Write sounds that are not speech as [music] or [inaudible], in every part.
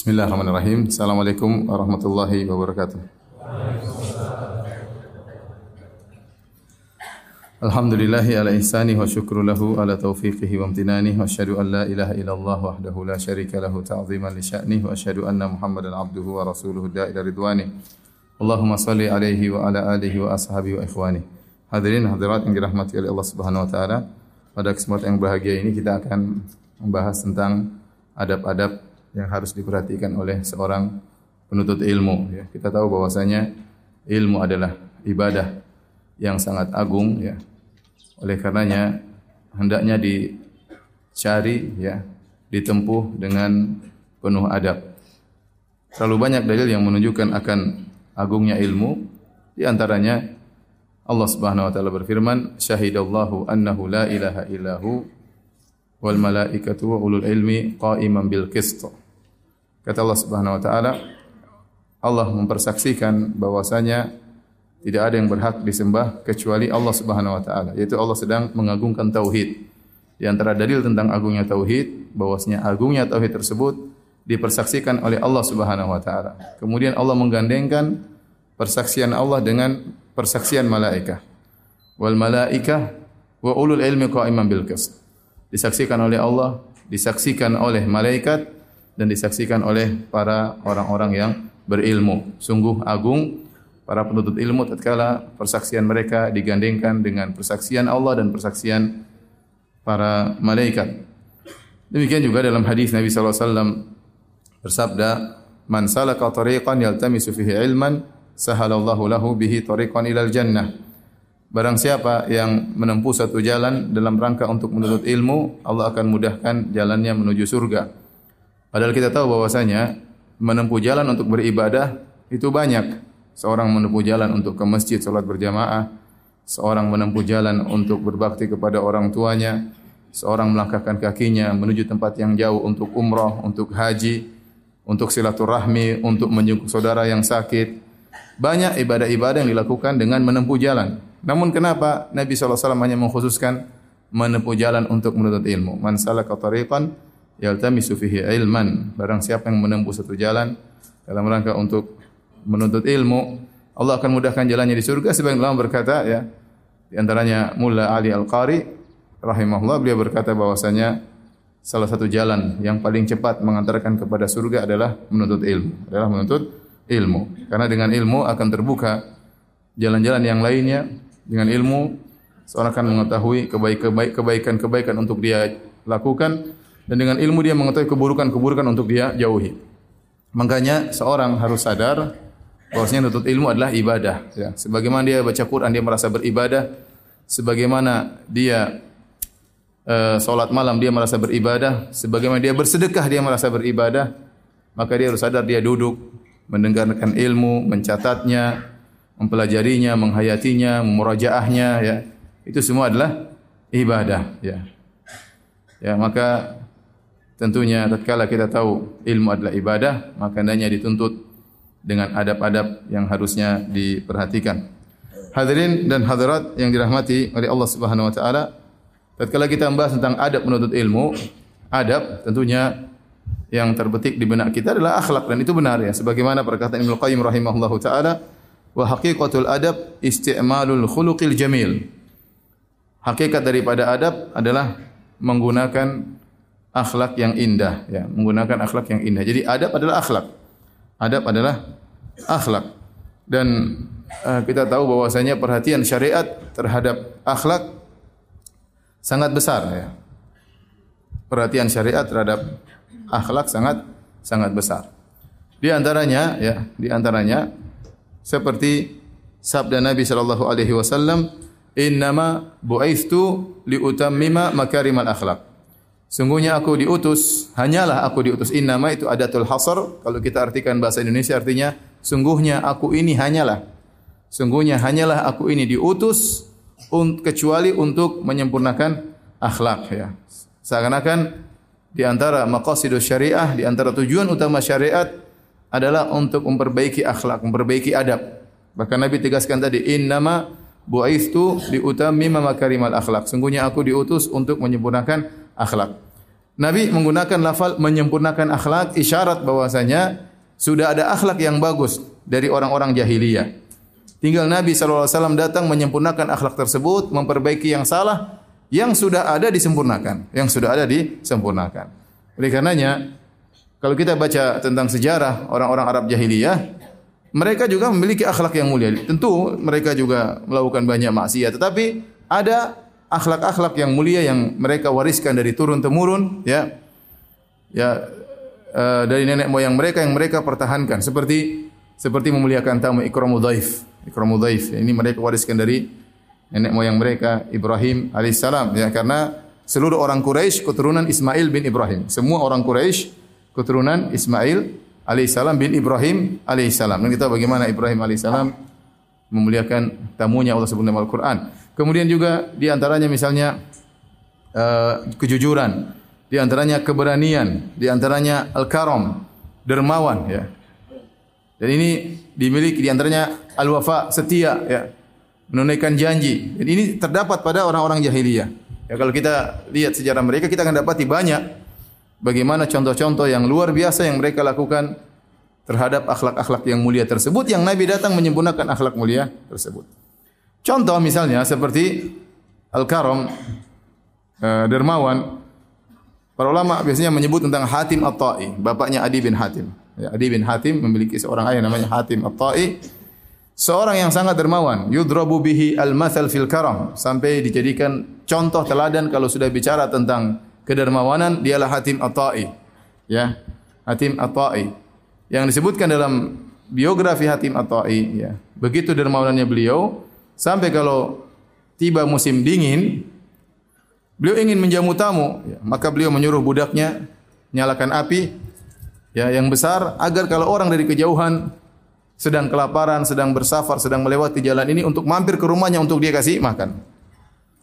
Bismillahirrahmanirrahim. Assalamualaikum warahmatullahi wabarakatuh. Alhamdulillahi ala ihsani wa syukru lahu ala taufiqihi wa amtinani wa asyhadu an la ilaha illallah wahdahu la syarika lahu ta'ziman li sya'nih wa asyhadu anna Muhammadan abduhu wa rasuluhu da'ila ridwani. Allahumma salli alaihi wa ala alihi wa ashabihi wa ikhwani. Hadirin hadirat yang dirahmati oleh Allah Subhanahu wa taala. Pada kesempatan yang bahagia ini kita akan membahas tentang adab-adab yang harus diperhatikan oleh seorang penuntut ilmu. Ya, kita tahu bahwasanya ilmu adalah ibadah yang sangat agung. Ya. Oleh karenanya hendaknya dicari, ya, ditempuh dengan penuh adab. Terlalu banyak dalil yang menunjukkan akan agungnya ilmu. Di antaranya Allah Subhanahu wa taala berfirman, "Syahidallahu annahu la ilaha illahu wal malaikatu wa ulul ilmi qa'iman bil qist." Kata Allah Subhanahu wa taala, Allah mempersaksikan bahwasanya tidak ada yang berhak disembah kecuali Allah Subhanahu wa taala, yaitu Allah sedang mengagungkan tauhid. Di antara dalil tentang agungnya tauhid, bahwasanya agungnya tauhid tersebut dipersaksikan oleh Allah Subhanahu wa taala. Kemudian Allah menggandengkan persaksian Allah dengan persaksian malaikat. Wal malaikah wa ulul ilmi qa'iman bil qist. Disaksikan oleh Allah, disaksikan oleh malaikat dan disaksikan oleh para orang-orang yang berilmu. Sungguh agung para penuntut ilmu tatkala persaksian mereka digandengkan dengan persaksian Allah dan persaksian para malaikat. Demikian juga dalam hadis Nabi sallallahu alaihi wasallam bersabda, "Man salaka tariqan yaltamisu fihi ilman, sahalallahu lahu bihi tariqan ilal jannah." Barang siapa yang menempuh satu jalan dalam rangka untuk menuntut ilmu, Allah akan mudahkan jalannya menuju surga. Padahal kita tahu bahwasanya menempuh jalan untuk beribadah itu banyak. Seorang menempuh jalan untuk ke masjid salat berjamaah, seorang menempuh jalan untuk berbakti kepada orang tuanya, seorang melangkahkan kakinya menuju tempat yang jauh untuk umrah, untuk haji, untuk silaturahmi, untuk menjenguk saudara yang sakit. Banyak ibadah-ibadah yang dilakukan dengan menempuh jalan. Namun kenapa Nabi SAW hanya mengkhususkan menempuh jalan untuk menuntut ilmu? Man salaka tariqan yaltamisu fihi ilman. Barang siapa yang menempuh satu jalan dalam rangka untuk menuntut ilmu, Allah akan mudahkan jalannya di surga. Sebagian ulama berkata ya, di antaranya Mulla Ali Al-Qari rahimahullah beliau berkata bahwasanya salah satu jalan yang paling cepat mengantarkan kepada surga adalah menuntut ilmu, adalah menuntut ilmu. Karena dengan ilmu akan terbuka jalan-jalan yang lainnya. Dengan ilmu seorang akan mengetahui kebaikan-kebaikan untuk dia lakukan dan dengan ilmu dia mengetahui keburukan-keburukan untuk dia jauhi. Makanya seorang harus sadar bahwasanya menuntut ilmu adalah ibadah. Ya. Sebagaimana dia baca Quran dia merasa beribadah, sebagaimana dia uh, sholat malam dia merasa beribadah, sebagaimana dia bersedekah dia merasa beribadah, maka dia harus sadar dia duduk mendengarkan ilmu, mencatatnya, mempelajarinya, menghayatinya, memurajaahnya, ya. Itu semua adalah ibadah, ya. Ya, maka Tentunya tatkala kita tahu ilmu adalah ibadah, maka hendaknya dituntut dengan adab-adab yang harusnya diperhatikan. Hadirin dan hadirat yang dirahmati oleh Allah Subhanahu wa taala, tatkala kita membahas tentang adab menuntut ilmu, adab tentunya yang terbetik di benak kita adalah akhlak dan itu benar ya sebagaimana perkataan Ibnu Qayyim rahimahullahu taala wa haqiqatul adab isti'malul khuluqil jamil. Hakikat daripada adab adalah menggunakan akhlak yang indah ya menggunakan akhlak yang indah. Jadi adab adalah akhlak. Adab adalah akhlak. Dan uh, kita tahu bahwasanya perhatian syariat terhadap akhlak sangat besar ya. Perhatian syariat terhadap akhlak sangat sangat besar. Di antaranya ya di antaranya seperti sabda Nabi sallallahu alaihi wasallam innama buaistu liutammima makarimal akhlak Sungguhnya aku diutus, hanyalah aku diutus. Innama itu adatul hasar. Kalau kita artikan bahasa Indonesia artinya sungguhnya aku ini hanyalah. Sungguhnya hanyalah aku ini diutus un, kecuali untuk menyempurnakan akhlak ya. Seakan-akan di antara maqasidus syariah, di antara tujuan utama syariat adalah untuk memperbaiki akhlak, memperbaiki adab. Bahkan Nabi tegaskan tadi, innama buaistu liutammima makarimal akhlak. Sungguhnya aku diutus untuk menyempurnakan akhlak. Nabi menggunakan lafal menyempurnakan akhlak isyarat bahwasanya sudah ada akhlak yang bagus dari orang-orang jahiliyah. Tinggal Nabi SAW datang menyempurnakan akhlak tersebut, memperbaiki yang salah, yang sudah ada disempurnakan, yang sudah ada disempurnakan. Oleh karenanya, kalau kita baca tentang sejarah orang-orang Arab jahiliyah, mereka juga memiliki akhlak yang mulia. Tentu mereka juga melakukan banyak maksiat, tetapi ada akhlak-akhlak yang mulia yang mereka wariskan dari turun temurun, ya, ya uh, dari nenek moyang mereka yang mereka pertahankan. Seperti seperti memuliakan tamu ikramu dhaif. Ikramu dhaif. Ini mereka wariskan dari nenek moyang mereka Ibrahim alaihissalam ya karena seluruh orang Quraisy keturunan Ismail bin Ibrahim. Semua orang Quraisy keturunan Ismail alaihissalam bin Ibrahim alaihissalam. Dan kita bagaimana Ibrahim alaihissalam memuliakan tamunya Allah sebut dalam Al-Qur'an. Kemudian juga di antaranya misalnya uh, kejujuran, di antaranya keberanian, di antaranya al-karam, dermawan ya. Dan ini dimiliki di antaranya al-wafa, setia ya. Menunaikan janji. Dan ini terdapat pada orang-orang jahiliyah. Ya kalau kita lihat sejarah mereka kita akan dapati banyak bagaimana contoh-contoh yang luar biasa yang mereka lakukan terhadap akhlak-akhlak yang mulia tersebut yang Nabi datang menyempurnakan akhlak mulia tersebut. Contoh misalnya seperti Al-Karam uh, dermawan para ulama biasanya menyebut tentang Hatim At-Tai, bapaknya Adi bin Hatim. Ya, Adi bin Hatim memiliki seorang ayah namanya Hatim At-Tai. Seorang yang sangat dermawan, yudrabu bihi al-mathal fil karam, sampai dijadikan contoh teladan kalau sudah bicara tentang kedermawanan dialah Hatim At-Tai. Ya, Hatim At-Tai. Yang disebutkan dalam biografi Hatim At-Tai, ya. Begitu dermawanannya beliau, Sampai kalau tiba musim dingin, beliau ingin menjamu tamu, ya, maka beliau menyuruh budaknya nyalakan api ya yang besar agar kalau orang dari kejauhan sedang kelaparan, sedang bersafar, sedang melewati jalan ini untuk mampir ke rumahnya untuk dia kasih makan.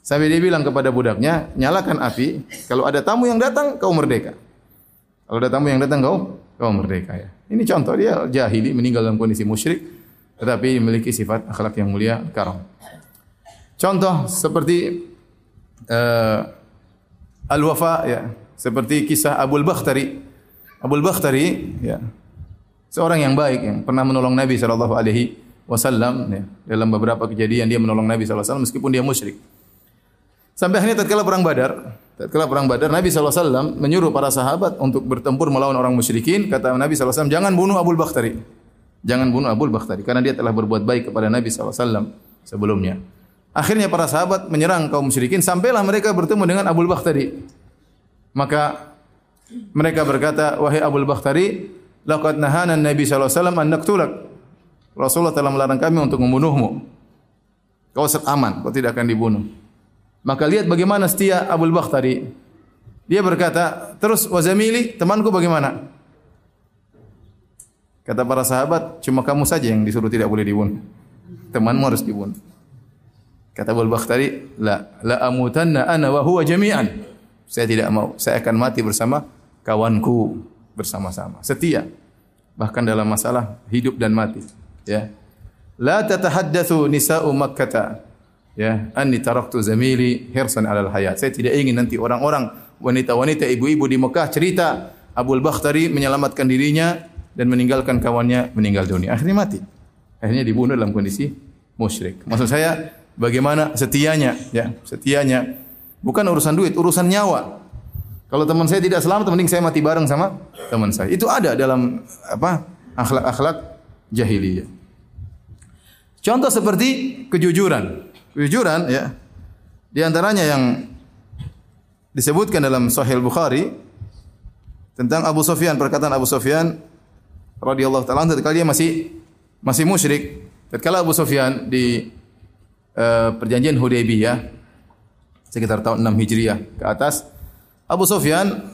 Sampai dia bilang kepada budaknya, nyalakan api, kalau ada tamu yang datang kau merdeka. Kalau ada tamu yang datang kau kau merdeka ya. Ini contoh dia jahili meninggal dalam kondisi musyrik tetapi memiliki sifat akhlak yang mulia, karam. Contoh seperti uh, al-wafa ya, seperti kisah Abu Bakhtari. Abu Bakhtari ya, seorang yang baik yang pernah menolong Nabi sallallahu alaihi wasallam ya, dalam beberapa kejadian dia menolong Nabi sallallahu alaihi wasallam meskipun dia musyrik. Sampai akhirnya tatkala perang Badar, tatkala perang Badar Nabi sallallahu alaihi wasallam menyuruh para sahabat untuk bertempur melawan orang musyrikin, kata Nabi sallallahu alaihi wasallam, "Jangan bunuh Abu Bakhtari." Jangan bunuh Abu Bakhtari karena dia telah berbuat baik kepada Nabi SAW sebelumnya. Akhirnya para sahabat menyerang kaum musyrikin sampailah mereka bertemu dengan Abu Bakhtari. Maka mereka berkata, "Wahai Abu Bakhtari, laqad nahana Nabi sallallahu alaihi wasallam an naqtulak." Rasulullah telah melarang kami untuk membunuhmu. Kau aman, kau tidak akan dibunuh. Maka lihat bagaimana setia Abu Bakhtari. Dia berkata, terus wazamili, temanku bagaimana? Kata para sahabat, cuma kamu saja yang disuruh tidak boleh dibunuh. Temanmu harus dibunuh. Kata Abu Bakhtari, la la amutanna ana wa huwa jami'an. Saya tidak mau, saya akan mati bersama kawanku bersama-sama. Setia. Bahkan dalam masalah hidup dan mati, ya. La tatahaddatsu nisa'u Makkah ya anni taraktu zamili hirsan alal hayat. Saya tidak ingin nanti orang-orang wanita-wanita ibu-ibu di Mekah cerita Abu Bakhtari menyelamatkan dirinya dan meninggalkan kawannya meninggal dunia. Akhirnya mati. Akhirnya dibunuh dalam kondisi musyrik. Maksud saya bagaimana setianya ya, setianya bukan urusan duit, urusan nyawa. Kalau teman saya tidak selamat, mending saya mati bareng sama teman saya. Itu ada dalam apa? akhlak-akhlak jahiliyah. Contoh seperti kejujuran. Kejujuran ya. Di antaranya yang disebutkan dalam Sahih Bukhari tentang Abu Sufyan perkataan Abu Sufyan radhiyallahu taala tatkala dia masih masih musyrik. Tatkala Abu Sufyan di uh, perjanjian Hudaybiyah sekitar tahun 6 Hijriah ke atas, Abu Sufyan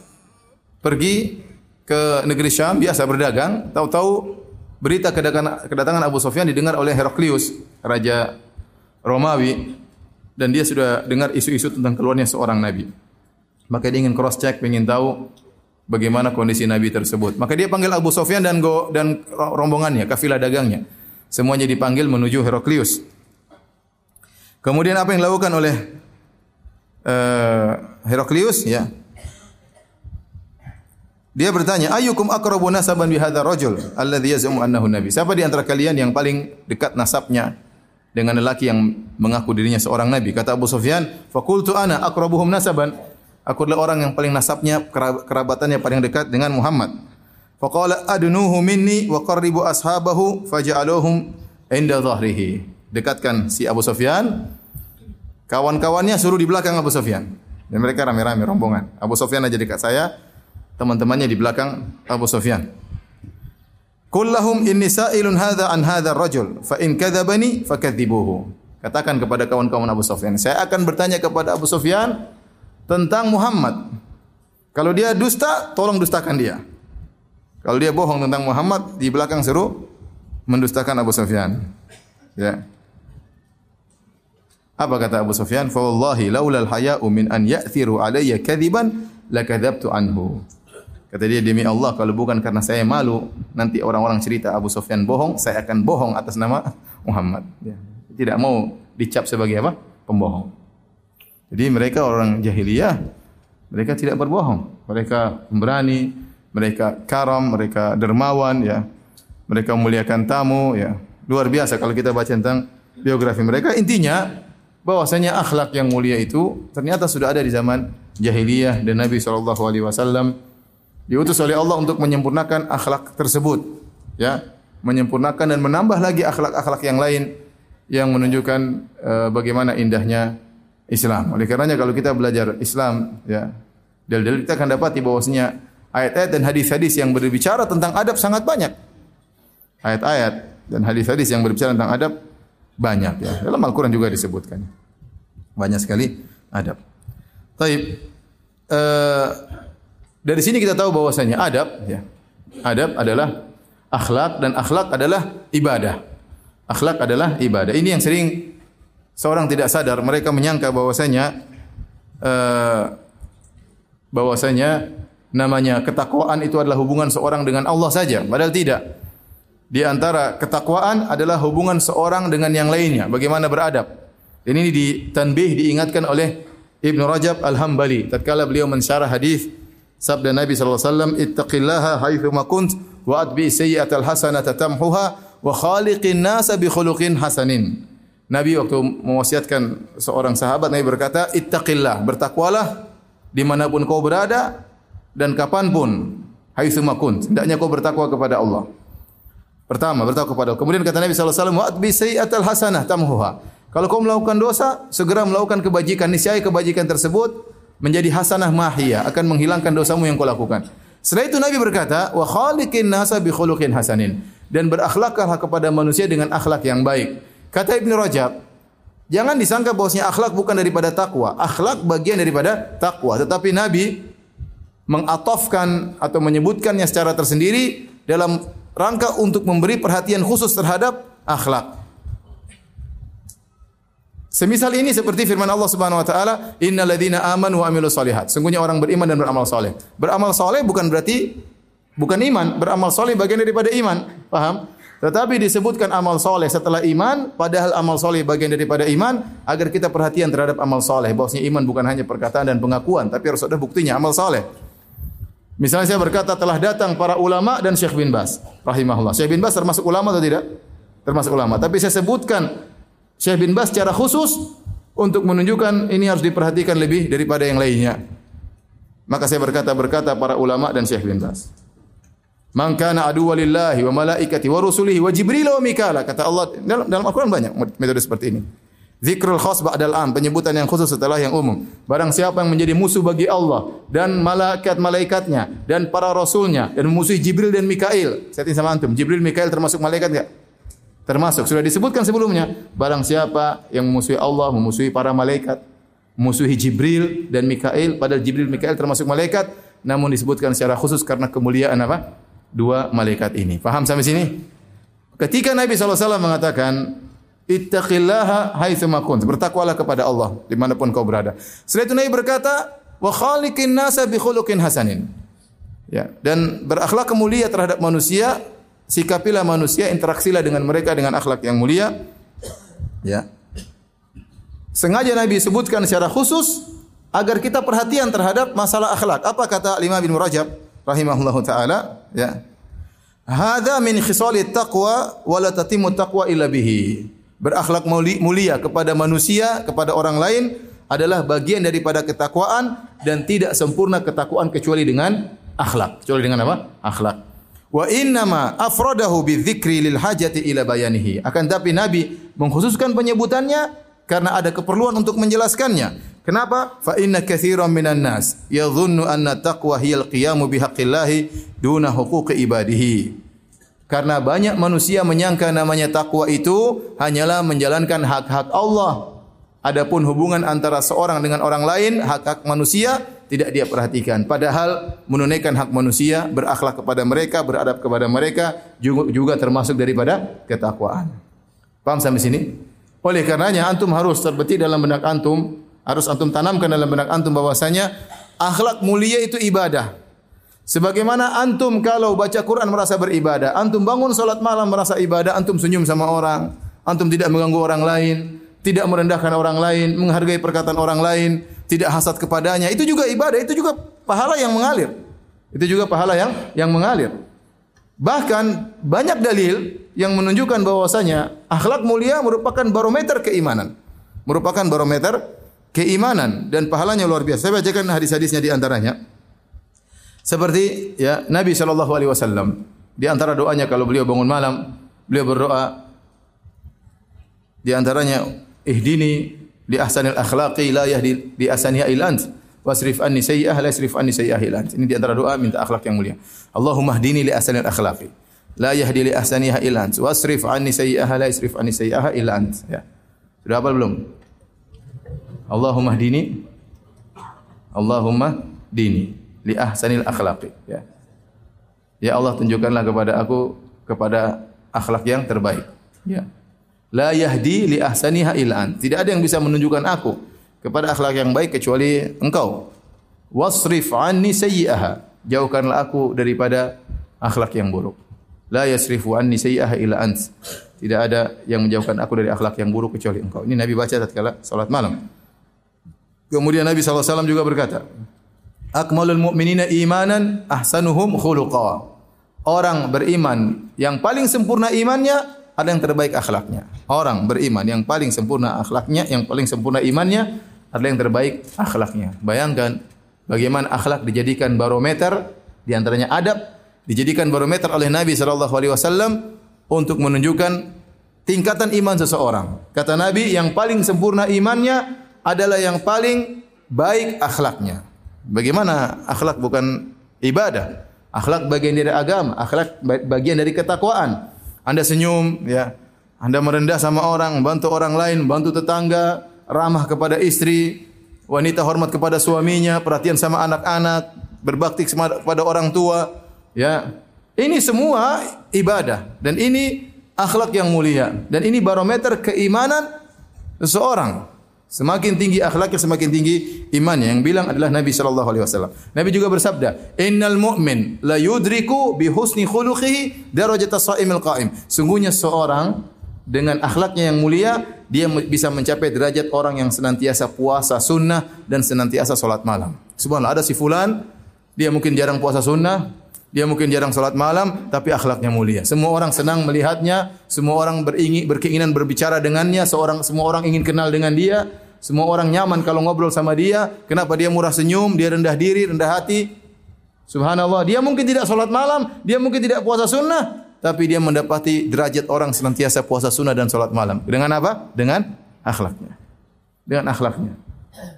pergi ke negeri Syam biasa berdagang, tahu-tahu berita kedatangan, kedatangan Abu Sufyan didengar oleh Heraklius, raja Romawi dan dia sudah dengar isu-isu tentang keluarnya seorang nabi. Maka dia ingin cross check, ingin tahu bagaimana kondisi Nabi tersebut. Maka dia panggil Abu Sofyan dan go, dan rombongannya, kafilah dagangnya. Semuanya dipanggil menuju Heraklius. Kemudian apa yang dilakukan oleh uh, Heraklius? Ya, Dia bertanya, "Ayyukum aqrabu nasaban bi hadzal rajul alladhi yaz'umu annahu nabi?" Siapa di antara kalian yang paling dekat nasabnya dengan lelaki yang mengaku dirinya seorang nabi? Kata Abu Sufyan, "Faqultu ana aqrabuhum nasaban." Aku adalah orang yang paling nasabnya kerabatannya paling dekat dengan Muhammad. Faqala adnuhu minni wa qarribu ashabahu faj'aluhum inda dhahrihi. Dekatkan si Abu Sufyan. Kawan-kawannya suruh di belakang Abu Sufyan. Dan mereka rame-rame rombongan. Abu Sufyan aja dekat saya, teman-temannya di belakang Abu Sufyan. Kullahum inni sa'ilun hadza an hadza rajul fa in kadzabani fakadzibuhu. Katakan kepada kawan-kawan Abu Sufyan, saya akan bertanya kepada Abu Sufyan tentang Muhammad. Kalau dia dusta, tolong dustakan dia. Kalau dia bohong tentang Muhammad, di belakang seru mendustakan Abu Sufyan. Ya. Apa kata Abu Sufyan? Fa wallahi laulal haya'u min an ya'thiru alayya kadziban lakadzabtu anhu. Kata dia demi Allah kalau bukan karena saya malu nanti orang-orang cerita Abu Sufyan bohong, saya akan bohong atas nama Muhammad. Ya. Tidak mau dicap sebagai apa? Pembohong. Jadi mereka orang jahiliyah, mereka tidak berbohong. Mereka berani, mereka karam, mereka dermawan ya. Mereka memuliakan tamu ya. Luar biasa kalau kita baca tentang biografi mereka. Intinya bahwasanya akhlak yang mulia itu ternyata sudah ada di zaman jahiliyah dan Nabi sallallahu alaihi wasallam diutus oleh Allah untuk menyempurnakan akhlak tersebut ya menyempurnakan dan menambah lagi akhlak-akhlak yang lain yang menunjukkan uh, bagaimana indahnya Islam. Oleh karenanya kalau kita belajar Islam ya dalil-dalil kita akan dapati bahwasanya ayat-ayat dan hadis-hadis yang berbicara tentang adab sangat banyak. Ayat-ayat dan hadis-hadis yang berbicara tentang adab banyak ya. Dalam Al-Qur'an juga disebutkan. Banyak sekali adab. Taib. Uh, dari sini kita tahu bahwasanya adab ya. Adab adalah akhlak dan akhlak adalah ibadah. Akhlak adalah ibadah. Ini yang sering seorang tidak sadar, mereka menyangka bahwasanya uh, bahwasanya namanya ketakwaan itu adalah hubungan seorang dengan Allah saja, padahal tidak. Di antara ketakwaan adalah hubungan seorang dengan yang lainnya, bagaimana beradab. Ini di tanbih diingatkan oleh Ibnu Rajab Al-Hambali tatkala beliau mensyarah hadis Sabda Nabi sallallahu alaihi wasallam, "Ittaqillaha haitsu ma kunt wa atbi sayyi'atal hasanata tamhuha wa khaliqin nasa bi khuluqin hasanin." Nabi waktu mewasiatkan seorang sahabat Nabi berkata, "Ittaqillah, bertakwalah di mana pun kau berada dan kapan pun, haitsu ma kunt." Hendaknya kau bertakwa kepada Allah. Pertama, bertakwa kepada Allah. Kemudian kata Nabi sallallahu alaihi wasallam, "Wa atbi sayyi'atal hasanah tamhuha." Kalau kau melakukan dosa, segera melakukan kebajikan. Niscaya kebajikan tersebut menjadi hasanah mahiyah, akan menghilangkan dosamu yang kau lakukan. Setelah itu Nabi berkata, "Wa khaliqin nasa bi khuluqin hasanin." Dan berakhlaklah kepada manusia dengan akhlak yang baik. Kata Ibnu Rajab, jangan disangka bahwasanya akhlak bukan daripada takwa. Akhlak bagian daripada takwa, tetapi Nabi mengatofkan atau menyebutkannya secara tersendiri dalam rangka untuk memberi perhatian khusus terhadap akhlak. Semisal ini seperti firman Allah Subhanahu wa taala, "Innal ladzina amanu wa amilus solihat." Sungguhnya orang beriman dan beramal soleh. Beramal soleh bukan berarti bukan iman, beramal soleh bagian daripada iman. Paham? Tetapi disebutkan amal soleh setelah iman, padahal amal soleh bagian daripada iman, agar kita perhatian terhadap amal soleh. Bahwasanya iman bukan hanya perkataan dan pengakuan, tapi harus ada buktinya amal soleh. Misalnya saya berkata telah datang para ulama dan Syekh bin Bas, rahimahullah. Syekh bin Bas termasuk ulama atau tidak? Termasuk ulama. Tapi saya sebutkan Syekh bin Bas secara khusus untuk menunjukkan ini harus diperhatikan lebih daripada yang lainnya. Maka saya berkata berkata para ulama dan Syekh bin Bas. Man kana aduwwa lillahi wa malaikati wa rusulihi wa Jibril wa Mikala kata Allah dalam dalam Al-Qur'an banyak metode seperti ini. Zikrul khas ba'dal am, penyebutan yang khusus setelah yang umum. Barang siapa yang menjadi musuh bagi Allah dan malaikat-malaikatnya dan para rasulnya dan musuh Jibril dan Mikail. Tanya sama antum, Jibril Mikail termasuk malaikat enggak? Termasuk sudah disebutkan sebelumnya, barang siapa yang memusuhi Allah, memusuhi para malaikat, memusuhi Jibril dan Mikail, padahal Jibril Mikail termasuk malaikat, namun disebutkan secara khusus karena kemuliaan apa? Dua malaikat ini. Paham sampai sini? Ketika Nabi SAW mengatakan, Ittaqillaha haitsu kunt. Bertakwalah kepada Allah di mana pun kau berada. Setelah itu Nabi berkata, wa khaliqin nasa bi khuluqin hasanin. Ya, dan berakhlak mulia terhadap manusia Sikapilah manusia, interaksilah dengan mereka dengan akhlak yang mulia. Ya. Sengaja Nabi sebutkan secara khusus agar kita perhatian terhadap masalah akhlak. Apa kata Imam bin Rajab? Rahimahullahu taala ya. Hadza min khisali taqwa wa la tatimmu taqwa illa bihi. Berakhlak mulia kepada manusia, kepada orang lain adalah bagian daripada ketakwaan dan tidak sempurna ketakwaan kecuali dengan akhlak. Kecuali dengan apa? Akhlak. Wa innama afradahu bidzikri lil hajati ila bayanihi. Akan tapi Nabi mengkhususkan penyebutannya karena ada keperluan untuk menjelaskannya. Kenapa? Fa inna katsiran minan nas yadhunnu anna taqwa hiyal qiyamu bihaqqillahi duna huquqi ibadihi. Karena banyak manusia menyangka namanya takwa itu hanyalah menjalankan hak-hak Allah. Adapun hubungan antara seorang dengan orang lain, hak-hak manusia tidak dia perhatikan. Padahal menunaikan hak manusia, berakhlak kepada mereka, beradab kepada mereka juga, juga termasuk daripada ketakwaan. Paham sampai sini? Oleh karenanya antum harus terbetik dalam benak antum harus antum tanamkan dalam benak antum bahwasanya akhlak mulia itu ibadah. Sebagaimana antum kalau baca Quran merasa beribadah, antum bangun salat malam merasa ibadah, antum senyum sama orang, antum tidak mengganggu orang lain, tidak merendahkan orang lain, menghargai perkataan orang lain, tidak hasad kepadanya, itu juga ibadah, itu juga pahala yang mengalir. Itu juga pahala yang yang mengalir. Bahkan banyak dalil yang menunjukkan bahwasanya akhlak mulia merupakan barometer keimanan. Merupakan barometer keimanan dan pahalanya luar biasa. Saya bacakan hadis-hadisnya di antaranya. Seperti ya Nabi sallallahu alaihi wasallam di antara doanya kalau beliau bangun malam, beliau berdoa di antaranya ihdini li ahsanil akhlaqi la yahdi li ahsaniha illa ant wasrif anni sayyi'ah la yasrif anni sayyi'ah illa ant. Ini di antara doa minta akhlak yang mulia. Allahumma hdini li ahsanil akhlaqi la yahdi li ahsaniha illa ant wasrif anni sayyi'ah la yasrif anni sayyi'ah illa ant. Ya. Sudah apa belum? Allahumma dini Allahumma dini li ahsanil akhlaqi ya. Ya Allah tunjukkanlah kepada aku kepada akhlak yang terbaik. Ya. La yahdi li ahsaniha ilan. Tidak ada yang bisa menunjukkan aku kepada akhlak yang baik kecuali Engkau. Wasrif anni sayyi'aha. Jauhkanlah aku daripada akhlak yang buruk. La yasrifu anni sayyi'aha illa ant. Tidak ada yang menjauhkan aku dari akhlak yang buruk kecuali Engkau. Ini Nabi baca tatkala salat malam. Kemudian Nabi SAW juga berkata, Akmalul mu'minina imanan ahsanuhum khuluqa. Orang beriman yang paling sempurna imannya ada yang terbaik akhlaknya. Orang beriman yang paling sempurna akhlaknya, yang paling sempurna imannya ada yang terbaik akhlaknya. Bayangkan bagaimana akhlak dijadikan barometer di antaranya adab dijadikan barometer oleh Nabi sallallahu alaihi wasallam untuk menunjukkan tingkatan iman seseorang. Kata Nabi yang paling sempurna imannya adalah yang paling baik akhlaknya. Bagaimana akhlak bukan ibadah? Akhlak bagian dari agama, akhlak bagian dari ketakwaan. Anda senyum, ya. Anda merendah sama orang, bantu orang lain, bantu tetangga, ramah kepada istri, wanita hormat kepada suaminya, perhatian sama anak-anak, berbakti kepada orang tua, ya. Ini semua ibadah dan ini akhlak yang mulia dan ini barometer keimanan seseorang. Semakin tinggi akhlaknya, semakin tinggi imannya. Yang bilang adalah Nabi sallallahu alaihi wasallam. Nabi juga bersabda, "Innal mu'min la yudriku bi husni khuluqihi darajata shaimil qa'im." Sungguhnya seorang dengan akhlaknya yang mulia, dia bisa mencapai derajat orang yang senantiasa puasa sunnah dan senantiasa salat malam. Subhanallah, ada si fulan, dia mungkin jarang puasa sunnah, dia mungkin jarang salat malam, tapi akhlaknya mulia. Semua orang senang melihatnya, semua orang beringin, berkeinginan berbicara dengannya, seorang semua orang ingin kenal dengan dia, semua orang nyaman kalau ngobrol sama dia. Kenapa dia murah senyum, dia rendah diri, rendah hati. Subhanallah, dia mungkin tidak salat malam, dia mungkin tidak puasa sunnah, tapi dia mendapati derajat orang senantiasa puasa sunnah dan salat malam. Dengan apa? Dengan akhlaknya. Dengan akhlaknya.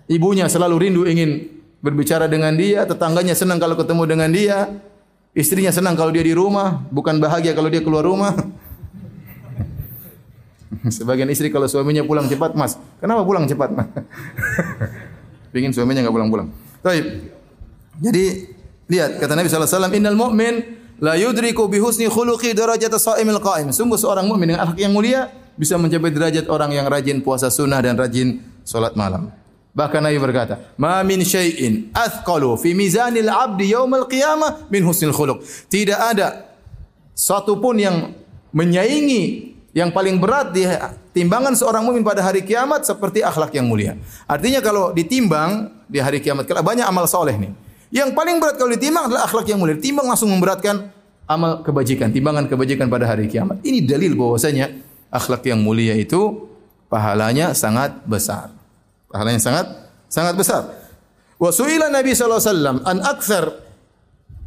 Ibunya selalu rindu ingin berbicara dengan dia, tetangganya senang kalau ketemu dengan dia, Istrinya senang kalau dia di rumah, bukan bahagia kalau dia keluar rumah. [laughs] Sebagian istri kalau suaminya pulang cepat, Mas, kenapa pulang cepat, Mas? [laughs] Pingin suaminya nggak pulang-pulang. Baik. Jadi lihat kata Nabi sallallahu alaihi wasallam, "Innal mu'min la yudriku bi husni khuluqi darajat shaimil qa'im." Sungguh seorang mukmin dengan akhlak yang mulia bisa mencapai derajat orang yang rajin puasa sunnah dan rajin salat malam. Bahkan Nabi berkata, "Ma min syai'in athqalu fi mizanil 'abdi yaumal qiyamah min husnil khuluq." Tidak ada satu pun yang menyaingi yang paling berat di timbangan seorang mukmin pada hari kiamat seperti akhlak yang mulia. Artinya kalau ditimbang di hari kiamat, kalau banyak amal soleh nih. Yang paling berat kalau ditimbang adalah akhlak yang mulia. Timbang langsung memberatkan amal kebajikan, timbangan kebajikan pada hari kiamat. Ini dalil bahwasanya akhlak yang mulia itu pahalanya sangat besar. Pahalanya sangat sangat besar. Wa su'ila Nabi sallallahu alaihi wasallam an akthar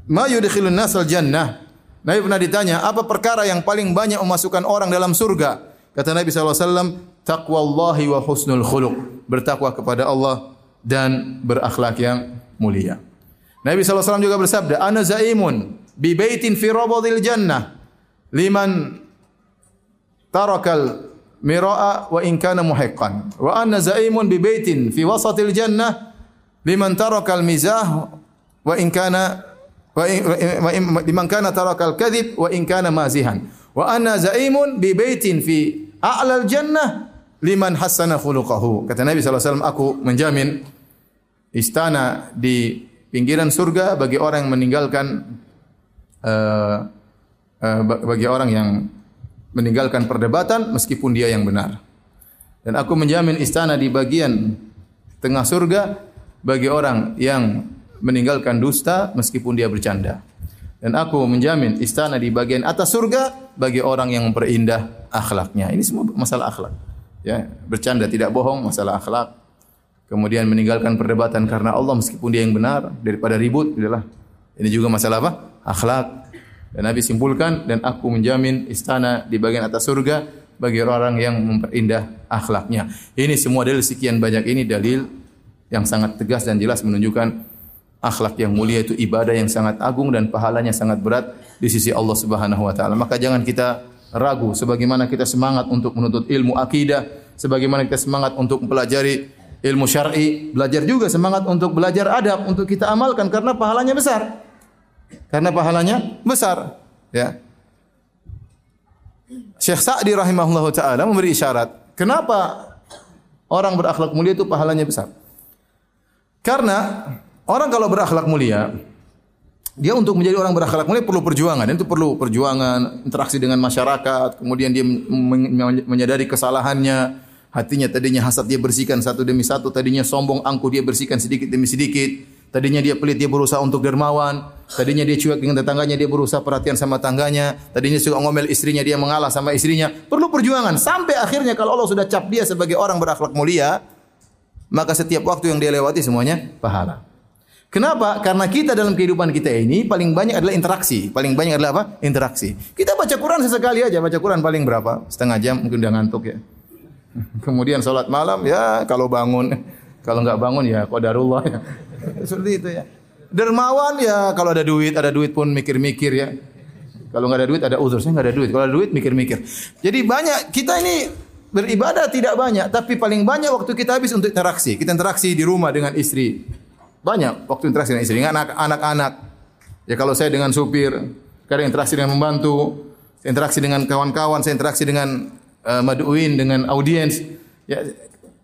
ma yudkhilun nas al jannah. Nabi pernah ditanya, apa perkara yang paling banyak memasukkan orang dalam surga? Kata Nabi wasallam, taqwallahi wa husnul khuluq. Bertakwa kepada Allah dan berakhlak yang mulia. Nabi wasallam juga bersabda, ana zaimun bi baitin fi rabadil jannah liman tarakal mira'a wa in kana muhiqqan wa anna zaimun bi baitin fi wasatil jannah liman tarakal mizah wa in kana wa liman kana tarakal kadhib wa in kana mazihan wa anna zaimun bi baitin fi a'lal jannah liman hassana khuluquhu kata Nabi wasallam aku menjamin istana di pinggiran surga bagi orang yang meninggalkan uh, uh, bagi orang yang meninggalkan perdebatan meskipun dia yang benar. Dan aku menjamin istana di bagian tengah surga bagi orang yang meninggalkan dusta meskipun dia bercanda. Dan aku menjamin istana di bagian atas surga bagi orang yang memperindah akhlaknya. Ini semua masalah akhlak. Ya, bercanda tidak bohong masalah akhlak. Kemudian meninggalkan perdebatan karena Allah meskipun dia yang benar daripada ribut, adalah ini juga masalah apa? Akhlak. Dan Nabi simpulkan dan aku menjamin istana di bagian atas surga bagi orang yang memperindah akhlaknya. Ini semua dalil sekian banyak ini dalil yang sangat tegas dan jelas menunjukkan akhlak yang mulia itu ibadah yang sangat agung dan pahalanya sangat berat di sisi Allah Subhanahu wa taala. Maka jangan kita ragu sebagaimana kita semangat untuk menuntut ilmu akidah, sebagaimana kita semangat untuk mempelajari ilmu syar'i, belajar juga semangat untuk belajar adab untuk kita amalkan karena pahalanya besar. Karena pahalanya besar, ya. Syekh Sa'di rahimahullah taala memberi isyarat, kenapa orang berakhlak mulia itu pahalanya besar? Karena orang kalau berakhlak mulia, dia untuk menjadi orang berakhlak mulia perlu perjuangan. Itu perlu perjuangan, interaksi dengan masyarakat, kemudian dia menyadari kesalahannya, hatinya tadinya hasad dia bersihkan satu demi satu, tadinya sombong angkuh dia bersihkan sedikit demi sedikit. Tadinya dia pelit, dia berusaha untuk dermawan. Tadinya dia cuek dengan tetangganya, dia berusaha perhatian sama tangganya. Tadinya suka ngomel istrinya, dia mengalah sama istrinya. Perlu perjuangan. Sampai akhirnya kalau Allah sudah cap dia sebagai orang berakhlak mulia, maka setiap waktu yang dia lewati semuanya pahala. Kenapa? Karena kita dalam kehidupan kita ini paling banyak adalah interaksi. Paling banyak adalah apa? Interaksi. Kita baca Quran sesekali aja. Baca Quran paling berapa? Setengah jam, mungkin udah ngantuk ya. [laughs] Kemudian sholat malam, ya kalau bangun. [laughs] Kalau nggak bangun ya qadarullah ya. [laughs] Seperti itu ya. Dermawan ya kalau ada duit, ada duit pun mikir-mikir ya. Kalau nggak ada duit ada uzur, saya nggak ada duit. Kalau ada duit mikir-mikir. Jadi banyak kita ini beribadah tidak banyak, tapi paling banyak waktu kita habis untuk interaksi. Kita interaksi di rumah dengan istri. Banyak waktu interaksi dengan istri, dengan anak-anak. Ya kalau saya dengan supir, kadang interaksi dengan membantu, interaksi dengan kawan-kawan, saya interaksi dengan uh, maduin, dengan audiens. Ya,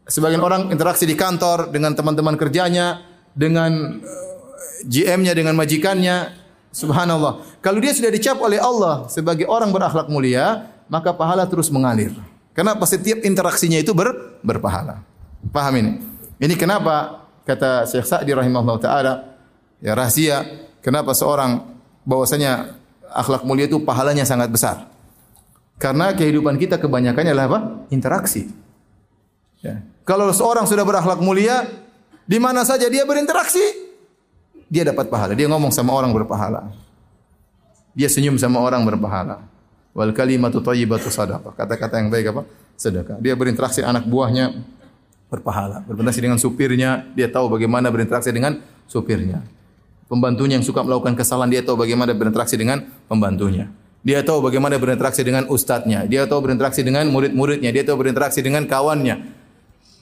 sebagian orang interaksi di kantor dengan teman-teman kerjanya, dengan eh, GM-nya dengan majikannya. Subhanallah. Kalau dia sudah dicap oleh Allah sebagai orang berakhlak mulia, maka pahala terus mengalir. Kenapa setiap interaksinya itu ber, berpahala. Paham ini? Ini kenapa kata Syekh Sa'di rahimahullah taala ya rahasia kenapa seorang bahwasanya akhlak mulia itu pahalanya sangat besar. Karena kehidupan kita kebanyakannya adalah apa? Interaksi. Ya. Kalau seorang sudah berakhlak mulia, di mana saja dia berinteraksi, dia dapat pahala. Dia ngomong sama orang berpahala. Dia senyum sama orang berpahala. Wal kalimatu thayyibatu sadaqah. Kata-kata yang baik apa? Sedekah. Dia berinteraksi anak buahnya berpahala. Berinteraksi dengan supirnya, dia tahu bagaimana berinteraksi dengan supirnya. Pembantunya yang suka melakukan kesalahan, dia tahu bagaimana berinteraksi dengan pembantunya. Dia tahu bagaimana berinteraksi dengan ustadznya. Dia tahu berinteraksi dengan murid-muridnya. Dia tahu berinteraksi dengan kawannya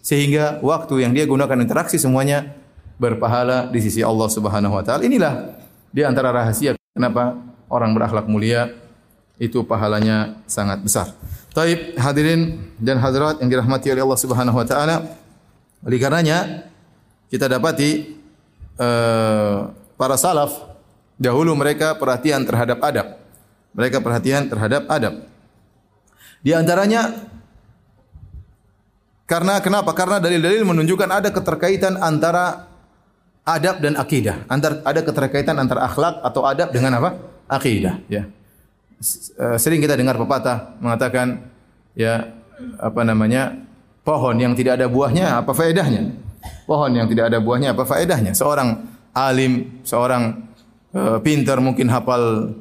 sehingga waktu yang dia gunakan interaksi semuanya berpahala di sisi Allah Subhanahu wa taala. Inilah di antara rahasia kenapa orang berakhlak mulia itu pahalanya sangat besar. Taib hadirin dan hadirat yang dirahmati oleh Allah Subhanahu wa taala. Oleh karenanya kita dapati uh, para salaf dahulu mereka perhatian terhadap adab. Mereka perhatian terhadap adab. Di antaranya karena kenapa? Karena dalil-dalil menunjukkan ada keterkaitan antara adab dan akidah. Antar ada keterkaitan antara akhlak atau adab dengan apa? Akidah, ya. Eh, sering kita dengar pepatah mengatakan ya apa namanya? pohon yang tidak ada buahnya apa faedahnya? Pohon yang tidak ada buahnya apa faedahnya? Seorang alim, seorang uh, pintar mungkin hafal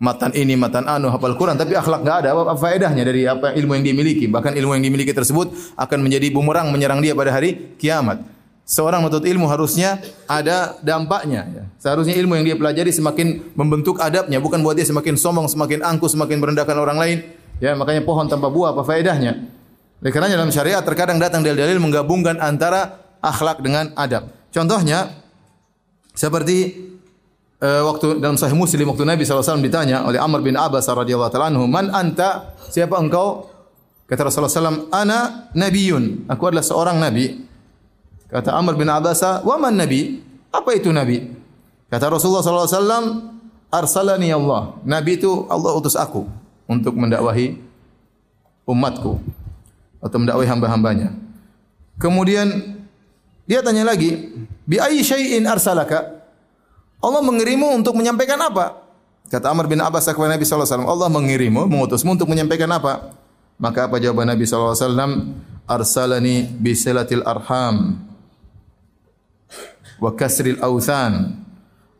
matan ini, matan anu, hafal Quran, tapi akhlak nggak ada, apa, apa faedahnya dari apa ilmu yang dimiliki? Bahkan ilmu yang dimiliki tersebut akan menjadi bumerang menyerang dia pada hari kiamat. Seorang menuntut ilmu harusnya ada dampaknya. Ya. Seharusnya ilmu yang dia pelajari semakin membentuk adabnya, bukan buat dia semakin sombong, semakin angkuh, semakin merendahkan orang lain. Ya, makanya pohon tanpa buah apa faedahnya? Oleh karena dalam syariat terkadang datang dalil-dalil menggabungkan antara akhlak dengan adab. Contohnya seperti uh, waktu dalam Sahih Muslim waktu Nabi SAW ditanya oleh Amr bin Abbas radhiyallahu taala anhu, "Man anta? Siapa engkau?" Kata Rasulullah SAW, "Ana nabiyun." Aku adalah seorang nabi. Kata Amr bin Abbas, "Wa man nabi?" Apa itu nabi? Kata Rasulullah SAW, "Arsalani Allah." Nabi itu Allah utus aku untuk mendakwahi umatku atau mendakwahi hamba-hambanya. Kemudian dia tanya lagi, "Bi ayyi syai'in arsalaka?" Allah mengirimu untuk menyampaikan apa? Kata Amr bin Abbas kepada Nabi SAW, Allah mengirimu, mengutusmu untuk menyampaikan apa? Maka apa jawaban Nabi SAW? Arsalani bisilatil arham wa kasril awthan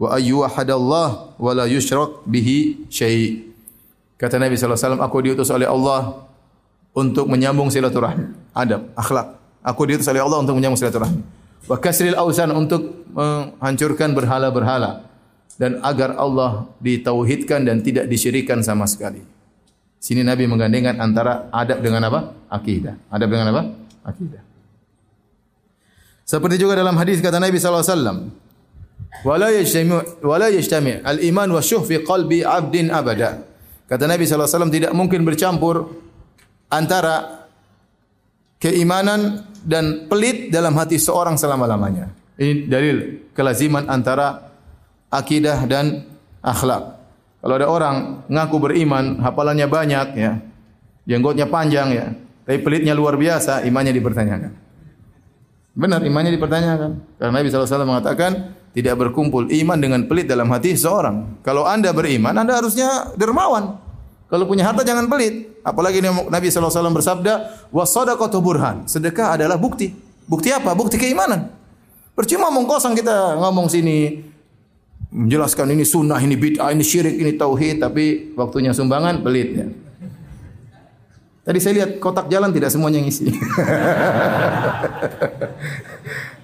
wa ayyuhadallah wa la yushrak bihi syai. Kata Nabi SAW, aku diutus oleh Allah untuk menyambung silaturahmi, adab, akhlak. Aku diutus oleh Allah untuk menyambung silaturahmi. Wa kasril awsan untuk menghancurkan berhala-berhala dan agar Allah ditauhidkan dan tidak disyirikan sama sekali. Sini Nabi menggandengkan antara adab dengan apa? Akidah. Adab dengan apa? Akidah. Seperti juga dalam hadis kata Nabi sallallahu alaihi wasallam, "Wala yajtami wala yajtami al-iman wa syuh fi qalbi 'abdin abada." Kata Nabi sallallahu alaihi wasallam tidak mungkin bercampur antara keimanan dan pelit dalam hati seorang selama-lamanya. Ini dalil kelaziman antara akidah dan akhlak. Kalau ada orang ngaku beriman, hafalannya banyak ya, jenggotnya panjang ya, tapi pelitnya luar biasa, imannya dipertanyakan. Benar imannya dipertanyakan. Karena Nabi SAW mengatakan tidak berkumpul iman dengan pelit dalam hati seorang. Kalau anda beriman, anda harusnya dermawan. Kalau punya harta jangan pelit. Apalagi Nabi SAW bersabda, wasadaqatu burhan. Sedekah adalah bukti. Bukti apa? Bukti keimanan. Percuma ngomong kosong kita ngomong sini menjelaskan ini sunnah, ini bid'ah, ini syirik, ini tauhid, tapi waktunya sumbangan pelit ya. Tadi saya lihat kotak jalan tidak semuanya ngisi. [laughs]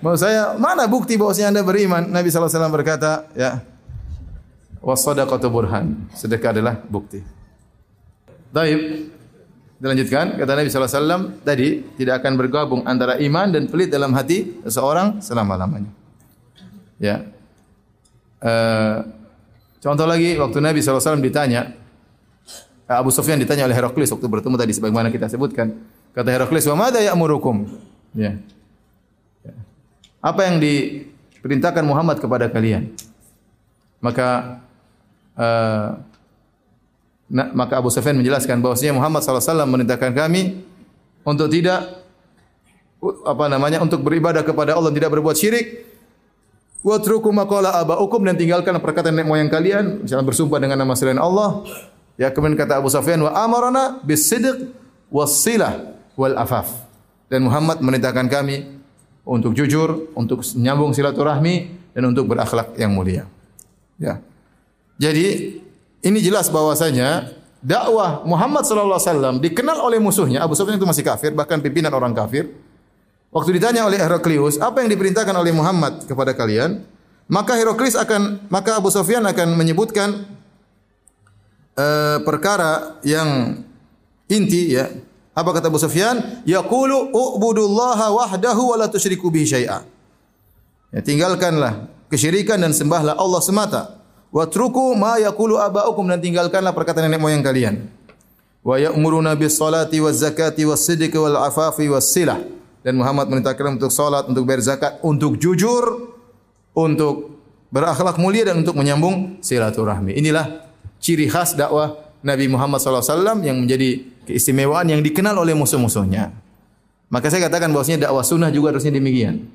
Mau saya, mana bukti bahwasanya Anda beriman? Nabi SAW berkata, ya, wasadaqatu burhan. Sedekah adalah bukti. Taib. Dilanjutkan, kata Nabi SAW, tadi tidak akan bergabung antara iman dan pelit dalam hati seseorang selama-lamanya. Ya. Uh, contoh lagi, waktu Nabi SAW ditanya, Abu Sufyan ditanya oleh Heraklius waktu bertemu tadi sebagaimana kita sebutkan. Kata Heraklius, "Wa madza ya'murukum?" Ya. ya. Apa yang diperintahkan Muhammad kepada kalian? Maka uh, nah, maka Abu Sufyan menjelaskan bahwasanya Muhammad SAW memerintahkan kami untuk tidak apa namanya untuk beribadah kepada Allah tidak berbuat syirik wa truku maqala abaukum dan tinggalkan perkataan nenek moyang kalian misalnya bersumpah dengan nama selain Allah Ya kemudian kata Abu Sufyan wa amarana bisidq wassilah wal afaf. Dan Muhammad memerintahkan kami untuk jujur, untuk menyambung silaturahmi dan untuk berakhlak yang mulia. Ya. Jadi ini jelas bahwasanya dakwah Muhammad sallallahu alaihi wasallam dikenal oleh musuhnya Abu Sufyan itu masih kafir, bahkan pimpinan orang kafir. Waktu ditanya oleh Heraklius, apa yang diperintahkan oleh Muhammad kepada kalian? Maka Heraklius akan maka Abu Sufyan akan menyebutkan uh, perkara yang inti ya. Apa kata Abu Sufyan? Yaqulu ubudullaha wahdahu wa la tusyriku bihi syai'a. Ya, tinggalkanlah kesyirikan dan sembahlah Allah semata. Wa truku ma yaqulu abaukum dan tinggalkanlah perkataan nenek moyang kalian. Wa ya'muruna bis salati waz zakati was sidqi wal afafi was silah. Dan Muhammad merintahkan untuk salat, untuk bayar zakat, untuk jujur, untuk berakhlak mulia dan untuk menyambung silaturahmi. Inilah ciri khas dakwah Nabi Muhammad SAW yang menjadi keistimewaan yang dikenal oleh musuh-musuhnya. Maka saya katakan bahwasanya dakwah sunnah juga harusnya demikian.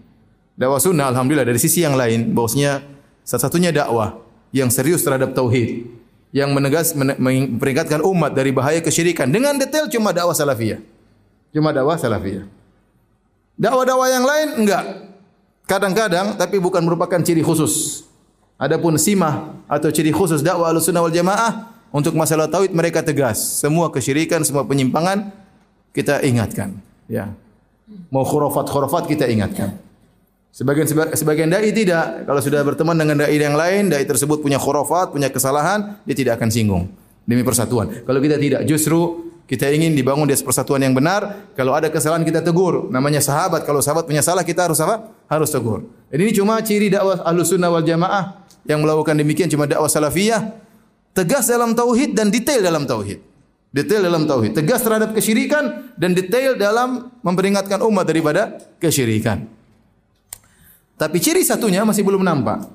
Dakwah sunnah alhamdulillah dari sisi yang lain bahwasanya satu-satunya dakwah yang serius terhadap tauhid yang menegas memperingatkan umat dari bahaya kesyirikan dengan detail cuma dakwah salafiyah. Cuma dakwah salafiyah. Dakwah-dakwah yang lain enggak. Kadang-kadang tapi bukan merupakan ciri khusus. Adapun simah atau ciri khusus dakwah Ahlussunnah wal Jamaah untuk masalah tauhid mereka tegas. Semua kesyirikan, semua penyimpangan kita ingatkan, ya. Mau khurafat-khurafat kita ingatkan. Sebagian sebagian dai tidak. Kalau sudah berteman dengan dai yang lain, dai tersebut punya khurafat, punya kesalahan, dia tidak akan singgung demi persatuan. Kalau kita tidak, justru kita ingin dibangun di persatuan yang benar. Kalau ada kesalahan kita tegur. Namanya sahabat. Kalau sahabat punya salah kita harus apa? Harus tegur. Jadi ini cuma ciri dakwah Ahlussunnah wal Jamaah yang melakukan demikian cuma dakwah salafiyah, tegas dalam tauhid dan detail dalam tauhid. Detail dalam tauhid, tegas terhadap kesyirikan dan detail dalam memperingatkan umat daripada kesyirikan. Tapi ciri satunya masih belum nampak.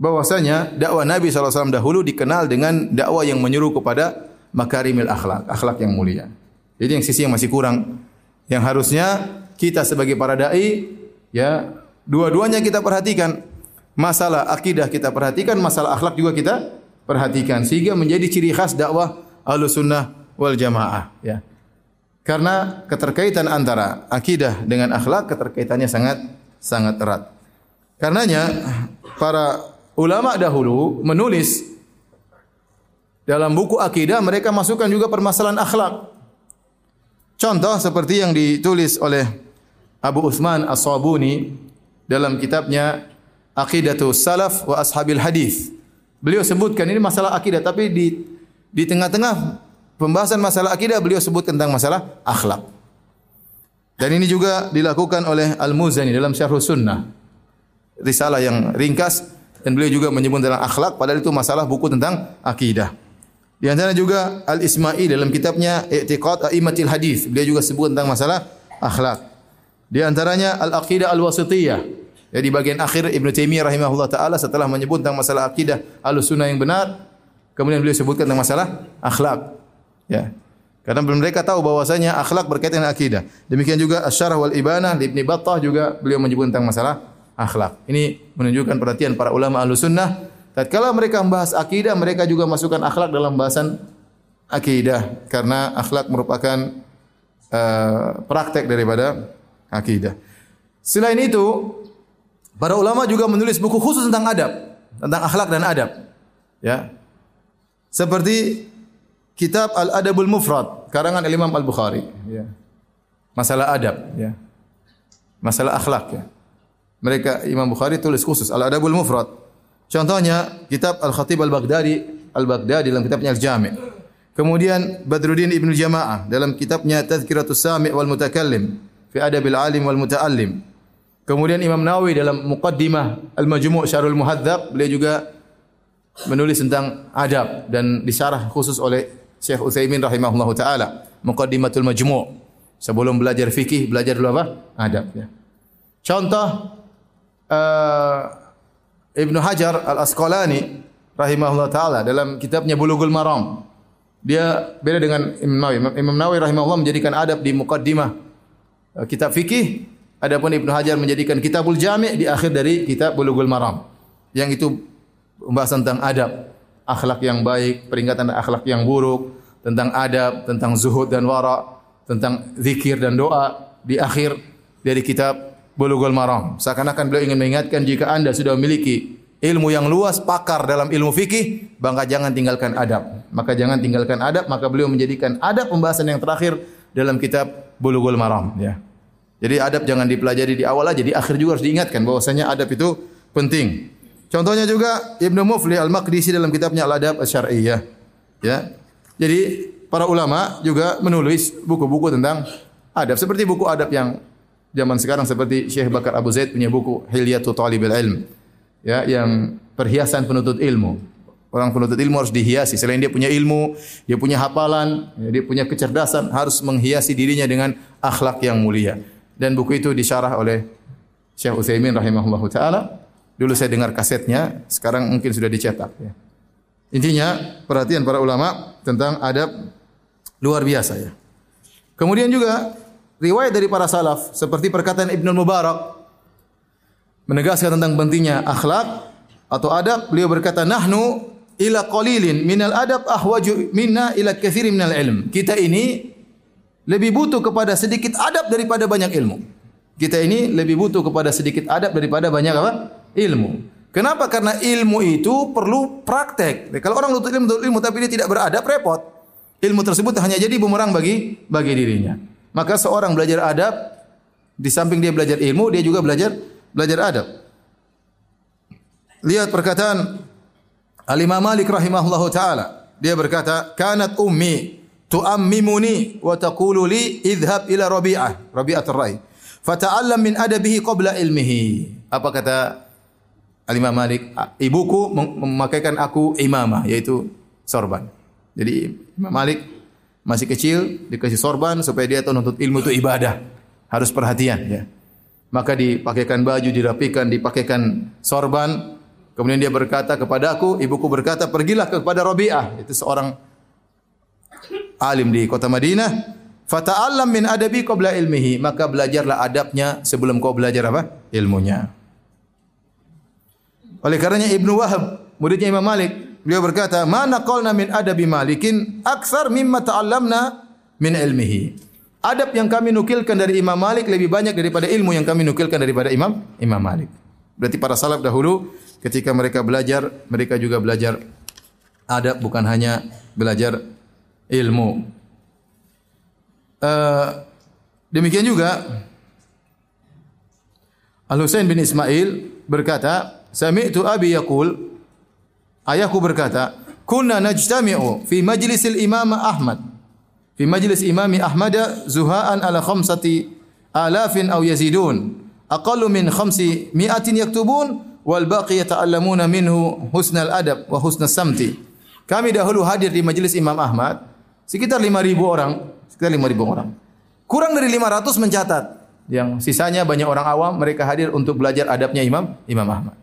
Bahwasanya dakwah Nabi SAW dahulu dikenal dengan dakwah yang menyuruh kepada makarimil akhlak, akhlak yang mulia. Jadi yang sisi yang masih kurang. Yang harusnya kita sebagai para dai ya dua-duanya kita perhatikan masalah akidah kita perhatikan, masalah akhlak juga kita perhatikan sehingga menjadi ciri khas dakwah Ahlussunnah wal Jamaah ya. Karena keterkaitan antara akidah dengan akhlak keterkaitannya sangat sangat erat. Karenanya para ulama dahulu menulis dalam buku akidah mereka masukkan juga permasalahan akhlak. Contoh seperti yang ditulis oleh Abu Uthman As-Sabuni dalam kitabnya Aqidatu Salaf wa Ashabil Hadis. Beliau sebutkan ini masalah akidah tapi di di tengah-tengah pembahasan masalah akidah beliau sebut tentang masalah akhlak. Dan ini juga dilakukan oleh Al-Muzani dalam Syarh Sunnah. Risalah yang ringkas dan beliau juga menyebut tentang akhlak padahal itu masalah buku tentang akidah. Di antara juga Al-Ismail dalam kitabnya I'tiqad A'immatil Hadis, beliau juga sebut tentang masalah akhlak. Di antaranya Al-Aqidah Al-Wasithiyah Ya di bagian akhir Ibnu Taimiyah rahimahullah taala setelah menyebut tentang masalah akidah Ahlussunnah yang benar, kemudian beliau sebutkan tentang masalah akhlak. Ya. Karena mereka tahu bahwasanya akhlak berkaitan dengan akidah. Demikian juga Asy-Syarah wal Ibanah di Ibnu Battah juga beliau menyebut tentang masalah akhlak. Ini menunjukkan perhatian para ulama Ahlussunnah tatkala mereka membahas akidah, mereka juga masukkan akhlak dalam bahasan akidah karena akhlak merupakan uh, praktek daripada akidah. Selain itu, Para ulama juga menulis buku khusus tentang adab, tentang akhlak dan adab. Ya. Seperti kitab Al-Adabul Mufrad karangan Imam Al-Bukhari, ya. Masalah adab, ya. Masalah akhlak, ya. Mereka Imam Bukhari tulis khusus Al-Adabul Mufrad. Contohnya kitab Al-Khatib Al-Baghdadi, Al-Baghdadi dalam kitabnya Al-Jami'. Kemudian Badruddin Ibnu Jamaah dalam kitabnya Tazkiratus Sami' wal Mutakallim fi Adabil Alim wal Muta'allim. Kemudian Imam Nawawi dalam Muqaddimah Al-Majmu' Syarul Muhadzab beliau juga menulis tentang adab dan disyarah khusus oleh Syekh Utsaimin rahimahullahu taala Muqaddimatul Majmu' sebelum belajar fikih belajar dulu apa? adab ya. Contoh uh, Ibnu Hajar Al-Asqalani rahimahullah taala dalam kitabnya Bulughul Maram dia beda dengan Imam Nawawi. Imam Nawawi rahimahullah menjadikan adab di muqaddimah uh, kitab fikih Adapun Ibnu Hajar menjadikan Kitabul Jami' di akhir dari kitab Bulughul Maram. Yang itu pembahasan tentang adab, akhlak yang baik, peringatan akhlak yang buruk, tentang adab, tentang zuhud dan wara, tentang zikir dan doa di akhir dari kitab Bulughul Maram. Seakan-akan beliau ingin mengingatkan jika Anda sudah memiliki ilmu yang luas, pakar dalam ilmu fikih, maka jangan tinggalkan adab. Maka jangan tinggalkan adab, maka beliau menjadikan adab pembahasan yang terakhir dalam kitab Bulughul Maram, ya. Jadi adab jangan dipelajari di awal aja, di akhir juga harus diingatkan bahwasanya adab itu penting. Contohnya juga Ibnu Mufli Al-Maqdisi dalam kitabnya Al-Adab Asy-Syar'iyyah. Ya. Jadi para ulama juga menulis buku-buku tentang adab seperti buku adab yang zaman sekarang seperti Syekh Bakar Abu Zaid punya buku Hilyatu Talibil Ilm. Ya, yang perhiasan penuntut ilmu. Orang penuntut ilmu harus dihiasi. Selain dia punya ilmu, dia punya hafalan, ya, dia punya kecerdasan, harus menghiasi dirinya dengan akhlak yang mulia dan buku itu disyarah oleh Syekh Utsaimin rahimahullahu taala. Dulu saya dengar kasetnya, sekarang mungkin sudah dicetak ya. Intinya perhatian para ulama tentang adab luar biasa ya. Kemudian juga riwayat dari para salaf seperti perkataan Ibnu Mubarak menegaskan tentang pentingnya akhlak atau adab, beliau berkata, "Nahnu ila qalilin minal adab ahwaju minna ila katsirin minal ilm." Kita ini lebih butuh kepada sedikit adab daripada banyak ilmu. Kita ini lebih butuh kepada sedikit adab daripada banyak apa? Ilmu. Kenapa? Karena ilmu itu perlu praktek. Kalau orang nuntut ilmu, nuntut ilmu tapi dia tidak beradab, repot. Ilmu tersebut hanya jadi bumerang bagi bagi dirinya. Maka seorang belajar adab, di samping dia belajar ilmu, dia juga belajar belajar adab. Lihat perkataan Al-Imam Malik rahimahullahu taala. Dia berkata, "Kanat ummi tuammimuni wa taqulu li idhhab ila Rabi'ah, Rabi'ah ar-Rai. Fata'allam min adabihi qabla ilmihi." Apa kata Al-Imam Malik? Ibuku memakaikan aku imamah yaitu sorban. Jadi Imam Malik masih kecil dikasih sorban supaya dia tahu nuntut ilmu itu ibadah. Harus perhatian ya. Maka dipakaikan baju, dirapikan, dipakaikan sorban. Kemudian dia berkata kepada aku, ibuku berkata, pergilah kepada Rabi'ah. Itu seorang alim di kota Madinah. Fata'allam min adabi qabla ilmihi. Maka belajarlah adabnya sebelum kau belajar apa? Ilmunya. Oleh karenanya Ibnu Wahab, muridnya Imam Malik, beliau berkata, "Mana qalna min adabi Malikin aksar mimma ta'allamna min ilmihi." Adab yang kami nukilkan dari Imam Malik lebih banyak daripada ilmu yang kami nukilkan daripada Imam Imam Malik. Berarti para salaf dahulu ketika mereka belajar, mereka juga belajar adab bukan hanya belajar ilmu. Uh, demikian juga Al Husain bin Ismail berkata, "Sami'tu abi yaqul" Ayahku berkata, "Kunna najtami'u fi majlisil Imam Ahmad." fi majlis imami Ahmad zuhaan ala khamsati alafin aw yazidun aqallu min khamsi mi'atin yaktubun wal baqi yata'allamuna minhu husnal adab wa husnas samti kami dahulu hadir di majelis Imam Ahmad sekitar 5000 orang sekitar 5000 orang. Kurang dari 500 mencatat. Yang sisanya banyak orang awam mereka hadir untuk belajar adabnya Imam Imam Ahmad.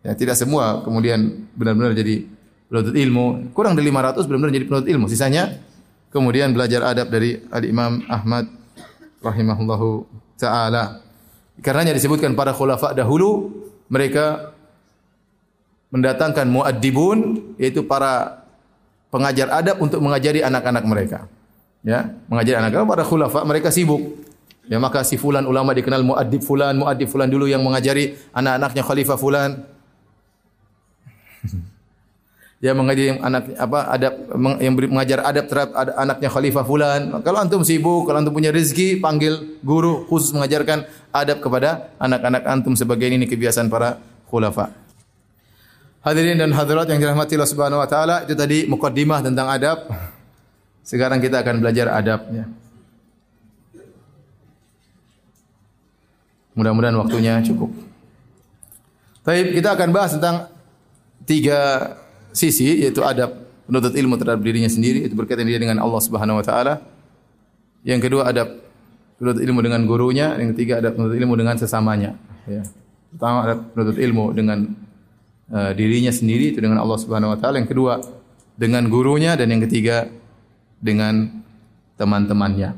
Ya tidak semua kemudian benar-benar jadi penuntut ilmu. Kurang dari 500 benar-benar jadi penuntut ilmu. Sisanya kemudian belajar adab dari Al Imam Ahmad rahimahullahu taala. Karenanya disebutkan para khulafa dahulu mereka mendatangkan muaddibun yaitu para pengajar adab untuk mengajari anak-anak mereka. Ya, mengajari anak-anak para khulafa mereka sibuk. Ya, maka si fulan ulama dikenal muaddib fulan, muaddib fulan dulu yang mengajari anak-anaknya khalifah fulan. [laughs] dia mengajar anak apa adab yang mengajar adab terhadap anaknya khalifah fulan. Kalau antum sibuk, kalau antum punya rezeki, panggil guru khusus mengajarkan adab kepada anak-anak antum sebagai ini kebiasaan para khulafa. Hadirin dan hadirat yang dirahmati Allah Subhanahu wa taala, itu tadi mukaddimah tentang adab. Sekarang kita akan belajar adabnya. Mudah-mudahan waktunya cukup. Baik, kita akan bahas tentang tiga sisi yaitu adab menuntut ilmu terhadap dirinya sendiri itu berkaitan dia dengan Allah Subhanahu wa taala. Yang kedua adab menuntut ilmu dengan gurunya, yang ketiga adab menuntut ilmu dengan sesamanya, ya. Pertama adab menuntut ilmu dengan uh, dirinya sendiri itu dengan Allah Subhanahu wa taala, yang kedua dengan gurunya dan yang ketiga dengan teman-temannya.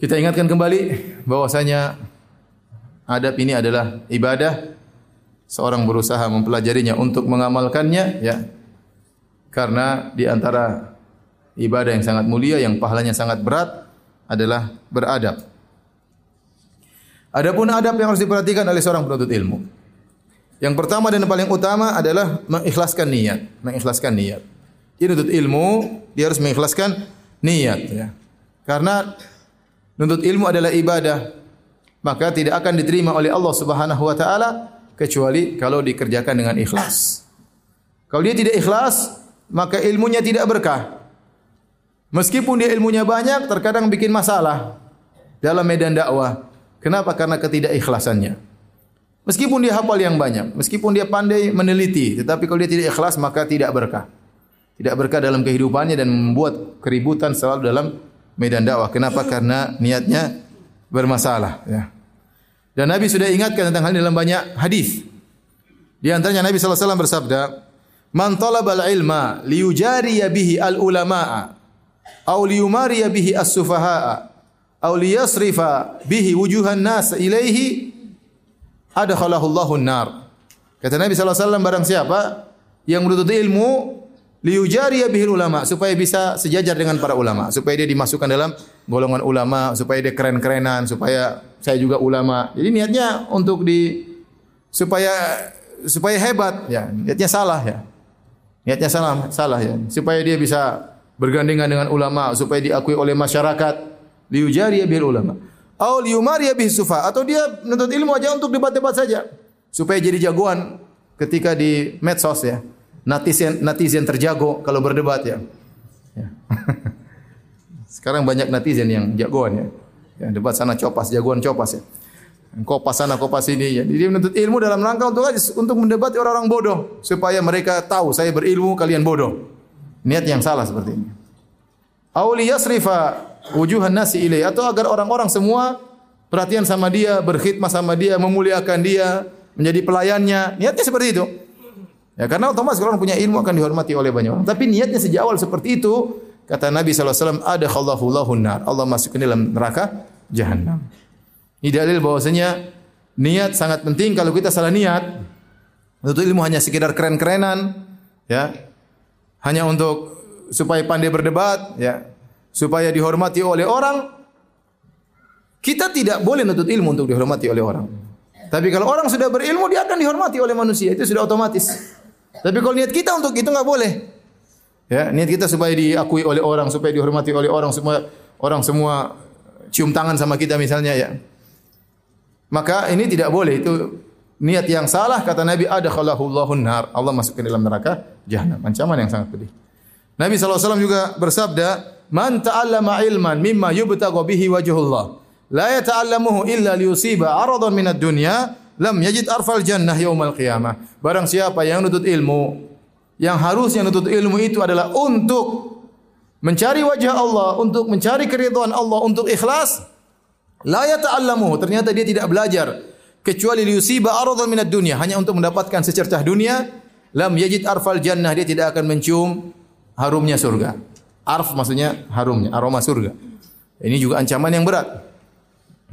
Kita ingatkan kembali bahwasanya adab ini adalah ibadah seorang berusaha mempelajarinya untuk mengamalkannya ya karena di antara ibadah yang sangat mulia yang pahalanya sangat berat adalah beradab. Adapun adab yang harus diperhatikan oleh seorang penuntut ilmu. Yang pertama dan paling utama adalah mengikhlaskan niat, mengikhlaskan niat. Dia nuntut ilmu, dia harus mengikhlaskan niat ya. Karena nuntut ilmu adalah ibadah, maka tidak akan diterima oleh Allah Subhanahu wa taala kecuali kalau dikerjakan dengan ikhlas. Kalau dia tidak ikhlas, maka ilmunya tidak berkah. Meskipun dia ilmunya banyak, terkadang bikin masalah dalam medan dakwah. Kenapa? Karena ketidakikhlasannya. Meskipun dia hafal yang banyak, meskipun dia pandai meneliti, tetapi kalau dia tidak ikhlas maka tidak berkah. Tidak berkah dalam kehidupannya dan membuat keributan selalu dalam medan dakwah. Kenapa? Karena niatnya bermasalah, ya. Dan Nabi sudah ingatkan tentang hal ini dalam banyak hadis. Di antaranya Nabi SAW bersabda, "Man talabal ilma liyujariya bihi al ulama'a aw liyumariya bihi as-sufaha'a aw liyasrifa bihi wujuhan nas ilaihi adkhalahu nar. Kata Nabi SAW barang siapa yang menuntut ilmu liyujariya bihil ulama supaya bisa sejajar dengan para ulama, supaya dia dimasukkan dalam golongan ulama, supaya dia keren-kerenan, supaya saya juga ulama. Jadi niatnya untuk di supaya supaya hebat ya, niatnya salah ya. Niatnya salah, salah ya. Supaya dia bisa bergandengan dengan ulama, supaya diakui oleh masyarakat, liyujariya bihil ulama. Au liyumariya bihis sufa atau dia menuntut ilmu aja untuk debat-debat saja supaya jadi jagoan ketika di medsos ya. Netizen netizen terjago kalau berdebat ya. ya. [laughs] Sekarang banyak netizen yang jagoan ya. Ya debat sana copas, jagoan copas ya. Kopas sana, kopas sini ya. Jadi menuntut ilmu dalam rangka untuk untuk mendebati orang-orang bodoh supaya mereka tahu saya berilmu, kalian bodoh. Niat yang salah seperti ini. Auliya yasrifa wujuhan nasi ilai atau agar orang-orang semua perhatian sama dia, berkhidmat sama dia, memuliakan dia, menjadi pelayannya. Niatnya seperti itu. Ya, karena otomatis kalau orang punya ilmu akan dihormati oleh banyak orang. Tapi niatnya sejak awal seperti itu, kata Nabi SAW, ada khallahu nar. Allah masuk ke dalam neraka jahanam. Ini dalil bahwasanya niat sangat penting kalau kita salah niat. Untuk ilmu hanya sekedar keren-kerenan, ya. Hanya untuk supaya pandai berdebat, ya. Supaya dihormati oleh orang. Kita tidak boleh menuntut ilmu untuk dihormati oleh orang. Tapi kalau orang sudah berilmu dia akan dihormati oleh manusia, itu sudah otomatis. Tapi kalau niat kita untuk itu nggak boleh. Ya, niat kita supaya diakui oleh orang, supaya dihormati oleh orang semua orang semua cium tangan sama kita misalnya ya. Maka ini tidak boleh itu niat yang salah kata Nabi ada Allahun nar. Allah masukkan dalam neraka jahanam. Ancaman yang sangat pedih. Nabi SAW juga bersabda, "Man ta'allama ilman mimma yubtagha bihi wajhullah." la yata'allamuhu illa liyusiba aradan minad dunya lam yajid arfal jannah yaumal qiyamah. Barang siapa yang nutut ilmu yang harusnya nutut ilmu itu adalah untuk mencari wajah Allah, untuk mencari keridhaan Allah, untuk ikhlas, la yata'allamuhu. Ternyata dia tidak belajar kecuali liyusiba aradan minad dunya, hanya untuk mendapatkan secercah dunia, lam yajid arfal jannah, dia tidak akan mencium harumnya surga. Arf maksudnya harumnya, aroma surga. Ini juga ancaman yang berat.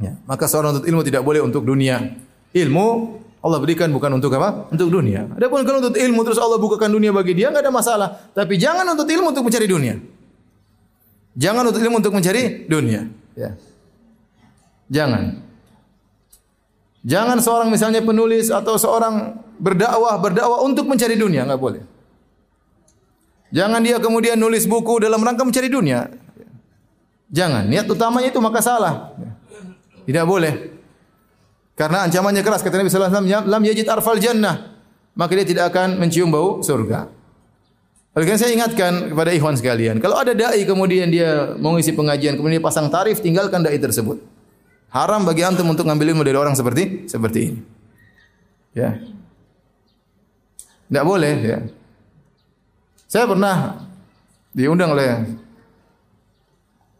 Ya, maka seorang untuk ilmu tidak boleh untuk dunia. Ilmu Allah berikan bukan untuk apa? Untuk dunia. Adapun kalau untuk ilmu terus Allah bukakan dunia bagi dia enggak ada masalah. Tapi jangan untuk ilmu untuk mencari dunia. Jangan untuk ilmu untuk mencari dunia. Ya. Jangan. Jangan seorang misalnya penulis atau seorang berdakwah berdakwah untuk mencari dunia, enggak boleh. Jangan dia kemudian nulis buku dalam rangka mencari dunia. Jangan. Niat utamanya itu maka salah. Tidak boleh. Karena ancamannya keras kata Nabi sallallahu alaihi wasallam, "Lam yajid arfal jannah." Maka dia tidak akan mencium bau surga. Oleh karena saya ingatkan kepada ikhwan sekalian, kalau ada dai kemudian dia mau ngisi pengajian, kemudian dia pasang tarif, tinggalkan dai tersebut. Haram bagi antum untuk ngambil ilmu dari orang seperti seperti ini. Ya. Tidak boleh ya. Saya pernah diundang oleh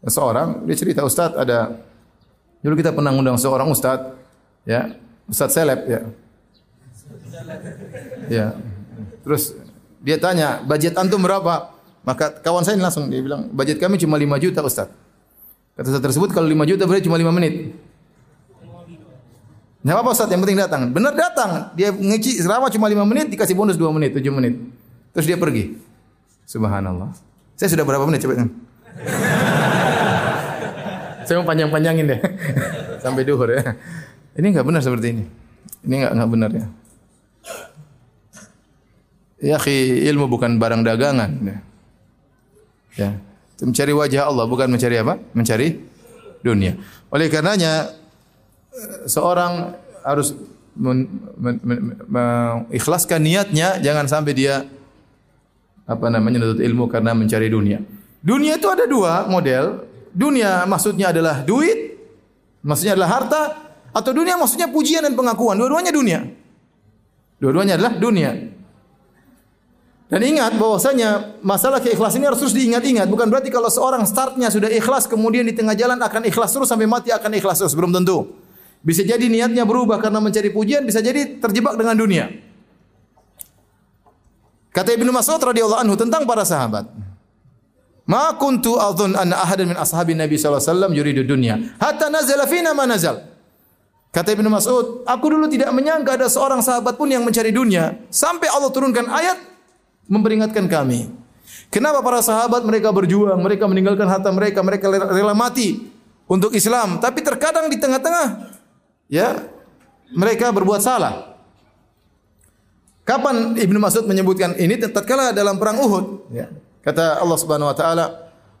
seorang, dia cerita Ustaz ada Dulu kita pernah undang seorang ustaz, ya, ustaz seleb, ya. Ya. Terus dia tanya, budget antum berapa? Maka kawan saya langsung dia bilang, budget kami cuma 5 juta ustaz. Kata ustaz tersebut kalau 5 juta berarti cuma 5 menit. Nggak apa-apa Ustaz, yang penting datang. Benar datang. Dia ngeci selama cuma 5 menit, dikasih bonus 2 menit, 7 menit. Terus dia pergi. Subhanallah. Saya sudah berapa menit coba? Saya mau panjang-panjangin deh. [laughs] Sampai duhur ya. Ini enggak benar seperti ini. Ini enggak enggak benar ya. Ya, ilmu bukan barang dagangan. Ya. ya. Mencari wajah Allah bukan mencari apa? Mencari dunia. Oleh karenanya seorang harus mengikhlaskan niatnya jangan sampai dia apa namanya menuntut ilmu karena mencari dunia. Dunia itu ada dua model. Dunia maksudnya adalah duit, maksudnya adalah harta, atau dunia maksudnya pujian dan pengakuan. Dua-duanya dunia. Dua-duanya adalah dunia. Dan ingat bahwasanya masalah keikhlasan ini harus terus diingat-ingat. Bukan berarti kalau seorang startnya sudah ikhlas, kemudian di tengah jalan akan ikhlas terus sampai mati akan ikhlas terus. Belum tentu. Bisa jadi niatnya berubah karena mencari pujian, bisa jadi terjebak dengan dunia. Kata Ibnu Mas'ud radhiyallahu anhu tentang para sahabat. Ma kuntu adhun anna ahadan min ashabin Nabi sallallahu alaihi wasallam yuridu dunya hatta nazala fina ma nazal. Kata Ibnu Mas'ud, aku dulu tidak menyangka ada seorang sahabat pun yang mencari dunia sampai Allah turunkan ayat memperingatkan kami. Kenapa para sahabat mereka berjuang, mereka meninggalkan harta mereka, mereka rela mati untuk Islam, tapi terkadang di tengah-tengah ya mereka berbuat salah. Kapan Ibnu Mas'ud menyebutkan ini? Tatkala dalam perang Uhud, ya. Kata Allah Subhanahu wa taala,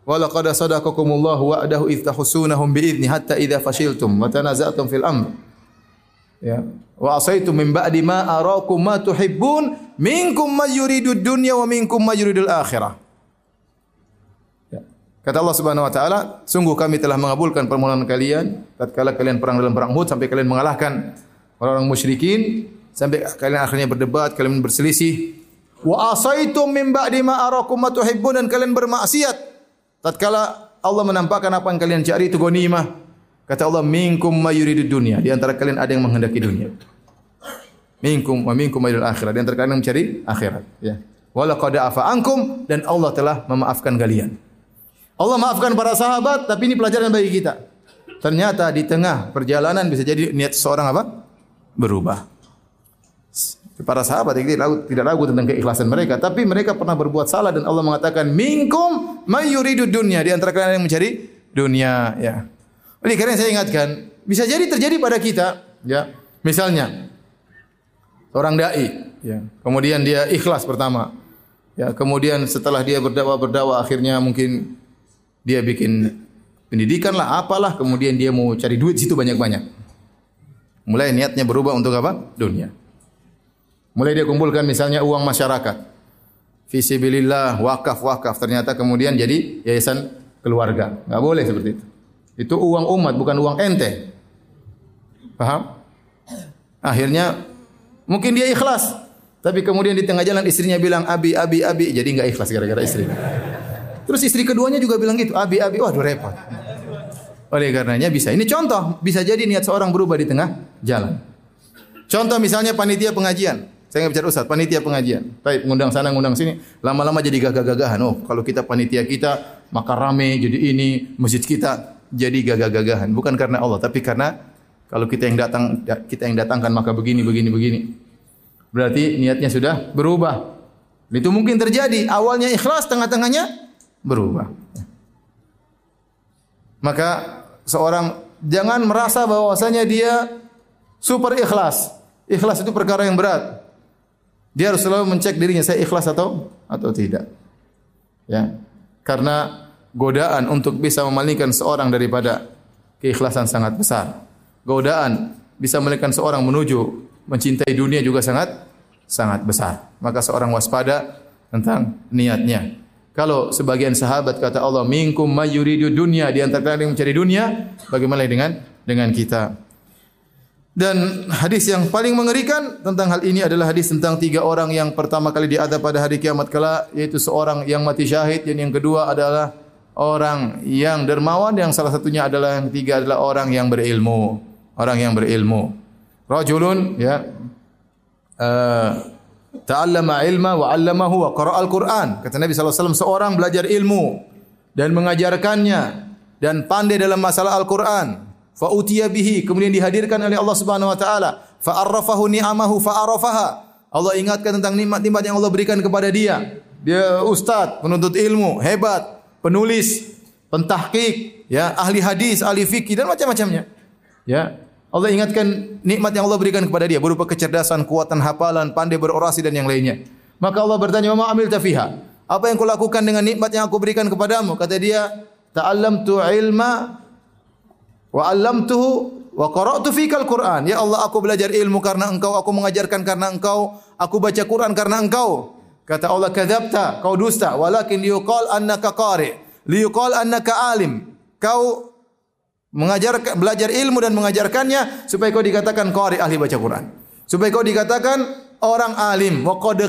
Walaqad sadaqakumullahu wa'dahu idh tahussunahum bi'idzni hatta idza fashiltum wa tanaza'tum fil amr. Ya. Wa asaitum min ba'di ma arakum ma tuhibbun minkum may yuridu dunya wa minkum may yuridul akhirah. Ya. Kata Allah Subhanahu wa taala, sungguh kami telah mengabulkan permohonan kalian tatkala kalian perang dalam perang Uhud sampai kalian mengalahkan orang-orang musyrikin sampai kalian akhirnya berdebat, kalian berselisih. Wa asaitum min ba'di ma arakum ma tuhibbun dan kalian bermaksiat Tatkala Allah menampakkan apa yang kalian cari itu ghanimah. Kata Allah, minkum mayuridu dunia. Di antara kalian ada yang menghendaki dunia. Minkum wa minkum mayuril akhirat. Di antara kalian yang mencari akhirat. Ya. Walaqad afa ankum dan Allah telah memaafkan kalian. Allah maafkan para sahabat, tapi ini pelajaran bagi kita. Ternyata di tengah perjalanan bisa jadi niat seseorang apa? Berubah. Para sahabat tidak ragu, tentang keikhlasan mereka, tapi mereka pernah berbuat salah dan Allah mengatakan minkum mayuridu dunya di antara kalian yang mencari dunia ya. Oleh karena saya ingatkan, bisa jadi terjadi pada kita ya. Misalnya seorang dai ya, kemudian dia ikhlas pertama. Ya, kemudian setelah dia berdakwah berdakwah akhirnya mungkin dia bikin pendidikan lah apalah kemudian dia mau cari duit situ banyak-banyak. Mulai niatnya berubah untuk apa? Dunia. Mulai dia kumpulkan misalnya uang masyarakat. Visibilillah, wakaf, wakaf. Ternyata kemudian jadi yayasan keluarga. Enggak boleh seperti itu. Itu uang umat, bukan uang ente. Paham? Akhirnya mungkin dia ikhlas. Tapi kemudian di tengah jalan istrinya bilang abi, abi, abi. Jadi enggak ikhlas gara-gara istri. Terus istri keduanya juga bilang gitu, abi, abi. Waduh repot. Oleh karenanya bisa. Ini contoh, bisa jadi niat seorang berubah di tengah jalan. Contoh misalnya panitia pengajian. Saya nggak bicara ustaz, panitia pengajian. Baik, ngundang sana, ngundang sini. Lama-lama jadi gagah-gagahan. Oh, kalau kita panitia kita, maka rame jadi ini, masjid kita jadi gagah-gagahan. Bukan karena Allah, tapi karena kalau kita yang datang, kita yang datangkan maka begini, begini, begini. Berarti niatnya sudah berubah. Itu mungkin terjadi. Awalnya ikhlas, tengah-tengahnya berubah. Maka seorang jangan merasa bahwasanya dia super ikhlas. Ikhlas itu perkara yang berat. Dia harus selalu mencek dirinya saya ikhlas atau atau tidak. Ya. Karena godaan untuk bisa memalingkan seorang daripada keikhlasan sangat besar. Godaan bisa memalingkan seorang menuju mencintai dunia juga sangat sangat besar. Maka seorang waspada tentang niatnya. Kalau sebagian sahabat kata Allah, "Minkum mayyuridu dunya," di antara kalian yang mencari dunia, bagaimana dengan dengan kita? Dan hadis yang paling mengerikan tentang hal ini adalah hadis tentang tiga orang yang pertama kali diadab pada hari kiamat kala yaitu seorang yang mati syahid dan yang kedua adalah orang yang dermawan yang salah satunya adalah yang ketiga adalah orang yang berilmu. Orang yang berilmu. Rajulun ya uh, ta'allama ilma wa 'allamahu wa qara'a al-Qur'an. Kata Nabi sallallahu alaihi wasallam seorang belajar ilmu dan mengajarkannya dan pandai dalam masalah Al-Qur'an fa utiya bihi. Kemudian dihadirkan oleh Allah Subhanahu wa taala. Fa arrafahu ni'amahu fa arafaha Allah ingatkan tentang nikmat-nikmat yang Allah berikan kepada dia. Dia ustaz penuntut ilmu hebat penulis pentahqiq ya ahli hadis ahli fikih dan macam-macamnya. Ya Allah ingatkan nikmat yang Allah berikan kepada dia berupa kecerdasan kuatan hafalan pandai berorasi dan yang lainnya. Maka Allah bertanya ma amil tafiha apa yang kau lakukan dengan nikmat yang aku berikan kepadamu? Kata dia ta'allamtu ilma Wa 'allamtuhu wa qara'tu fikal Qur'an. Ya Allah, aku belajar ilmu karena Engkau, aku mengajarkan karena Engkau, aku baca Quran karena Engkau. Kata Allah, "Kadzabta, kau dusta, walakin liyuqal annaka qari." Liyuqal annaka alim. Kau mengajar belajar ilmu dan mengajarkannya supaya kau dikatakan qari ahli baca Quran. Supaya kau dikatakan orang alim wa qad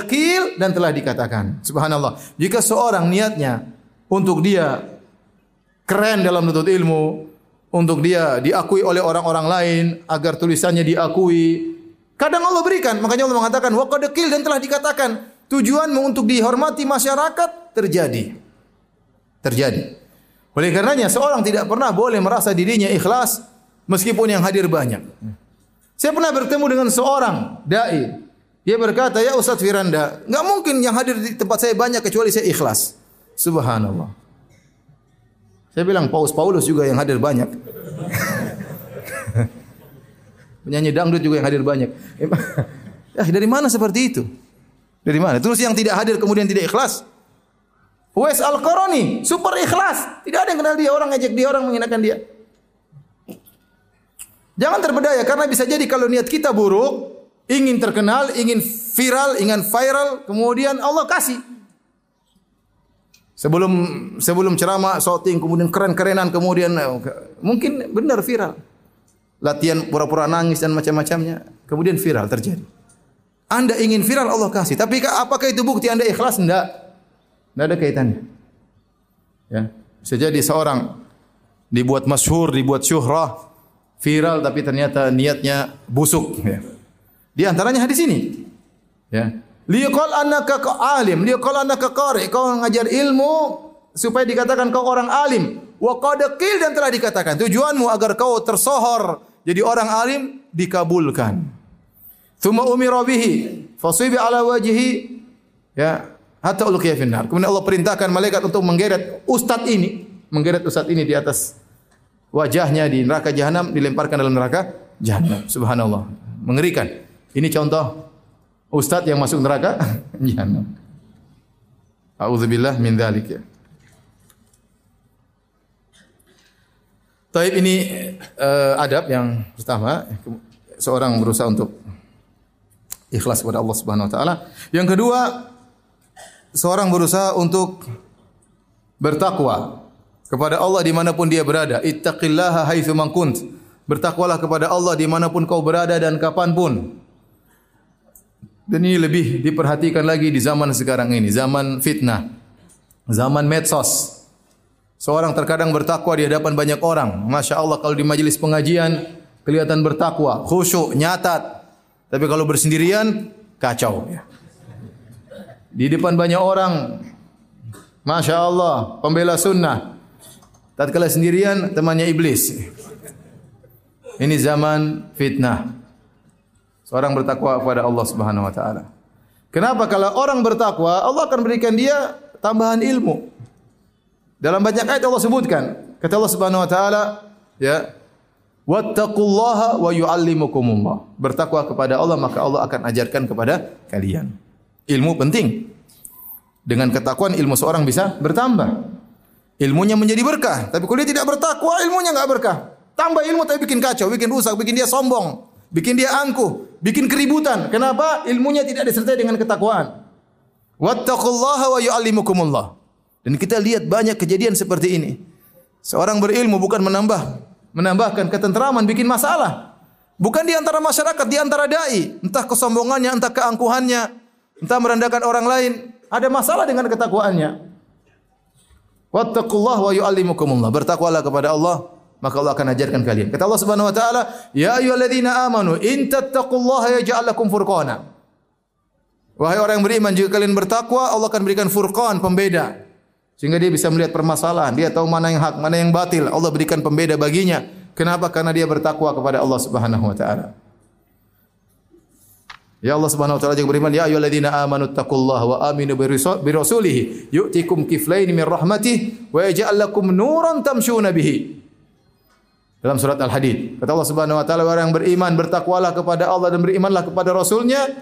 dan telah dikatakan. Subhanallah. Jika seorang niatnya untuk dia keren dalam menuntut ilmu, untuk dia diakui oleh orang-orang lain agar tulisannya diakui. Kadang Allah berikan, makanya Allah mengatakan wa qad dan telah dikatakan tujuanmu untuk dihormati masyarakat terjadi. Terjadi. Oleh karenanya seorang tidak pernah boleh merasa dirinya ikhlas meskipun yang hadir banyak. Saya pernah bertemu dengan seorang dai. Dia berkata, "Ya Ustaz Firanda, nggak mungkin yang hadir di tempat saya banyak kecuali saya ikhlas." Subhanallah. Saya bilang Paus Paulus juga yang hadir banyak. [laughs] Penyanyi dangdut juga yang hadir banyak. ya, dari mana seperti itu? Dari mana? Terus yang tidak hadir kemudian tidak ikhlas? Wes Al-Qarani, super ikhlas. Tidak ada yang kenal dia, orang ngejek dia, orang menghinakan dia. Jangan terbedaya karena bisa jadi kalau niat kita buruk, ingin terkenal, ingin viral, ingin viral, kemudian Allah kasih. Sebelum sebelum ceramah, shooting, kemudian keren-kerenan, kemudian eh, mungkin benar viral. Latihan pura-pura nangis dan macam-macamnya, kemudian viral terjadi. Anda ingin viral Allah kasih, tapi apakah itu bukti Anda ikhlas? Tidak. Tidak ada kaitannya. Ya. Bisa jadi seorang dibuat masyhur, dibuat syuhrah, viral tapi ternyata niatnya busuk ya. Di antaranya hadis ini. Ya. Liqal annaka alim, liqal annaka qari, kau ngajar ilmu supaya dikatakan kau orang alim. Wa qad dan telah dikatakan tujuanmu agar kau tersohor jadi orang alim dikabulkan. Tsumma umira bihi fasibi ala wajhi ya hatta ulqiya finnar. Kemudian Allah perintahkan malaikat untuk menggeret ustaz ini, menggeret ustaz ini di atas wajahnya di neraka jahanam dilemparkan dalam neraka jahanam. Subhanallah. Mengerikan. Ini contoh Ustadz yang masuk neraka [laughs] jahanam. Auzubillah min dzalik ya. Taib ini uh, adab yang pertama seorang berusaha untuk ikhlas kepada Allah Subhanahu wa taala. Yang kedua seorang berusaha untuk bertakwa kepada Allah di mana pun dia berada. Ittaqillaha haitsu kunt. Bertakwalah kepada Allah di mana pun kau berada dan kapan pun. Dan ini lebih diperhatikan lagi di zaman sekarang ini, zaman fitnah, zaman medsos. Seorang terkadang bertakwa di hadapan banyak orang. Masya Allah kalau di majelis pengajian kelihatan bertakwa, khusyuk, nyatat. Tapi kalau bersendirian kacau. Di depan banyak orang, Masya Allah, pembela sunnah. Tatkala sendirian temannya iblis. Ini zaman fitnah. Seorang bertakwa kepada Allah Subhanahu wa taala. Kenapa kalau orang bertakwa, Allah akan berikan dia tambahan ilmu. Dalam banyak ayat Allah sebutkan, kata Allah Subhanahu wa taala, ya, wattaqullaha wa yuallimukumullah. Bertakwa kepada Allah maka Allah akan ajarkan kepada kalian. Ilmu penting. Dengan ketakwaan ilmu seorang bisa bertambah. Ilmunya menjadi berkah, tapi kalau dia tidak bertakwa, ilmunya enggak berkah. Tambah ilmu tapi bikin kacau, bikin rusak, bikin dia sombong bikin dia angkuh, bikin keributan. Kenapa? Ilmunya tidak disertai dengan ketakwaan. Wattaqullaha wa yu'allimukumullah. Dan kita lihat banyak kejadian seperti ini. Seorang berilmu bukan menambah menambahkan ketenteraman, bikin masalah. Bukan di antara masyarakat, di antara dai, entah kesombongannya, entah keangkuhannya, entah merendahkan orang lain, ada masalah dengan ketakwaannya. Wattaqullaha wa yu'allimukumullah. Bertakwalah kepada Allah maka Allah akan ajarkan kalian. Kata Allah Subhanahu wa taala, "Ya ayyuhalladzina amanu in tattaqullaha yaj'al lakum furqana." Wahai orang yang beriman, jika kalian bertakwa, Allah akan berikan furqan, pembeda. Sehingga dia bisa melihat permasalahan, dia tahu mana yang hak, mana yang batil. Allah berikan pembeda baginya. Kenapa? Karena dia bertakwa kepada Allah Subhanahu wa taala. Ya Allah Subhanahu wa taala juga beriman, ya ayyuhalladzina amanu taqullaha wa aminu bi rasulih yu'tikum kiflain min rahmatih wa yaj'al lakum nuran tamshuna bihi dalam surat Al-Hadid. Kata Allah Subhanahu wa taala orang yang beriman bertakwalah kepada Allah dan berimanlah kepada Rasulnya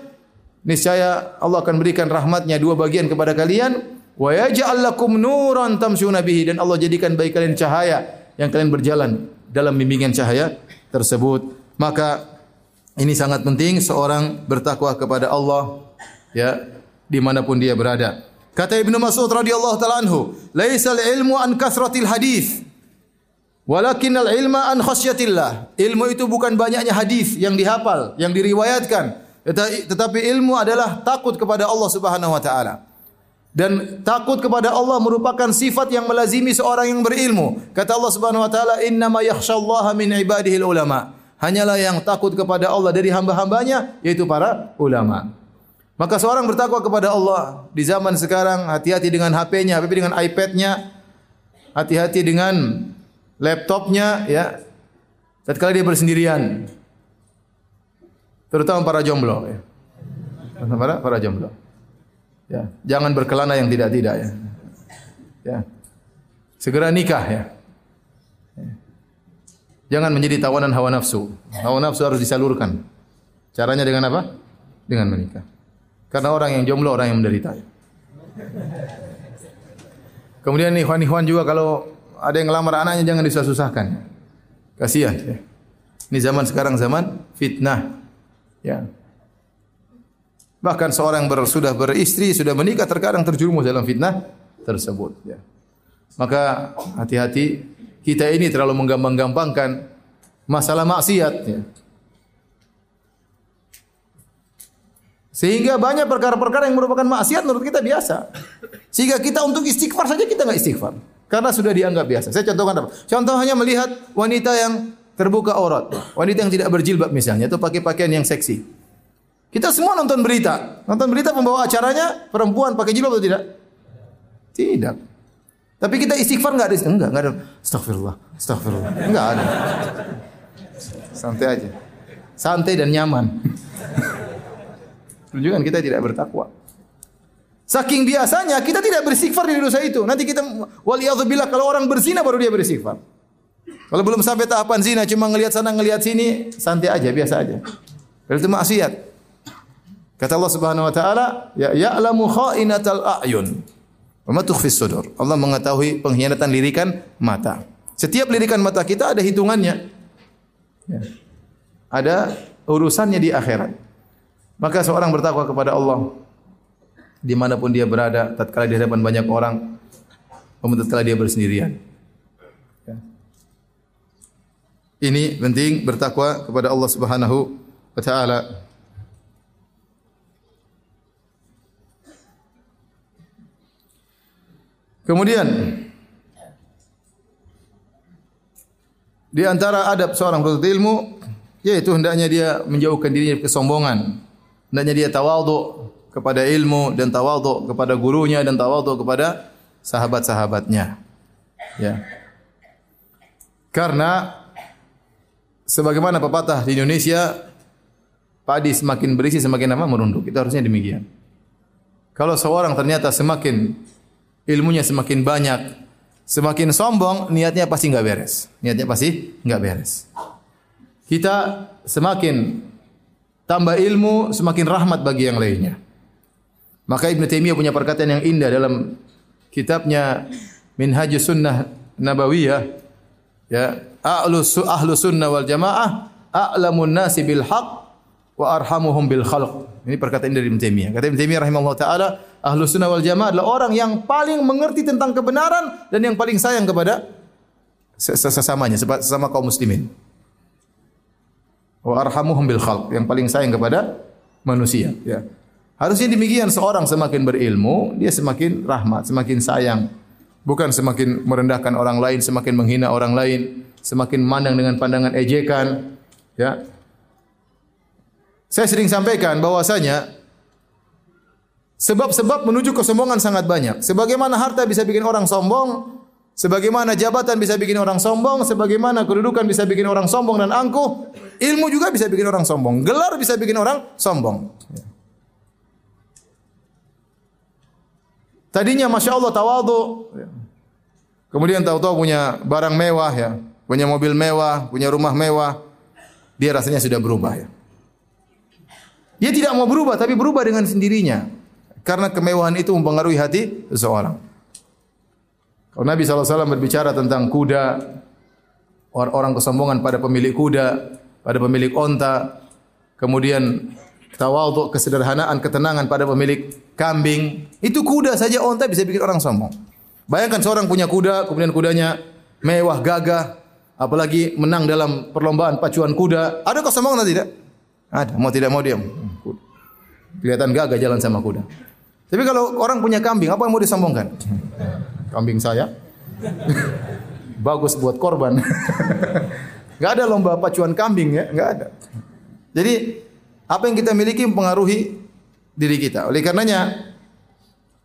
niscaya Allah akan berikan rahmatnya dua bagian kepada kalian wa yaj'al lakum nuran tamshuna bihi dan Allah jadikan bagi kalian cahaya yang kalian berjalan dalam bimbingan cahaya tersebut. Maka ini sangat penting seorang bertakwa kepada Allah ya di mana pun dia berada. Kata Ibnu Mas'ud radhiyallahu taala anhu, "Laisal ilmu an kasratil hadis, Walakinnal ilma an khasyatillah. Ilmu itu bukan banyaknya hadis yang dihafal, yang diriwayatkan, tetapi ilmu adalah takut kepada Allah Subhanahu wa taala. Dan takut kepada Allah merupakan sifat yang melazimi seorang yang berilmu. Kata Allah Subhanahu wa taala, "Innama yakhsyallaha min ibadihi ulama." Hanyalah yang takut kepada Allah dari hamba-hambanya yaitu para ulama. Maka seorang bertakwa kepada Allah di zaman sekarang hati-hati dengan HP-nya, hati dengan iPad-nya, hati-hati dengan laptopnya ya tatkala dia bersendirian Terutama para jomblo ya. Para para jomblo. Ya, jangan berkelana yang tidak-tidak ya. Ya. Segera nikah ya. ya. Jangan menjadi tawanan hawa nafsu. Hawa nafsu harus disalurkan. Caranya dengan apa? Dengan menikah. Karena orang yang jomblo orang yang menderita. Kemudian nih ikhwan juga kalau ada yang ngelamar anaknya jangan disusah-susahkan. Kasihan. Ya. Ini zaman sekarang zaman fitnah. Ya. Bahkan seorang ber, sudah beristri, sudah menikah terkadang terjerumus dalam fitnah tersebut. Ya. Maka hati-hati kita ini terlalu menggampang-gampangkan masalah maksiat. Ya. Sehingga banyak perkara-perkara yang merupakan maksiat menurut kita biasa. Sehingga kita untuk istighfar saja kita nggak istighfar. Karena sudah dianggap biasa. Saya contohkan apa? Contohnya melihat wanita yang terbuka aurat. Wanita yang tidak berjilbab misalnya. Itu pakai pakaian yang seksi. Kita semua nonton berita. Nonton berita pembawa acaranya perempuan pakai jilbab atau tidak? Tidak. Tapi kita istighfar nggak ada enggak, enggak ada. Astagfirullah, astagfirullah. Enggak ada. Santai aja. Santai dan nyaman. [laughs] Tunjukkan kita tidak bertakwa. Saking biasanya kita tidak beristighfar di dosa itu. Nanti kita waliyadzubillah kalau orang berzina baru dia beristighfar. Kalau belum sampai tahapan zina cuma ngelihat sana ngelihat sini santai aja biasa aja. Itu maksiat. Kata Allah Subhanahu wa taala, ya ya'lamu kha'inatal a'yun. Wa tukhfis sudur. Allah mengetahui pengkhianatan lirikan mata. Setiap lirikan mata kita ada hitungannya. Ya. Ada urusannya di akhirat. Maka seorang bertakwa kepada Allah di mana pun dia berada, tatkala di hadapan banyak orang, maupun tatkala dia bersendirian. Ya. Ini penting bertakwa kepada Allah Subhanahu wa taala. Kemudian di antara adab seorang penuntut ilmu yaitu hendaknya dia menjauhkan dirinya dari kesombongan hendaknya dia tawadhu kepada ilmu dan tawadhu kepada gurunya dan tawadhu kepada sahabat-sahabatnya. Ya. Karena sebagaimana pepatah di Indonesia padi semakin berisi semakin apa merunduk. Itu harusnya demikian. Kalau seorang ternyata semakin ilmunya semakin banyak, semakin sombong, niatnya pasti nggak beres. Niatnya pasti nggak beres. Kita semakin tambah ilmu, semakin rahmat bagi yang lainnya. Maka Ibn Taimiyah punya perkataan yang indah dalam kitabnya Minhajus Sunnah Nabawiyah ya ahlu ahlu sunnah wal jamaah a'lamun nasi bil haq wa arhamuhum bil khalq. Ini perkataan dari Ibn Taimiyah. Kata Ibn Taimiyah rahimahullah taala, ahlu sunnah wal jamaah adalah orang yang paling mengerti tentang kebenaran dan yang paling sayang kepada sesamanya, sesama kaum muslimin wa arhamuhum bil khalq yang paling sayang kepada manusia ya harusnya demikian seorang semakin berilmu dia semakin rahmat semakin sayang bukan semakin merendahkan orang lain semakin menghina orang lain semakin mandang dengan pandangan ejekan ya saya sering sampaikan bahwasanya sebab-sebab menuju kesombongan sangat banyak sebagaimana harta bisa bikin orang sombong Sebagaimana jabatan bisa bikin orang sombong, sebagaimana kedudukan bisa bikin orang sombong dan angkuh, ilmu juga bisa bikin orang sombong. Gelar bisa bikin orang sombong. Tadinya masya Allah tawadu, kemudian tahu-tahu punya barang mewah ya, punya mobil mewah, punya rumah mewah, dia rasanya sudah berubah ya. Dia tidak mau berubah, tapi berubah dengan sendirinya. Karena kemewahan itu mempengaruhi hati seseorang. Kalau Nabi SAW berbicara tentang kuda, orang kesombongan pada pemilik kuda, pada pemilik onta, kemudian tawadhu, kesederhanaan, ketenangan pada pemilik kambing. Itu kuda saja onta bisa bikin orang sombong. Bayangkan seorang punya kuda, kemudian kudanya mewah, gagah, apalagi menang dalam perlombaan pacuan kuda. Ada kesombongan atau tidak? Ada. Mau tidak mau diam. Kelihatan gagah jalan sama kuda. Tapi kalau orang punya kambing, apa yang mau disombongkan? kambing saya. [laughs] Bagus buat korban. [laughs] Gak ada lomba pacuan kambing ya, gak ada. Jadi apa yang kita miliki mempengaruhi diri kita. Oleh karenanya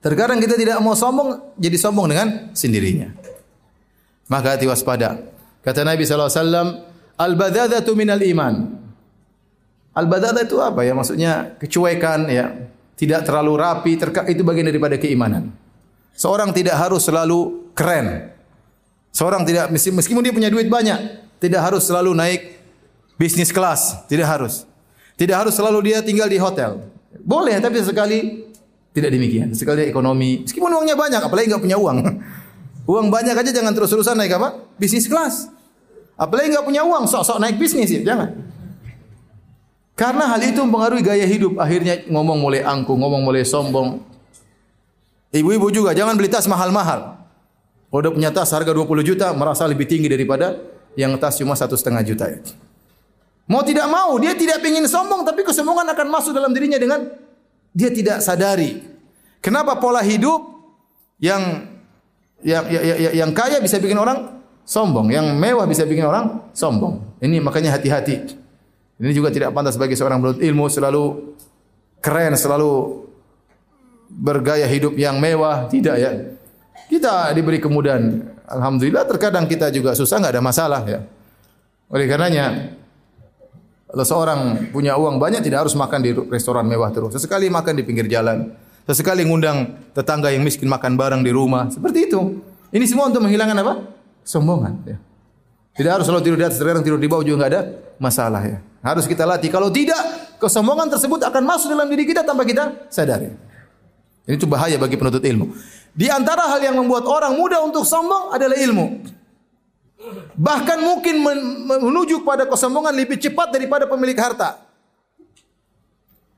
terkadang kita tidak mau sombong jadi sombong dengan sendirinya. Maka hati waspada. Kata Nabi SAW, Al-badadatu minal iman. Al-badada itu apa ya? Maksudnya kecuekan ya, tidak terlalu rapi, itu bagian daripada keimanan. Seorang tidak harus selalu keren. Seorang tidak meskipun dia punya duit banyak, tidak harus selalu naik bisnis kelas, tidak harus. Tidak harus selalu dia tinggal di hotel. Boleh, tapi sekali tidak demikian. Sekali ekonomi, meskipun uangnya banyak, apalagi nggak punya uang. [laughs] Uang banyak aja jangan terus-terusan naik apa? Bisnis kelas. Apalagi nggak punya uang, sok-sok naik bisnis ya, jangan. Karena hal itu mempengaruhi gaya hidup. Akhirnya ngomong mulai angkuh, ngomong mulai sombong. Ibu-ibu juga jangan beli tas mahal-mahal. Kalau udah punya tas harga 20 juta, merasa lebih tinggi daripada yang tas cuma satu setengah juta. Ya. Mau tidak mau, dia tidak ingin sombong, tapi kesombongan akan masuk dalam dirinya dengan dia tidak sadari. Kenapa pola hidup yang yang yang, yang, kaya bisa bikin orang sombong, yang mewah bisa bikin orang sombong. Ini makanya hati-hati. Ini juga tidak pantas bagi seorang penuntut ilmu selalu keren, selalu bergaya hidup yang mewah, tidak ya. Kita diberi kemudahan. Alhamdulillah terkadang kita juga susah nggak ada masalah ya. Oleh karenanya kalau seorang punya uang banyak tidak harus makan di restoran mewah terus. Sesekali makan di pinggir jalan. Sesekali ngundang tetangga yang miskin makan bareng di rumah. Seperti itu. Ini semua untuk menghilangkan apa? Sombongan. Ya. Tidak harus selalu tidur di atas, terkadang tidur di bawah juga nggak ada masalah ya. Harus kita latih. Kalau tidak, kesombongan tersebut akan masuk dalam diri kita tanpa kita sadari. Ini itu bahaya bagi penuntut ilmu. Di antara hal yang membuat orang mudah untuk sombong adalah ilmu. Bahkan mungkin menuju pada kesombongan lebih cepat daripada pemilik harta.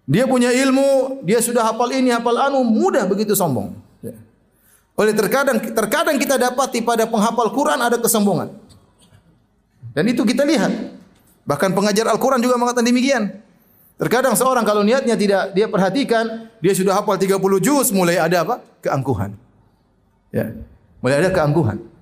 Dia punya ilmu, dia sudah hafal ini, hafal anu, mudah begitu sombong. Ya. Oleh terkadang terkadang kita dapati pada penghafal Quran ada kesombongan. Dan itu kita lihat. Bahkan pengajar Al-Quran juga mengatakan demikian. Terkadang seorang kalau niatnya tidak dia perhatikan, dia sudah hafal 30 juz, mulai ada apa? Keangkuhan. Ya. Mulai ada keangkuhan.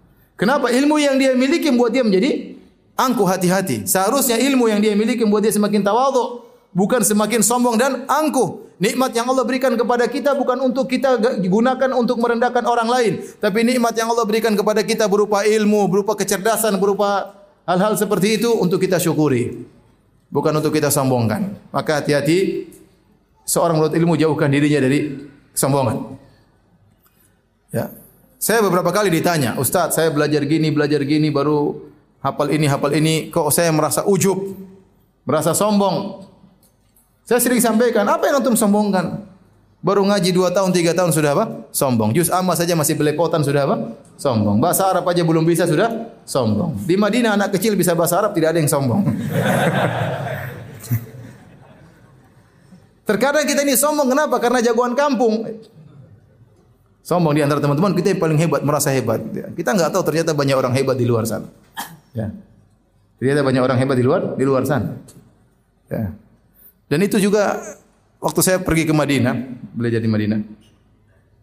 Kenapa? Ilmu yang dia miliki membuat dia menjadi angkuh hati-hati. Seharusnya ilmu yang dia miliki membuat dia semakin tawadhu, bukan semakin sombong dan angkuh. Nikmat yang Allah berikan kepada kita bukan untuk kita gunakan untuk merendahkan orang lain, tapi nikmat yang Allah berikan kepada kita berupa ilmu, berupa kecerdasan, berupa Hal-hal seperti itu untuk kita syukuri, bukan untuk kita sombongkan. Maka hati-hati seorang menuntut ilmu jauhkan dirinya dari kesombongan. Ya. Saya beberapa kali ditanya, Ustaz, saya belajar gini, belajar gini, baru hafal ini, hafal ini, kok saya merasa ujub, merasa sombong. Saya sering sampaikan, apa yang antum sombongkan? Baru ngaji dua tahun, tiga tahun sudah apa? Sombong. Juz amma saja masih belepotan sudah apa? Sombong. Bahasa Arab aja belum bisa sudah sombong. Di Madinah anak kecil bisa bahasa Arab tidak ada yang sombong. [laughs] Terkadang kita ini sombong kenapa? Karena jagoan kampung. Sombong di antara teman-teman kita yang paling hebat, merasa hebat. Kita nggak tahu ternyata banyak orang hebat di luar sana. Ya. Ternyata banyak orang hebat di luar di luar sana. Ya. Dan itu juga Waktu saya pergi ke Madinah, belajar di Madinah.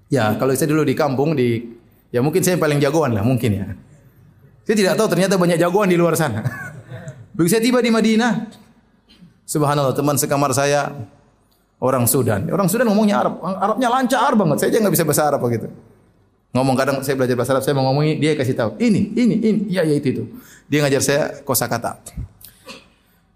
Ya, kalau saya dulu di kampung di ya mungkin saya yang paling jagoan lah mungkin ya. Saya tidak tahu ternyata banyak jagoan di luar sana. [laughs] Begitu saya tiba di Madinah, subhanallah teman sekamar saya orang Sudan. Orang Sudan ngomongnya Arab, Arabnya lancar banget. Saya aja nggak bisa bahasa Arab begitu. Ngomong kadang saya belajar bahasa Arab, saya mau ngomongi, dia kasih tahu. Ini, ini, ini, ya, ya itu itu. Dia ngajar saya kosakata.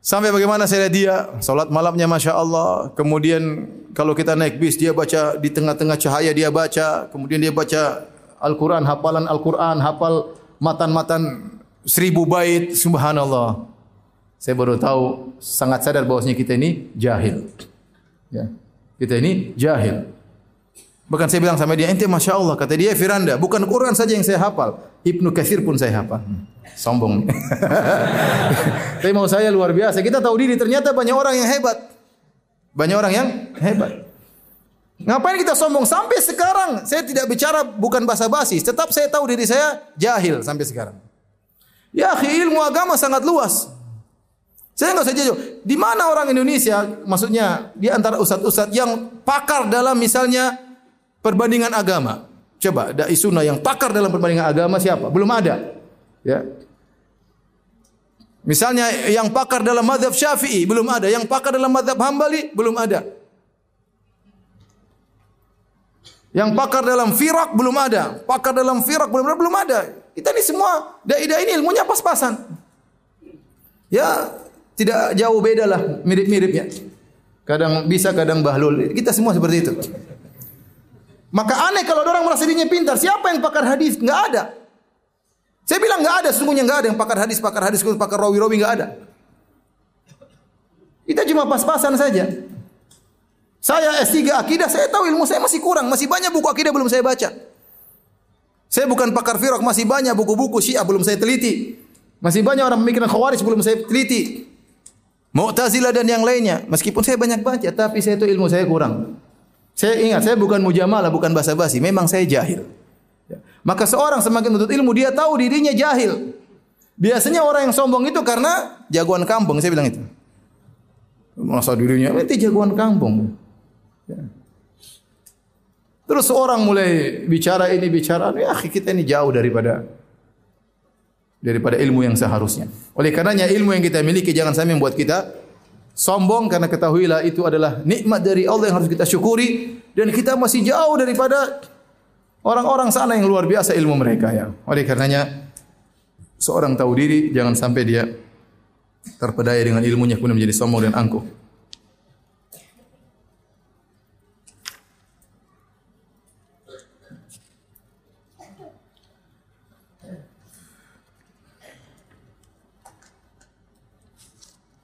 Sampai bagaimana saya lihat dia salat malamnya masya Allah. Kemudian kalau kita naik bis dia baca di tengah-tengah cahaya dia baca. Kemudian dia baca Al-Quran, hafalan Al-Quran, hafal matan-matan seribu bait. Subhanallah. Saya baru tahu sangat sadar bahwasanya kita ini jahil. Ya. Kita ini jahil. Bahkan saya bilang sama dia, ente masya Allah kata dia Firanda, bukan Quran saja yang saya hafal, Ibnu Katsir pun saya hafal. Sombong. [laughs] Tapi mau saya luar biasa. Kita tahu diri ternyata banyak orang yang hebat. Banyak orang yang hebat. Ngapain kita sombong sampai sekarang? Saya tidak bicara bukan bahasa basi, tetap saya tahu diri saya jahil sampai sekarang. Ya, ilmu agama sangat luas. Saya nggak usah jauh. Di mana orang Indonesia, maksudnya di antara ustadz-ustadz yang pakar dalam misalnya perbandingan agama. Coba, dai sunnah yang pakar dalam perbandingan agama siapa? Belum ada. Ya. Misalnya yang pakar dalam madhab syafi'i belum ada. Yang pakar dalam madhab hambali belum ada. Yang pakar dalam firak belum ada. Pakar dalam firak belum ada. Belum ada. Kita ini semua dai-dai ini ilmunya pas-pasan. Ya, Tidak jauh beda lah, mirip-mirip ya. Kadang bisa, kadang bahlul. Kita semua seperti itu. Maka aneh kalau orang merasa dirinya pintar. Siapa yang pakar hadis? Enggak ada. Saya bilang enggak ada, sesungguhnya enggak ada yang pakar hadis, pakar hadis, pakar rawi-rawi enggak ada. Kita cuma pas-pasan saja. Saya S3 akidah, saya tahu ilmu saya masih kurang, masih banyak buku akidah belum saya baca. Saya bukan pakar firaq, masih banyak buku-buku Syiah belum saya teliti. Masih banyak orang pemikiran Khawarij belum saya teliti. Mu'tazilah dan yang lainnya. Meskipun saya banyak baca, tapi saya itu ilmu saya kurang. Saya ingat, saya bukan mujamalah, bukan basa-basi. Memang saya jahil. Ya. Maka seorang semakin menuntut ilmu, dia tahu dirinya jahil. Biasanya orang yang sombong itu karena jagoan kampung, saya bilang itu. Masa dirinya itu jagoan kampung. Ya. Terus orang mulai bicara ini bicara, ya kita ini jauh daripada daripada ilmu yang seharusnya. Oleh karenanya ilmu yang kita miliki jangan sampai membuat kita sombong karena ketahuilah itu adalah nikmat dari Allah yang harus kita syukuri dan kita masih jauh daripada orang-orang sana yang luar biasa ilmu mereka ya. Oleh karenanya seorang tahu diri jangan sampai dia terpedaya dengan ilmunya kemudian menjadi sombong dan angkuh.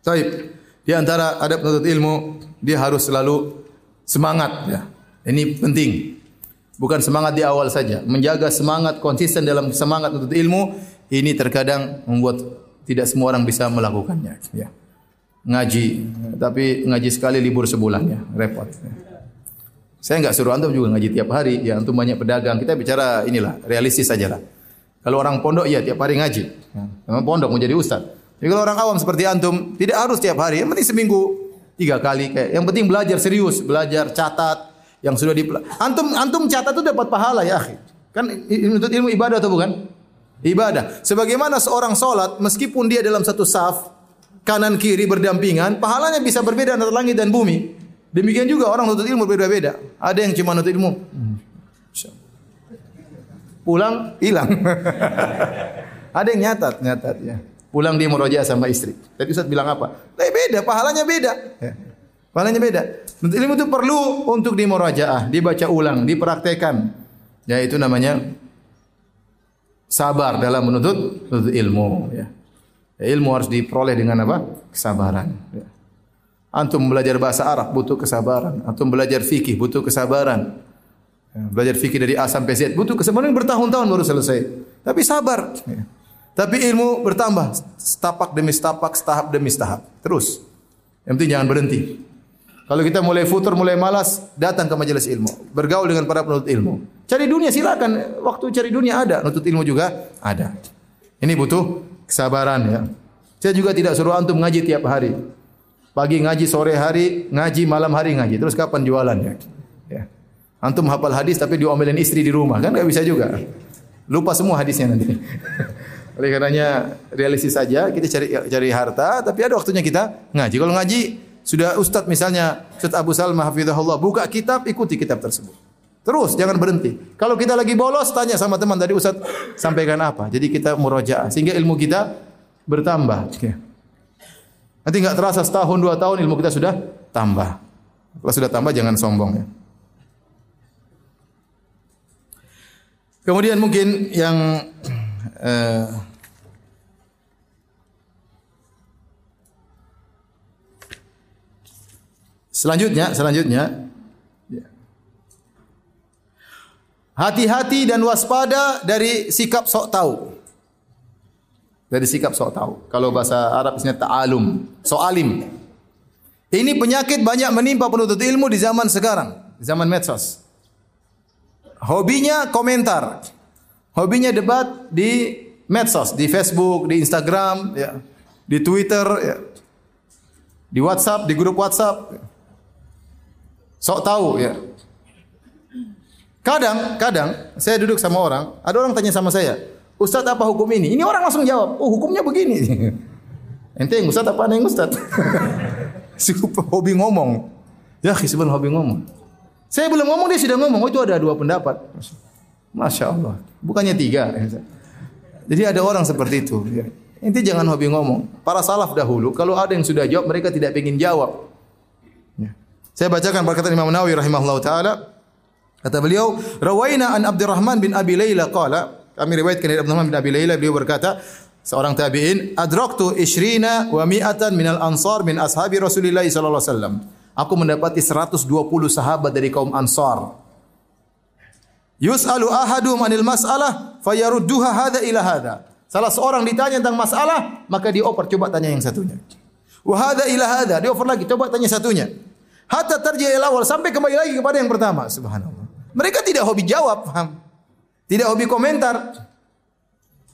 Taib. Di antara adab penuntut ilmu, dia harus selalu semangat ya. Ini penting. Bukan semangat di awal saja, menjaga semangat konsisten dalam semangat untuk ilmu ini terkadang membuat tidak semua orang bisa melakukannya ya. Ngaji, tapi ngaji sekali libur sebulan ya, repot. Ya. Saya enggak suruh antum juga ngaji tiap hari, ya antum banyak pedagang. Kita bicara inilah, realistis saja lah. Kalau orang pondok ya tiap hari ngaji. Memang pondok mau jadi ustaz. Jadi kalau orang awam seperti antum, tidak harus tiap hari, yang penting seminggu tiga kali. Kayak yang penting belajar serius, belajar catat yang sudah di antum antum catat itu dapat pahala ya, akhi. Kan untuk ilmu ibadah atau bukan? Ibadah. Sebagaimana seorang solat, meskipun dia dalam satu saf, kanan kiri berdampingan, pahalanya bisa berbeda antara langit dan bumi. Demikian juga orang nuntut ilmu berbeda-beda. Ada yang cuma nuntut ilmu. Pulang hilang. [laughs] Ada yang nyatat, nyatat ya. Pulang dia murojaah sama istri. Tadi Ustaz bilang apa? Tapi beda, pahalanya beda. Ya. Pahalanya beda. Ilmu itu perlu untuk dimurojaah, dibaca ulang, dipraktekan. Ya itu namanya sabar dalam menuntut, menuntut ilmu. Ya. ya. Ilmu harus diperoleh dengan apa? Kesabaran. Ya. Antum belajar bahasa Arab butuh kesabaran. Antum belajar fikih butuh kesabaran. Ya. Belajar fikih dari A sampai Z butuh kesabaran bertahun-tahun baru selesai. Tapi sabar. Ya. Tapi ilmu bertambah setapak demi setapak, setahap demi setahap. Terus. Yang penting jangan berhenti. Kalau kita mulai futur, mulai malas, datang ke majelis ilmu. Bergaul dengan para penuntut ilmu. Cari dunia silakan. Waktu cari dunia ada, nuntut ilmu juga ada. Ini butuh kesabaran ya. Saya juga tidak suruh antum ngaji tiap hari. Pagi ngaji, sore hari ngaji, malam hari ngaji. Terus kapan jualannya? Ya. Antum hafal hadis tapi diomelin istri di rumah kan nggak bisa juga. Lupa semua hadisnya nanti. [laughs] Oleh karenanya realistis saja kita cari cari harta tapi ada waktunya kita ngaji. Kalau ngaji sudah ustaz misalnya Ustaz Abu Salmah hafizahullah buka kitab ikuti kitab tersebut. Terus jangan berhenti. Kalau kita lagi bolos tanya sama teman tadi Ustaz sampaikan apa. Jadi kita murojaah sehingga ilmu kita bertambah. Oke. Nanti nggak terasa setahun dua tahun ilmu kita sudah tambah. Kalau sudah tambah jangan sombong ya. Kemudian mungkin yang uh, Selanjutnya, selanjutnya ya. hati-hati dan waspada dari sikap sok tahu. Dari sikap sok tahu. Kalau bahasa Arab istilahnya ta'alum, soalim. Ini penyakit banyak menimpa penuntut ilmu di zaman sekarang, di zaman medsos. Hobinya komentar. Hobinya debat di medsos, di Facebook, di Instagram, ya, di Twitter, ya, di WhatsApp, di grup WhatsApp. Sok tahu ya. Kadang, kadang saya duduk sama orang, ada orang tanya sama saya, Ustadz apa hukum ini? Ini orang langsung jawab, oh hukumnya begini. [laughs] Ente yang Ustadz apa yang Ustadz? [laughs] si hobi ngomong. Ya, sebenarnya hobi ngomong. Saya belum ngomong, dia sudah ngomong. Oh, itu ada dua pendapat. Masya Allah. Bukannya tiga. Jadi ada orang seperti itu. Inti jangan hobi ngomong. Para salaf dahulu kalau ada yang sudah jawab mereka tidak ingin jawab. Ya. Saya bacakan perkataan Imam Nawawi rahimahullah taala. Kata beliau, "Rawaina an Abdurrahman bin Abi Laila qala" Kami riwayatkan dari Abdurrahman bin Abi Laila beliau berkata, seorang tabi'in, "Adraktu ishrina wa mi'atan minal ansar min ashabi Rasulillah sallallahu alaihi wasallam." Aku mendapati 120 sahabat dari kaum Ansar. Yus'alu ahadum anil mas'alah fayarudduha hadha ila hadha. Salah seorang ditanya tentang masalah, maka dia oper coba tanya yang satunya. Wa hadha ila hadha, dia oper lagi coba tanya satunya. Hatta ila awal sampai kembali lagi kepada yang pertama. Subhanallah. Mereka tidak hobi jawab, paham? Tidak hobi komentar.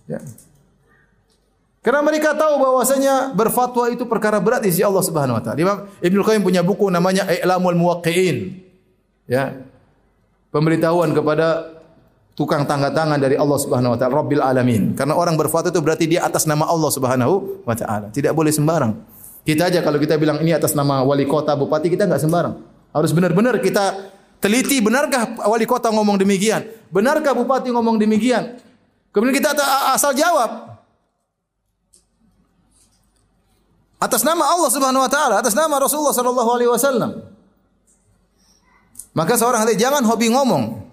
Ya. Karena mereka tahu bahwasanya berfatwa itu perkara berat di sisi Allah Subhanahu wa taala. Imam Ibnu Qayyim punya buku namanya I'lamul Muwaqqi'in. Ya. Pemberitahuan kepada tukang tangga tangan dari Allah Subhanahu wa taala, Rabbil alamin. Karena orang berfatwa itu berarti dia atas nama Allah Subhanahu wa taala. Tidak boleh sembarang. Kita aja kalau kita bilang ini atas nama wali kota, bupati kita enggak sembarang. Harus benar-benar kita teliti benarkah wali kota ngomong demikian? Benarkah bupati ngomong demikian? Kemudian kita asal jawab. atas nama Allah Subhanahu wa taala, atas nama Rasulullah sallallahu alaihi wasallam. Maka seorang hati jangan hobi ngomong.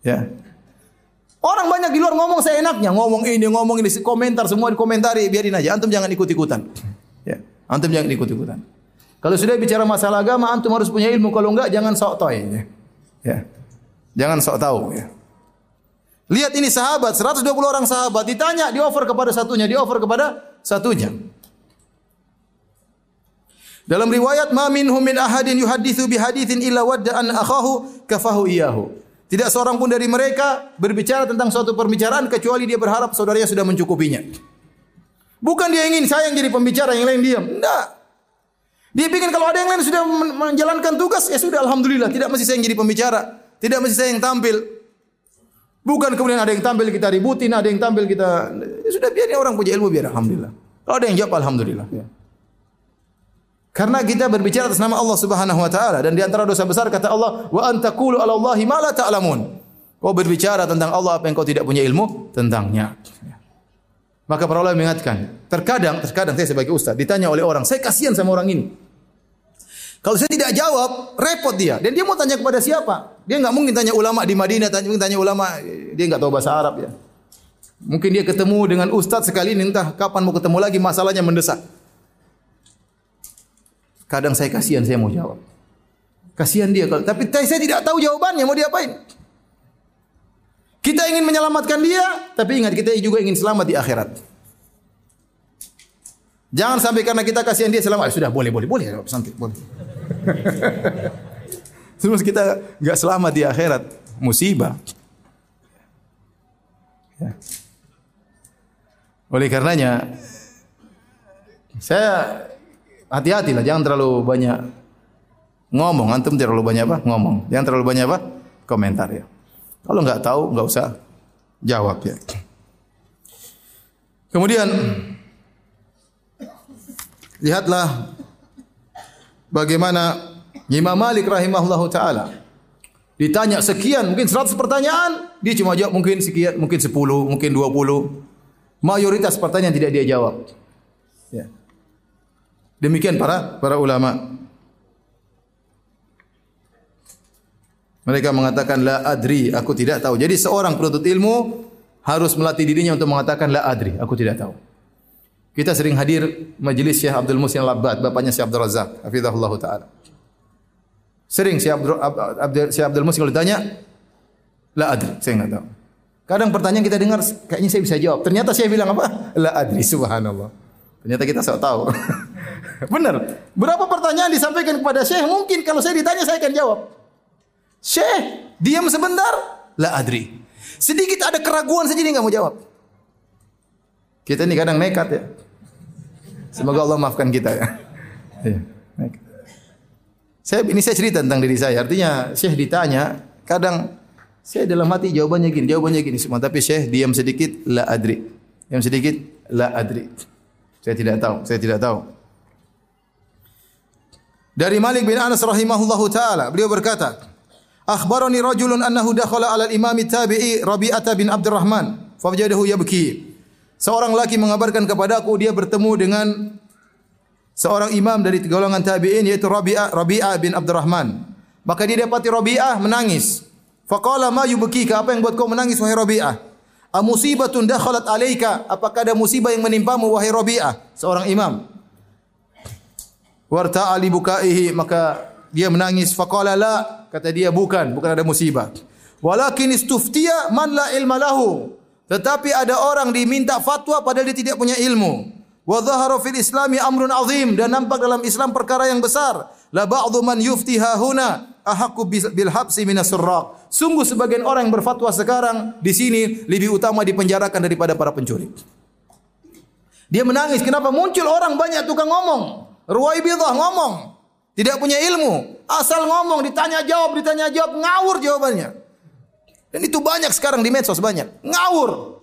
Ya. Orang banyak di luar ngomong seenaknya, ngomong ini, ngomong ini, komentar semua dikomentari, biarin aja. Antum jangan ikut-ikutan. Antum jangan ikut-ikutan. Kalau sudah bicara masalah agama, antum harus punya ilmu. Kalau enggak, jangan sok toy. Ya. ya. Jangan sok tahu. Ya. Lihat ini sahabat, 120 orang sahabat. Ditanya, di offer kepada satunya, di offer kepada satunya. Dalam riwayat ma minhum min ahadin yuhaditsu bi haditsin illa wadda an akhahu kafahu iyahu. Tidak seorang pun dari mereka berbicara tentang suatu perbicaraan kecuali dia berharap saudaranya sudah mencukupinya. Bukan dia ingin saya yang jadi pembicara, yang lain diam. Tidak. Dia pikir kalau ada yang lain sudah menjalankan tugas, ya sudah alhamdulillah, tidak mesti saya yang jadi pembicara, tidak mesti saya yang tampil. Bukan kemudian ada yang tampil kita ributin, ada yang tampil kita ya sudah biar orang punya ilmu biar alhamdulillah. Kalau ada yang jawab alhamdulillah ya. Karena kita berbicara atas nama Allah Subhanahu wa taala dan di antara dosa besar kata Allah wa antaqulu 'ala Allahi ma la ta'lamun. Kau berbicara tentang Allah apa yang kau tidak punya ilmu tentangnya. Maka para ulama mengingatkan, terkadang terkadang saya sebagai ustaz ditanya oleh orang, saya kasihan sama orang ini. Kalau saya tidak jawab, repot dia. Dan dia mau tanya kepada siapa? Dia nggak mungkin tanya ulama di Madinah, tanya mungkin tanya ulama, dia nggak tahu bahasa Arab ya. Mungkin dia ketemu dengan ustaz sekali ini entah kapan mau ketemu lagi masalahnya mendesak. Kadang saya kasihan saya mau jawab. Kasihan dia kalau tapi saya tidak tahu jawabannya mau diapain. Kita ingin menyelamatkan dia, tapi ingat kita juga ingin selamat di akhirat. Jangan sampai karena kita kasihan dia selamat. Sudah boleh boleh boleh santai boleh. [laughs] Terus kita nggak selamat di akhirat, musibah. Ya. Oleh karenanya saya hati-hatilah jangan terlalu banyak ngomong antum terlalu banyak apa ngomong jangan terlalu banyak apa komentar ya kalau nggak tahu nggak usah jawab ya. Kemudian lihatlah bagaimana Imam Malik rahimahullahu taala. Ditanya sekian mungkin 100 pertanyaan. Dia cuma jawab mungkin sekian mungkin 10 mungkin 20 mayoritas pertanyaan tidak dia jawab. Ya. Demikian para para ulama. Mereka mengatakan la adri, aku tidak tahu. Jadi seorang penuntut ilmu harus melatih dirinya untuk mengatakan la adri, aku tidak tahu. Kita sering hadir majelis Syekh Abdul Musin Al-Abbad, bapaknya Syekh Abdul Razak, hafizahullah taala. Sering Syekh Abdul, Abdul, Syekh Abdul Musin kalau ditanya, la adri, saya enggak tahu. Kadang pertanyaan kita dengar, kayaknya saya bisa jawab. Ternyata saya bilang apa? [laughs] La adri, subhanallah. Ternyata kita sok tahu. [laughs] Benar. Berapa pertanyaan disampaikan kepada Syekh? Mungkin kalau saya ditanya saya akan jawab. Syekh, diam sebentar. La adri. Sedikit ada keraguan saja dia nggak mau jawab. Kita ini kadang nekat ya. Semoga Allah maafkan kita ya. Iya, saya ini saya cerita tentang diri saya. Artinya Syekh ditanya, kadang saya dalam hati jawabannya gini, jawabannya gini semua. Tapi Syekh diam sedikit, la adri. Diam sedikit, la adri. Saya tidak tahu, saya tidak tahu. Dari Malik bin Anas rahimahullahu taala, beliau berkata, "Akhbarani rajulun annahu dakhala 'ala al-imam tabi'i Rabi'ah bin Abdurrahman, fawajadahu yabki." seorang laki mengabarkan kepadaku dia bertemu dengan seorang imam dari golongan tabi'in yaitu Rabi'ah Rabi'ah bin Abdurrahman. Maka dia dapati Rabi'ah menangis. Faqala ma yubkika? Apa yang buat kau menangis wahai Rabi'ah? Amusibatun dakhalat alaika? Apakah ada musibah yang menimpamu wahai Rabi'ah? Seorang imam. Warta ali bukaihi maka dia menangis. Faqala la kata dia bukan bukan ada musibah. Walakin istuftiya man la ilma lahu. Tetapi ada orang diminta fatwa padahal dia tidak punya ilmu. Wa dhahara fil islami amrun azim. Dan nampak dalam Islam perkara yang besar. La ba'dhu man yuftiha huna ahaqqu bil habsi minas surraq. Sungguh sebagian orang yang berfatwa sekarang di sini lebih utama dipenjarakan daripada para pencuri. Dia menangis. Kenapa? Muncul orang banyak tukang ngomong. Ruwaibidah ngomong, tidak punya ilmu, asal ngomong ditanya jawab, ditanya jawab ngawur jawabannya. Dan itu banyak sekarang di medsos banyak, ngawur.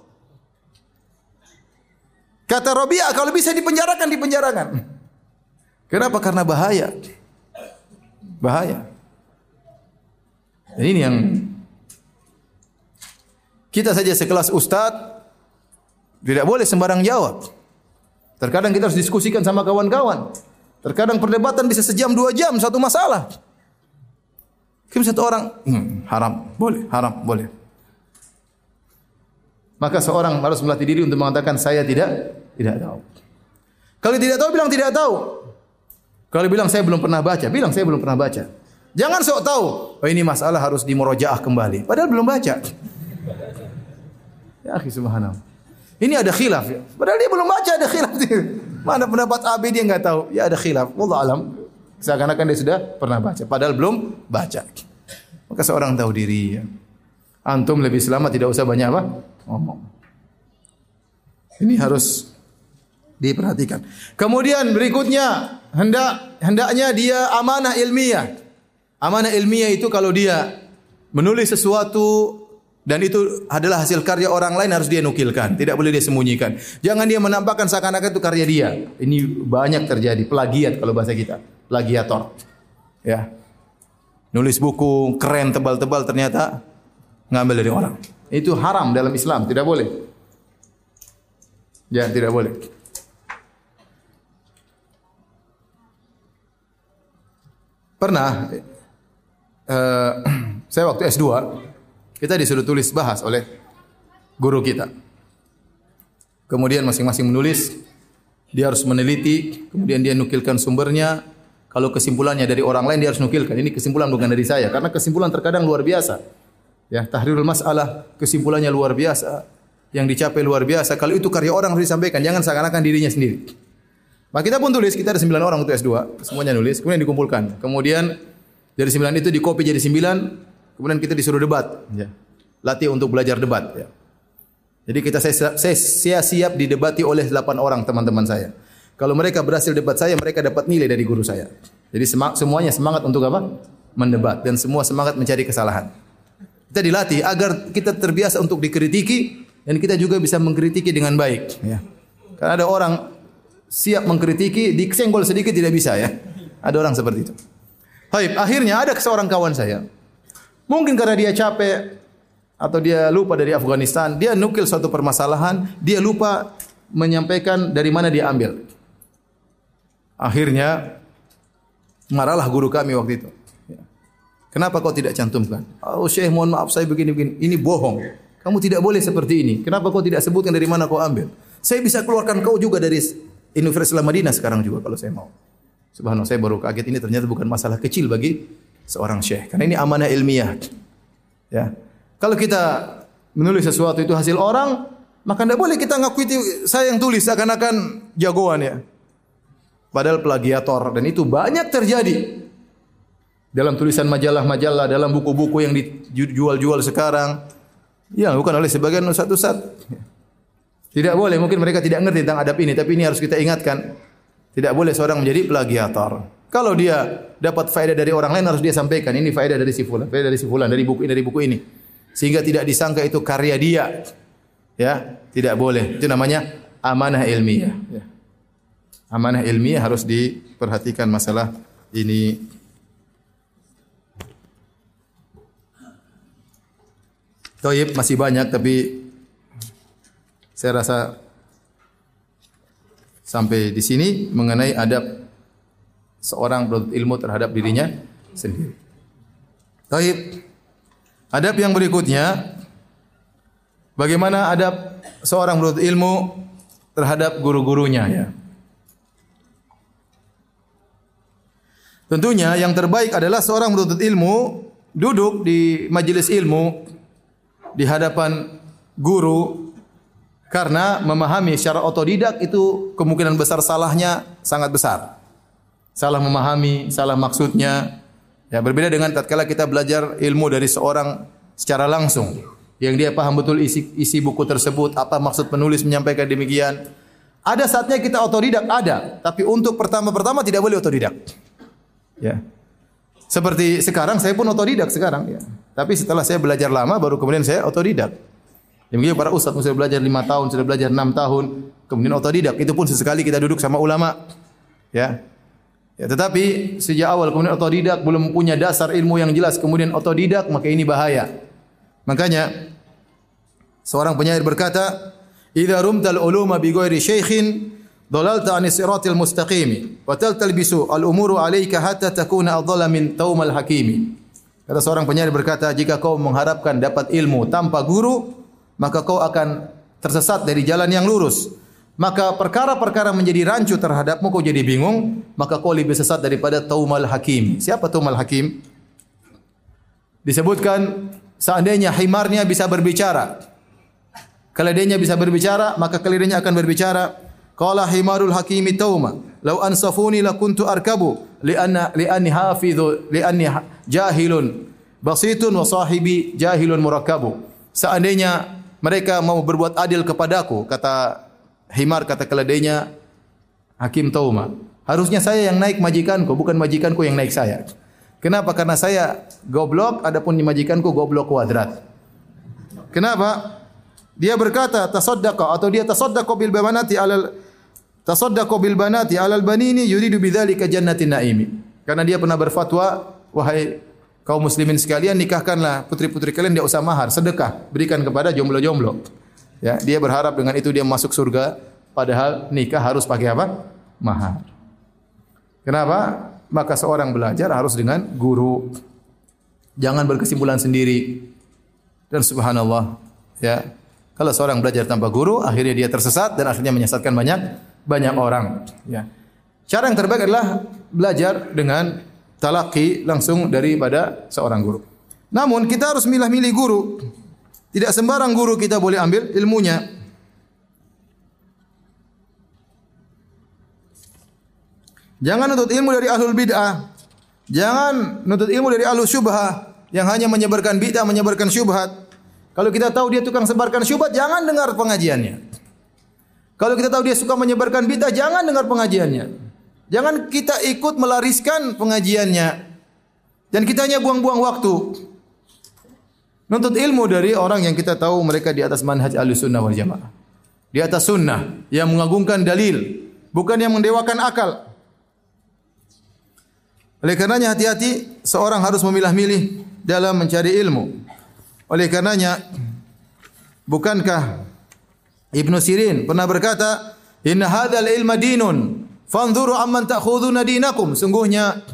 Kata Robiah kalau bisa dipenjarakan dipenjarakan. Kenapa? Karena bahaya. Bahaya. Dan ini yang kita saja sekelas ustadz tidak boleh sembarang jawab. Terkadang kita harus diskusikan sama kawan-kawan. Terkadang perdebatan bisa sejam dua jam satu masalah. Kim satu orang hmm, haram boleh haram boleh. Maka seorang harus melatih diri untuk mengatakan saya tidak tidak tahu. Kalau tidak tahu bilang tidak tahu. Kalau bilang saya belum pernah baca, bilang saya belum pernah baca. Jangan sok tahu. Oh ini masalah harus dimurojaah kembali. Padahal belum baca. Ya akhi subhanallah. Ini ada khilaf ya. Padahal dia belum baca ada khilaf. Mana pendapat AB dia nggak tahu. Ya ada khilaf. Wallah alam. Seakan-akan dia sudah pernah baca. Padahal belum baca. Maka seorang tahu diri. Ya. Antum lebih selamat tidak usah banyak apa? Ngomong. Ini harus diperhatikan. Kemudian berikutnya hendak hendaknya dia amanah ilmiah. Amanah ilmiah itu kalau dia menulis sesuatu dan itu adalah hasil karya orang lain harus dia nukilkan, tidak boleh dia sembunyikan. Jangan dia menampakkan seakan-akan itu karya dia. Ini banyak terjadi plagiat kalau bahasa kita, plagiator. Ya. Nulis buku keren tebal-tebal ternyata ngambil dari orang. Itu haram dalam Islam, tidak boleh. Ya, tidak boleh. Pernah uh, [clears throat] saya waktu S2 kita disuruh tulis bahas oleh guru kita. Kemudian masing-masing menulis, dia harus meneliti, kemudian dia nukilkan sumbernya. Kalau kesimpulannya dari orang lain dia harus nukilkan. Ini kesimpulan bukan dari saya karena kesimpulan terkadang luar biasa. Ya, tahrirul masalah kesimpulannya luar biasa, yang dicapai luar biasa. Kalau itu karya orang harus disampaikan, jangan seakan-akan dirinya sendiri. Maka kita pun tulis, kita ada sembilan orang untuk S2, semuanya nulis, kemudian dikumpulkan. Kemudian dari sembilan itu dikopi jadi sembilan, Kemudian kita disuruh debat. Ya. Latih untuk belajar debat. Ya. Jadi kita saya, saya, saya siap didebati oleh 8 orang teman-teman saya. Kalau mereka berhasil debat saya, mereka dapat nilai dari guru saya. Jadi semuanya semangat untuk apa? Mendebat dan semua semangat mencari kesalahan. Kita dilatih agar kita terbiasa untuk dikritiki dan kita juga bisa mengkritiki dengan baik. Ya. Karena ada orang siap mengkritiki, disenggol sedikit tidak bisa ya. Ada orang seperti itu. Baik, akhirnya ada seorang kawan saya. Mungkin karena dia capek atau dia lupa dari Afghanistan, dia nukil suatu permasalahan, dia lupa menyampaikan dari mana dia ambil. Akhirnya marahlah guru kami waktu itu. Kenapa kau tidak cantumkan? Oh Syekh mohon maaf saya begini-begini. Ini bohong. Kamu tidak boleh seperti ini. Kenapa kau tidak sebutkan dari mana kau ambil? Saya bisa keluarkan kau juga dari Universitas Madinah sekarang juga kalau saya mau. Subhanallah saya baru kaget ini ternyata bukan masalah kecil bagi seorang syekh. Karena ini amanah ilmiah. Ya. Kalau kita menulis sesuatu itu hasil orang, maka tidak boleh kita ngaku itu saya yang tulis seakan-akan jagoan ya. Padahal plagiator dan itu banyak terjadi dalam tulisan majalah-majalah, dalam buku-buku yang dijual-jual sekarang. Ya, bukan oleh sebagian ustaz-ustaz. Tidak boleh, mungkin mereka tidak ngerti tentang adab ini, tapi ini harus kita ingatkan. Tidak boleh seorang menjadi plagiator. Kalau dia dapat faedah dari orang lain harus dia sampaikan. Ini faedah dari si fulan, faedah dari si fulan, dari buku ini, dari buku ini. Sehingga tidak disangka itu karya dia. Ya, tidak boleh. Itu namanya amanah ilmiah. Ya. Amanah ilmiah harus diperhatikan masalah ini. Toyib masih banyak tapi saya rasa Sampai di sini mengenai adab seorang penuntut ilmu terhadap dirinya sendiri. Taib. Adab yang berikutnya bagaimana adab seorang penuntut ilmu terhadap guru-gurunya ya. Tentunya yang terbaik adalah seorang penuntut ilmu duduk di majelis ilmu di hadapan guru karena memahami secara otodidak itu kemungkinan besar salahnya sangat besar. Salah memahami, salah maksudnya. Ya, berbeda dengan tatkala kita belajar ilmu dari seorang secara langsung yang dia paham betul isi isi buku tersebut, apa maksud penulis menyampaikan demikian. Ada saatnya kita otodidak ada, tapi untuk pertama-pertama tidak boleh otodidak. Ya. Seperti sekarang saya pun otodidak sekarang ya. Tapi setelah saya belajar lama baru kemudian saya otodidak. Demikian para ustaz sudah belajar lima tahun, sudah belajar enam tahun, kemudian otodidak. Itu pun sesekali kita duduk sama ulama. Ya. Ya, tetapi sejak awal kemudian otodidak belum punya dasar ilmu yang jelas kemudian otodidak maka ini bahaya. Makanya seorang penyair berkata, "Idza rumtal uluma bi ghairi syaikhin dhalalta an siratil mustaqim wa talbisu al umuru alayka hatta takuna adalla min taumal hakimi." Kata seorang penyair berkata, "Jika kau mengharapkan dapat ilmu tanpa guru, maka kau akan tersesat dari jalan yang lurus. Maka perkara-perkara menjadi rancu terhadapmu kau jadi bingung, maka kau lebih sesat daripada Taumal Hakim. Siapa Taumal Hakim? Disebutkan seandainya himarnya bisa berbicara, keledainya bisa berbicara, maka keledainya akan berbicara. Qala himarul hakimi tauma, law ansafuni lakuntu arkabu lianna lianni hafidhu lianni jahilun basitun wa sahibi jahilun murakkabu. Seandainya mereka mau berbuat adil kepadaku, kata Himar kata keledainya Hakim Tauma. Harusnya saya yang naik majikanku, bukan majikanku yang naik saya. Kenapa? Karena saya goblok, adapun majikanku goblok kuadrat. Kenapa? Dia berkata tasaddaqa atau dia tasaddaqa bil banati alal tasaddaqa bil banati alal banini yuridu bidzalika jannatin naimi. Karena dia pernah berfatwa, wahai kaum muslimin sekalian nikahkanlah putri-putri kalian dia usah mahar, sedekah, berikan kepada jomblo-jomblo. Ya, dia berharap dengan itu dia masuk surga, padahal nikah harus pakai apa? Mahar. Kenapa? Maka seorang belajar harus dengan guru. Jangan berkesimpulan sendiri. Dan subhanallah, ya. Kalau seorang belajar tanpa guru, akhirnya dia tersesat dan akhirnya menyesatkan banyak banyak orang, ya. Cara yang terbaik adalah belajar dengan talaki langsung daripada seorang guru. Namun kita harus milah-milih guru. Tidak sembarang guru kita boleh ambil ilmunya. Jangan nuntut ilmu dari ahlul bid'ah. Jangan nuntut ilmu dari ahlul syubhah yang hanya menyebarkan bid'ah, menyebarkan syubhat. Kalau kita tahu dia tukang sebarkan syubhat, jangan dengar pengajiannya. Kalau kita tahu dia suka menyebarkan bid'ah, jangan dengar pengajiannya. Jangan kita ikut melariskan pengajiannya. Dan kita hanya buang-buang waktu. Nuntut ilmu dari orang yang kita tahu mereka di atas manhaj sunnah wal jamaah. Di atas sunnah yang mengagungkan dalil, bukan yang mendewakan akal. Oleh karenanya hati-hati seorang harus memilah-milih dalam mencari ilmu. Oleh karenanya bukankah Ibnu Sirin pernah berkata, "Inna hadzal ilma dinun Fanzuru amman ta'khuduna dinakum. Sungguhnya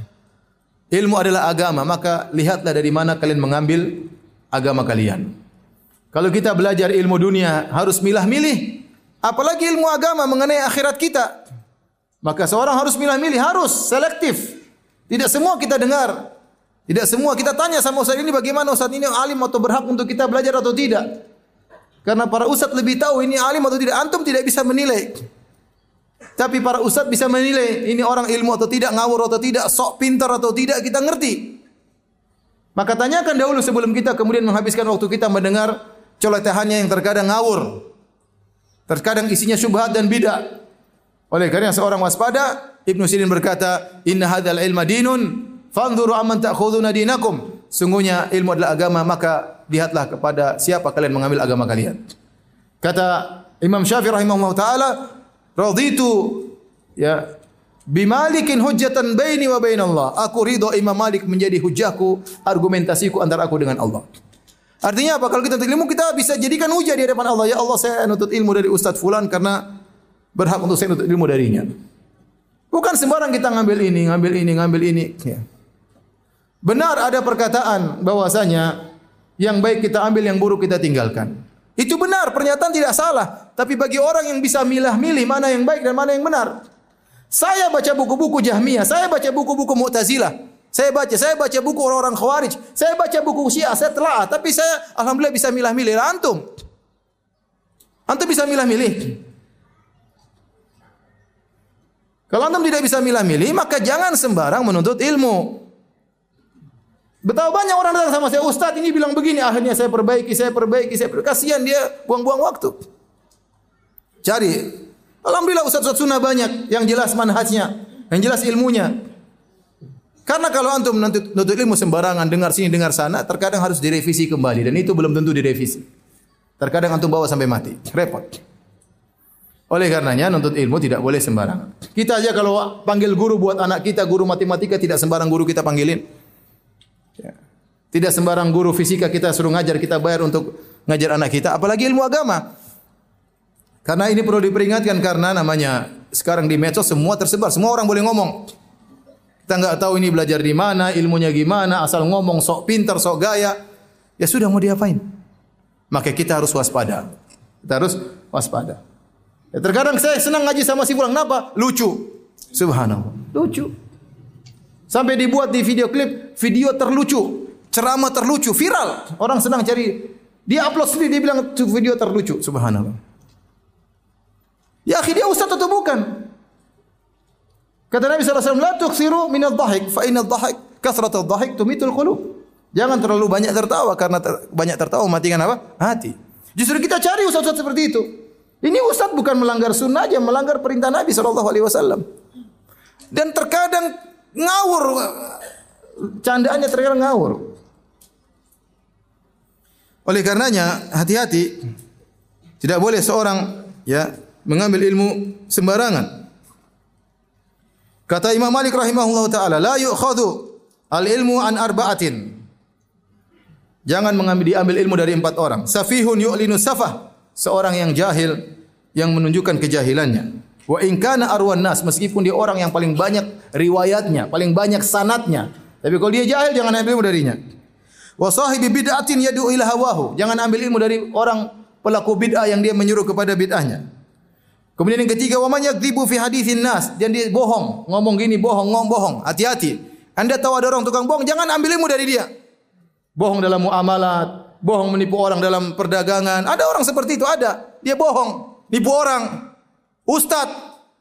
ilmu adalah agama, maka lihatlah dari mana kalian mengambil agama kalian. Kalau kita belajar ilmu dunia harus milah-milih, apalagi ilmu agama mengenai akhirat kita. Maka seorang harus milah-milih, harus selektif. Tidak semua kita dengar. Tidak semua kita tanya sama ustaz ini bagaimana ustaz ini alim atau berhak untuk kita belajar atau tidak. Karena para ustaz lebih tahu ini alim atau tidak. Antum tidak bisa menilai. Tapi para ustadz bisa menilai ini orang ilmu atau tidak, ngawur atau tidak, sok pintar atau tidak, kita ngerti. Maka tanyakan dahulu sebelum kita kemudian menghabiskan waktu kita mendengar coletehannya yang terkadang ngawur. Terkadang isinya syubhat dan bidah. Oleh karena seorang waspada, Ibnu Sirin berkata, "Inna hadzal ilma dinun, fanzuru amman ta'khuduna dinakum." Sungguhnya ilmu adalah agama, maka lihatlah kepada siapa kalian mengambil agama kalian. Kata Imam Syafi'i rahimahullah taala, Raditu ya bimalikin hujjatan baini wa bain Allah. Aku ridho Imam Malik menjadi hujahku, argumentasiku antara aku dengan Allah. Artinya apa? Kalau kita ilmu kita bisa jadikan hujah di hadapan Allah. Ya Allah saya nutut ilmu dari Ustadz Fulan karena berhak untuk saya untuk ilmu darinya. Bukan sembarang kita ngambil ini, ngambil ini, ngambil ini. Ya. Benar ada perkataan bahwasanya yang baik kita ambil, yang buruk kita tinggalkan. Itu benar, pernyataan tidak salah. Tapi bagi orang yang bisa milah-milih mana yang baik dan mana yang benar. Saya baca buku-buku Jahmiyah, saya baca buku-buku Mu'tazilah. Saya baca, saya baca buku orang-orang Khawarij, saya baca buku Syiah, saya telah, tapi saya alhamdulillah bisa milah-milih. Antum. Antum bisa milah-milih. Kalau antum tidak bisa milah-milih, maka jangan sembarang menuntut ilmu. Betapa banyak orang datang sama saya, Ustaz ini bilang begini, akhirnya saya perbaiki, saya perbaiki, saya perbaiki. Kasihan dia buang-buang waktu. Cari. Alhamdulillah Ustaz-Ustaz sunnah banyak yang jelas manhajnya, yang jelas ilmunya. Karena kalau antum menuntut, ilmu sembarangan, dengar sini, dengar sana, terkadang harus direvisi kembali. Dan itu belum tentu direvisi. Terkadang antum bawa sampai mati. Repot. Oleh karenanya nuntut ilmu tidak boleh sembarangan. Kita aja kalau panggil guru buat anak kita, guru matematika tidak sembarang guru kita panggilin. Ya. Tidak sembarang guru fisika kita suruh ngajar, kita bayar untuk ngajar anak kita, apalagi ilmu agama. Karena ini perlu diperingatkan karena namanya sekarang di medsos semua tersebar, semua orang boleh ngomong. Kita nggak tahu ini belajar di mana, ilmunya gimana, asal ngomong sok pintar, sok gaya. Ya sudah mau diapain? Maka kita harus waspada. Kita harus waspada. Ya, terkadang saya senang ngaji sama si fulan, kenapa? Lucu. Subhanallah. Lucu. Sampai dibuat di video klip, video terlucu, ceramah terlucu, viral. Orang senang cari. Dia upload sendiri, dia bilang video terlucu. Subhanallah. Ya akhirnya ustaz atau bukan? Kata Nabi SAW, La tuksiru minal dhahik, fa inal dhahik, kasratul dhahik tumitul qulub. Jangan terlalu banyak tertawa, karena ter banyak tertawa matikan apa? Hati. Justru kita cari ustaz-ustaz seperti itu. Ini ustaz bukan melanggar sunnah aja, melanggar perintah Nabi SAW. Dan terkadang ngawur candaannya terkadang ngawur oleh karenanya hati-hati tidak boleh seorang ya mengambil ilmu sembarangan kata Imam Malik rahimahullah taala la yu'khadhu al ilmu an arba'atin jangan mengambil diambil ilmu dari empat orang safihun yu'linu safah seorang yang jahil yang menunjukkan kejahilannya Wa in kana arwan nas meskipun dia orang yang paling banyak riwayatnya, paling banyak sanatnya. Tapi kalau dia jahil jangan ambil ilmu darinya. Wa sahibi bid'atin yad'u ila hawahu. Jangan ambil ilmu dari orang pelaku bid'ah yang dia menyuruh kepada bid'ahnya. Kemudian yang ketiga wa man yakdzibu fi haditsin nas dan dia bohong, ngomong gini bohong, ngomong bohong. Hati-hati. Anda tahu ada orang tukang bohong, jangan ambil ilmu dari dia. Bohong dalam muamalat, bohong menipu orang dalam perdagangan. Ada orang seperti itu, ada. Dia bohong, nipu orang. Ustad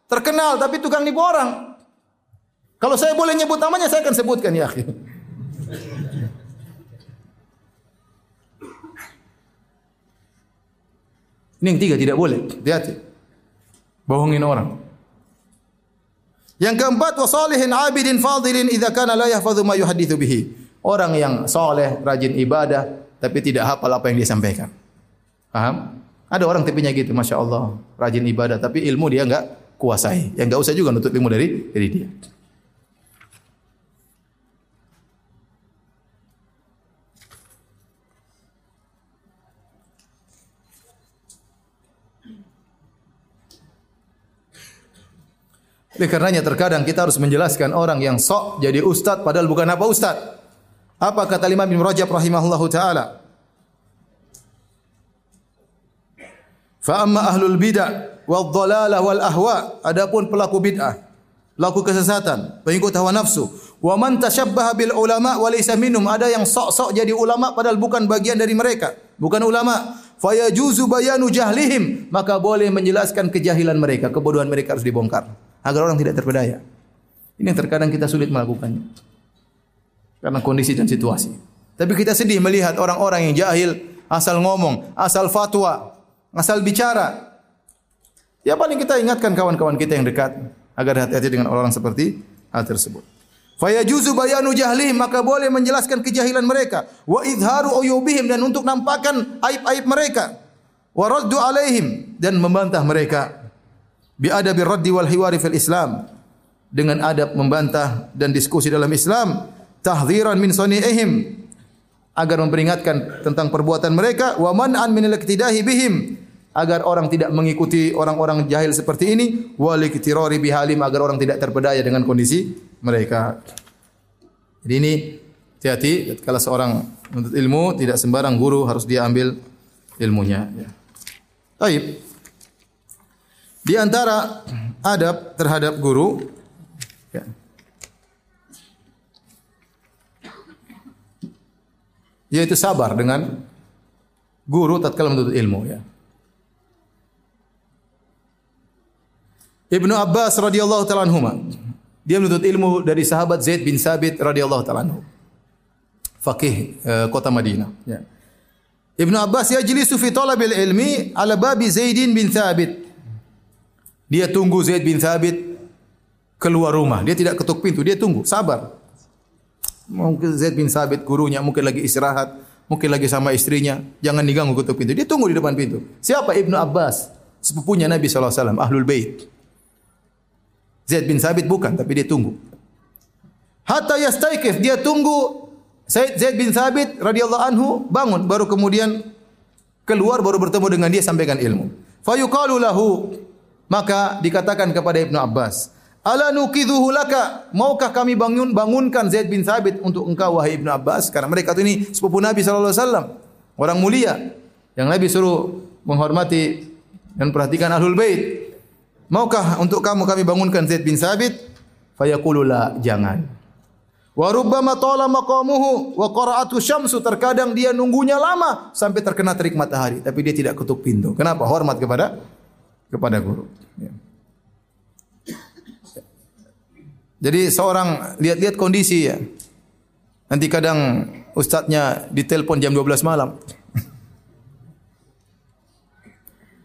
terkenal tapi tukang nipu orang. Kalau saya boleh nyebut namanya saya akan sebutkan ya. Ini yang tiga tidak boleh. Hati-hati. Bohongin orang. Yang keempat wasalihin abidin fadilin idza kana la yahfadhu ma yuhaddithu bihi. Orang yang soleh, rajin ibadah tapi tidak hafal apa yang dia sampaikan. Paham? Ada orang tipinya gitu, masya Allah, rajin ibadah, tapi ilmu dia enggak kuasai. Yang enggak usah juga nuntut ilmu dari dari dia. Oleh karenanya terkadang kita harus menjelaskan orang yang sok jadi ustad padahal bukan apa ustad. Apa kata Imam bin Rajab rahimahullahu taala? Fa amma ahlul bid'ah wal dhalalah wal ahwa, adapun pelaku bid'ah, pelaku kesesatan, pengikut hawa nafsu, wa man tashabbaha bil ulama wa laysa minhum, ada yang sok-sok jadi ulama padahal bukan bagian dari mereka, bukan ulama. Fayajuzu bayanu jahlihim, maka boleh menjelaskan kejahilan mereka, kebodohan mereka harus dibongkar agar orang tidak terpedaya. Ini yang terkadang kita sulit melakukannya. Karena kondisi dan situasi. Tapi kita sedih melihat orang-orang yang jahil asal ngomong, asal fatwa, asal bicara. Ya paling kita ingatkan kawan-kawan kita yang dekat agar hati-hati dengan orang seperti hal tersebut. Fayajuzu bayanu jahli maka boleh menjelaskan kejahilan mereka wa idharu uyubihim dan untuk nampakkan aib-aib mereka wa raddu alaihim dan membantah mereka bi adabi raddi wal hiwari fil Islam dengan adab membantah dan diskusi dalam Islam tahdhiran min sani'ihim agar memperingatkan tentang perbuatan mereka wa man'an min al bihim agar orang tidak mengikuti orang-orang jahil seperti ini wali kitirori bihalim agar orang tidak terpedaya dengan kondisi mereka. Jadi ini hati-hati kalau seorang menuntut ilmu tidak sembarang guru harus dia ambil ilmunya. Ya. Baik. Di antara adab terhadap guru ya. yaitu sabar dengan guru tatkala menuntut ilmu ya. Ibnu Abbas radhiyallahu taala anhuma. Dia menuntut ilmu dari sahabat Zaid bin Sabit radhiyallahu taala anhu. Fakih uh, kota Madinah, ya. Ibnu Abbas yajlisu fi talabil ilmi ala babi Zaidin bin Thabit. Dia tunggu Zaid bin Thabit keluar rumah. Dia tidak ketuk pintu, dia tunggu, sabar. Mungkin Zaid bin Thabit gurunya mungkin lagi istirahat, mungkin lagi sama istrinya, jangan diganggu ketuk pintu. Dia tunggu di depan pintu. Siapa Ibnu Abbas? Sepupunya Nabi SAW, Ahlul Bait. Zaid bin Sabit bukan, tapi dia tunggu. Hatta yastaikif, dia tunggu Zaid, Zaid bin Sabit radhiyallahu anhu bangun, baru kemudian keluar baru bertemu dengan dia sampaikan ilmu. Fayuqalu lahu, maka dikatakan kepada Ibnu Abbas, Ala nukidhuhu laka, maukah kami bangun bangunkan Zaid bin Sabit untuk engkau wahai Ibnu Abbas? Karena mereka itu ini sepupu Nabi sallallahu alaihi wasallam, orang mulia yang Nabi suruh menghormati dan perhatikan ahlul bait. Maukah untuk kamu kami bangunkan Zaid bin Sabit? Fayaqulu la, jangan. Wa rubbama tala maqamuhu wa qara'atu syamsu terkadang dia nunggunya lama sampai terkena terik matahari tapi dia tidak ketuk pintu. Kenapa? Hormat kepada kepada guru. Ya. Jadi seorang lihat-lihat kondisi ya. Nanti kadang ustadznya ditelepon jam 12 malam. [laughs]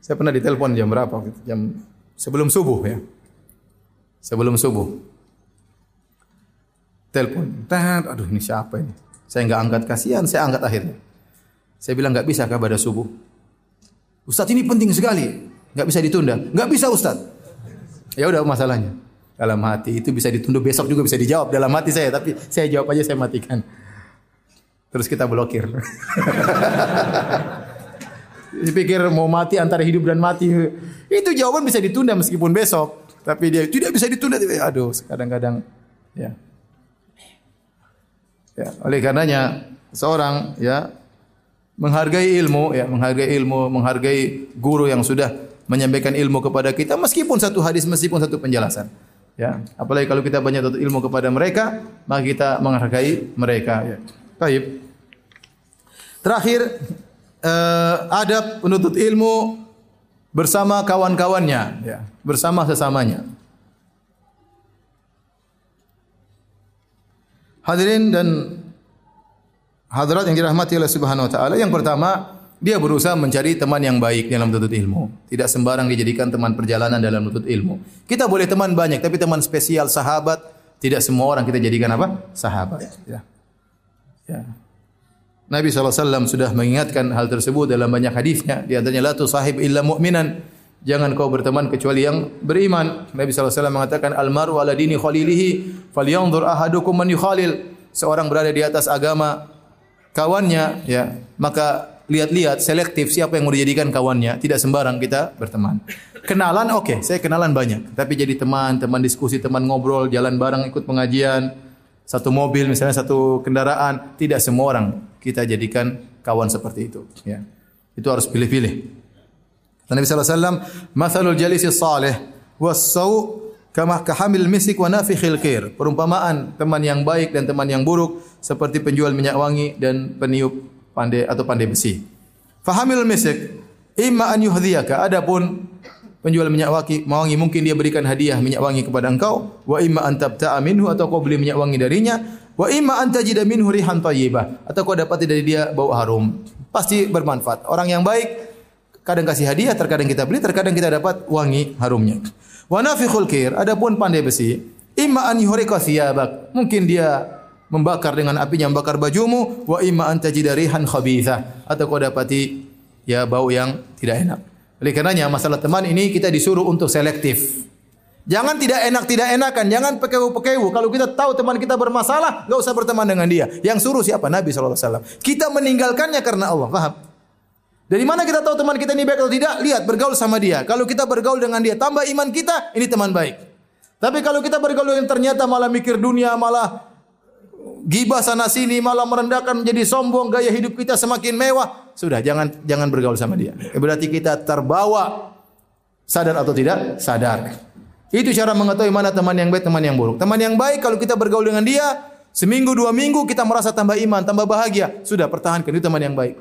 Saya pernah ditelepon jam berapa? Jam sebelum subuh ya. Sebelum subuh. Telepon. Aduh ini siapa ini? Saya enggak angkat kasihan, saya angkat akhirnya. Saya bilang enggak bisa pada subuh. Ustaz ini penting sekali. Enggak bisa ditunda. Enggak bisa Ustaz. Ya udah masalahnya. Dalam hati itu bisa ditunda besok juga bisa dijawab dalam hati saya tapi saya jawab aja saya matikan. Terus kita blokir. [laughs] Dipikir mau mati antara hidup dan mati. Itu jawaban bisa ditunda meskipun besok. Tapi dia tidak bisa ditunda. Aduh, kadang-kadang ya. Ya, oleh karenanya seorang ya menghargai ilmu ya, menghargai ilmu, menghargai guru yang sudah menyampaikan ilmu kepada kita meskipun satu hadis, meskipun satu penjelasan. Ya, apalagi kalau kita banyak tuntut ilmu kepada mereka, maka kita menghargai mereka ya. Baik. Terakhir eh, adab penuntut ilmu bersama kawan-kawannya, ya, bersama sesamanya. Hadirin dan hadirat yang dirahmati oleh Subhanahu wa taala, yang pertama, dia berusaha mencari teman yang baik dalam menuntut ilmu. Tidak sembarang dijadikan teman perjalanan dalam menuntut ilmu. Kita boleh teman banyak, tapi teman spesial sahabat tidak semua orang kita jadikan apa? Sahabat. Ya. Ya. Nabi SAW sudah mengingatkan hal tersebut dalam banyak hadisnya. Di antaranya la tusahib illa mu'minan. Jangan kau berteman kecuali yang beriman. Nabi SAW mengatakan almaru ala dini khalilihi falyanzur ahadukum man yukhalil. Seorang berada di atas agama kawannya ya, maka lihat-lihat selektif siapa yang mau dijadikan kawannya. Tidak sembarang kita berteman. Kenalan oke, okay, saya kenalan banyak, tapi jadi teman, teman diskusi, teman ngobrol, jalan bareng ikut pengajian, satu mobil misalnya satu kendaraan, tidak semua orang kita jadikan kawan seperti itu. Ya. Itu harus pilih-pilih. Nabi sallallahu alaihi wasallam, "Matsalul jalisi salih was-sau kama kahamil misik wa nafikhil kir." Perumpamaan teman yang baik dan teman yang buruk seperti penjual minyak wangi dan peniup pandai atau pandai besi. Fahamil misik imma an yuhdhiyaka. Adapun penjual minyak wangi, wangi mungkin dia berikan hadiah minyak wangi kepada engkau, wa imma an tabta'a minhu atau kau beli minyak wangi darinya, Wa imma anta jida minhu rihan thayyibah atau kau dapat dari dia bau harum. Pasti bermanfaat. Orang yang baik kadang kasih hadiah, terkadang kita beli, terkadang kita dapat wangi harumnya. Wa nafikhul kir, adapun pandai besi, imma an yuhriqa thiyabak. Mungkin dia membakar dengan apinya membakar bajumu, wa imma an tajida rihan khabitha atau kau dapati ya bau yang tidak enak. Oleh karenanya masalah teman ini kita disuruh untuk selektif. Jangan tidak enak tidak enakan, jangan pekewu-pekewu. Kalau kita tahu teman kita bermasalah, enggak usah berteman dengan dia. Yang suruh siapa? Nabi SAW. Kita meninggalkannya karena Allah. Paham? Dari mana kita tahu teman kita ini baik atau tidak? Lihat bergaul sama dia. Kalau kita bergaul dengan dia, tambah iman kita, ini teman baik. Tapi kalau kita bergaul dengan ternyata malah mikir dunia, malah gibah sana sini, malah merendahkan menjadi sombong, gaya hidup kita semakin mewah, sudah jangan jangan bergaul sama dia. Berarti kita terbawa sadar atau tidak? Sadar. Itu cara mengetahui mana teman yang baik, teman yang buruk. Teman yang baik kalau kita bergaul dengan dia, seminggu dua minggu kita merasa tambah iman, tambah bahagia, sudah pertahankan itu teman yang baik.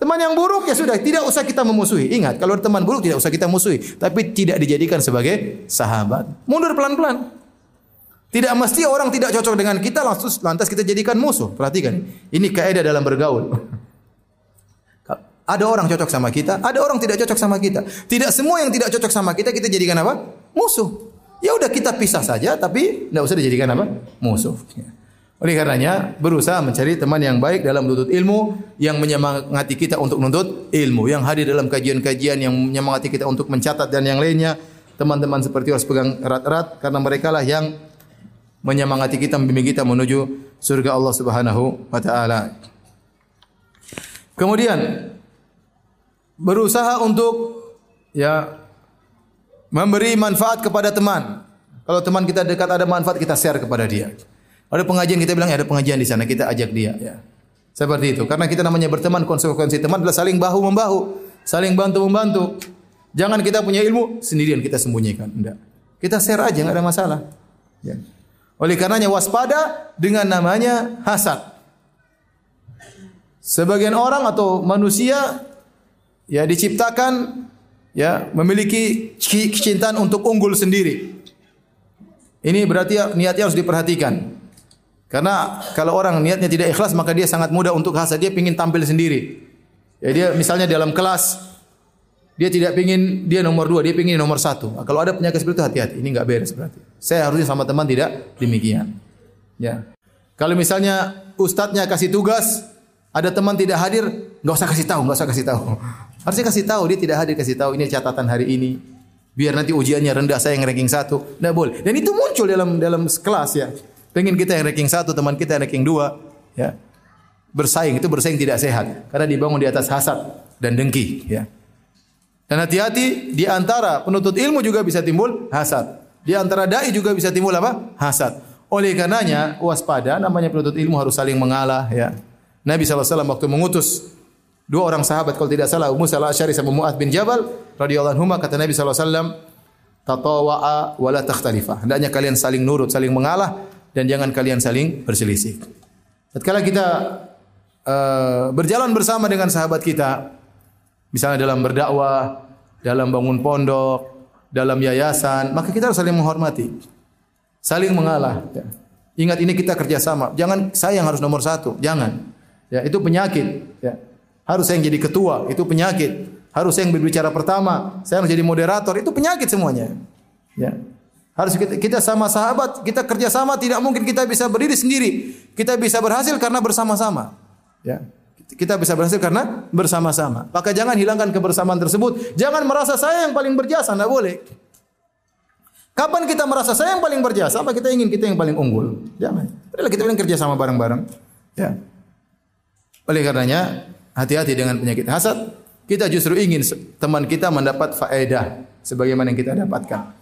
Teman yang buruk ya sudah tidak usah kita memusuhi. Ingat, kalau teman buruk tidak usah kita musuhi, tapi tidak dijadikan sebagai sahabat. Mundur pelan-pelan. Tidak mesti orang tidak cocok dengan kita langsung lantas kita jadikan musuh. Perhatikan, ini kaidah dalam bergaul. Ada orang cocok sama kita, ada orang tidak cocok sama kita. Tidak semua yang tidak cocok sama kita kita jadikan apa? Musuh. Ya udah kita pisah saja, tapi tidak usah dijadikan apa? Musuh. Oleh karenanya berusaha mencari teman yang baik dalam menuntut ilmu yang menyemangati kita untuk menuntut ilmu, yang hadir dalam kajian-kajian yang menyemangati kita untuk mencatat dan yang lainnya. Teman-teman seperti harus pegang erat-erat karena mereka lah yang menyemangati kita membimbing kita menuju surga Allah Subhanahu wa taala. Kemudian berusaha untuk ya memberi manfaat kepada teman. Kalau teman kita dekat ada manfaat kita share kepada dia. Ada pengajian kita bilang ya ada pengajian di sana kita ajak dia ya. Seperti itu. Karena kita namanya berteman konsekuensi teman adalah saling bahu membahu, saling bantu membantu. Jangan kita punya ilmu sendirian kita sembunyikan. Enggak. Kita share aja enggak ada masalah. Ya. Oleh karenanya waspada dengan namanya hasad. Sebagian orang atau manusia ya diciptakan ya memiliki kecintaan untuk unggul sendiri. Ini berarti niatnya harus diperhatikan. Karena kalau orang niatnya tidak ikhlas maka dia sangat mudah untuk hasad. Dia ingin tampil sendiri. Ya dia misalnya dalam kelas dia tidak ingin dia nomor dua, dia ingin nomor satu. Nah, kalau ada penyakit seperti itu hati-hati. Ini nggak beres berarti. Saya harusnya sama teman tidak demikian. Ya. Kalau misalnya ustadznya kasih tugas, ada teman tidak hadir, nggak usah kasih tahu, nggak usah kasih tahu. Harusnya kasih tahu dia tidak hadir kasih tahu ini catatan hari ini. Biar nanti ujiannya rendah saya yang ranking satu. Nggak boleh. Dan itu muncul dalam dalam kelas ya. Pengen kita yang ranking satu, teman kita yang ranking dua, ya. Bersaing itu bersaing tidak sehat karena dibangun di atas hasad dan dengki, ya. Dan hati-hati di antara penuntut ilmu juga bisa timbul hasad. Di antara dai juga bisa timbul apa? Hasad. Oleh karenanya waspada namanya penuntut ilmu harus saling mengalah ya. Nabi SAW waktu mengutus dua orang sahabat kalau tidak salah Musa al-Asy'ari sama Mu'adz bin Jabal radhiyallahu anhu kata Nabi SAW tatawa'a wa la takhtalifa. Hendaknya kalian saling nurut, saling mengalah dan jangan kalian saling berselisih. Tatkala kita uh, berjalan bersama dengan sahabat kita, misalnya dalam berdakwah, dalam bangun pondok, dalam yayasan, maka kita harus saling menghormati, saling mengalah. Ya. Ingat ini kita kerjasama. Jangan saya yang harus nomor satu, jangan. Ya itu penyakit. Ya. Harus saya yang jadi ketua, itu penyakit. Harus saya yang berbicara pertama, saya harus jadi moderator, itu penyakit semuanya. Ya. Harus kita, kita sama sahabat, kita kerja sama, tidak mungkin kita bisa berdiri sendiri. Kita bisa berhasil karena bersama-sama. Ya. Kita bisa berhasil karena bersama-sama. Maka jangan hilangkan kebersamaan tersebut. Jangan merasa saya yang paling berjasa, tidak boleh. Kapan kita merasa saya yang paling berjasa? Apa kita ingin kita yang paling unggul? Jangan. Padahal kita ingin kerja sama bareng-bareng. Ya. Oleh karenanya, hati-hati dengan penyakit hasad. Kita justru ingin teman kita mendapat faedah sebagaimana yang kita dapatkan.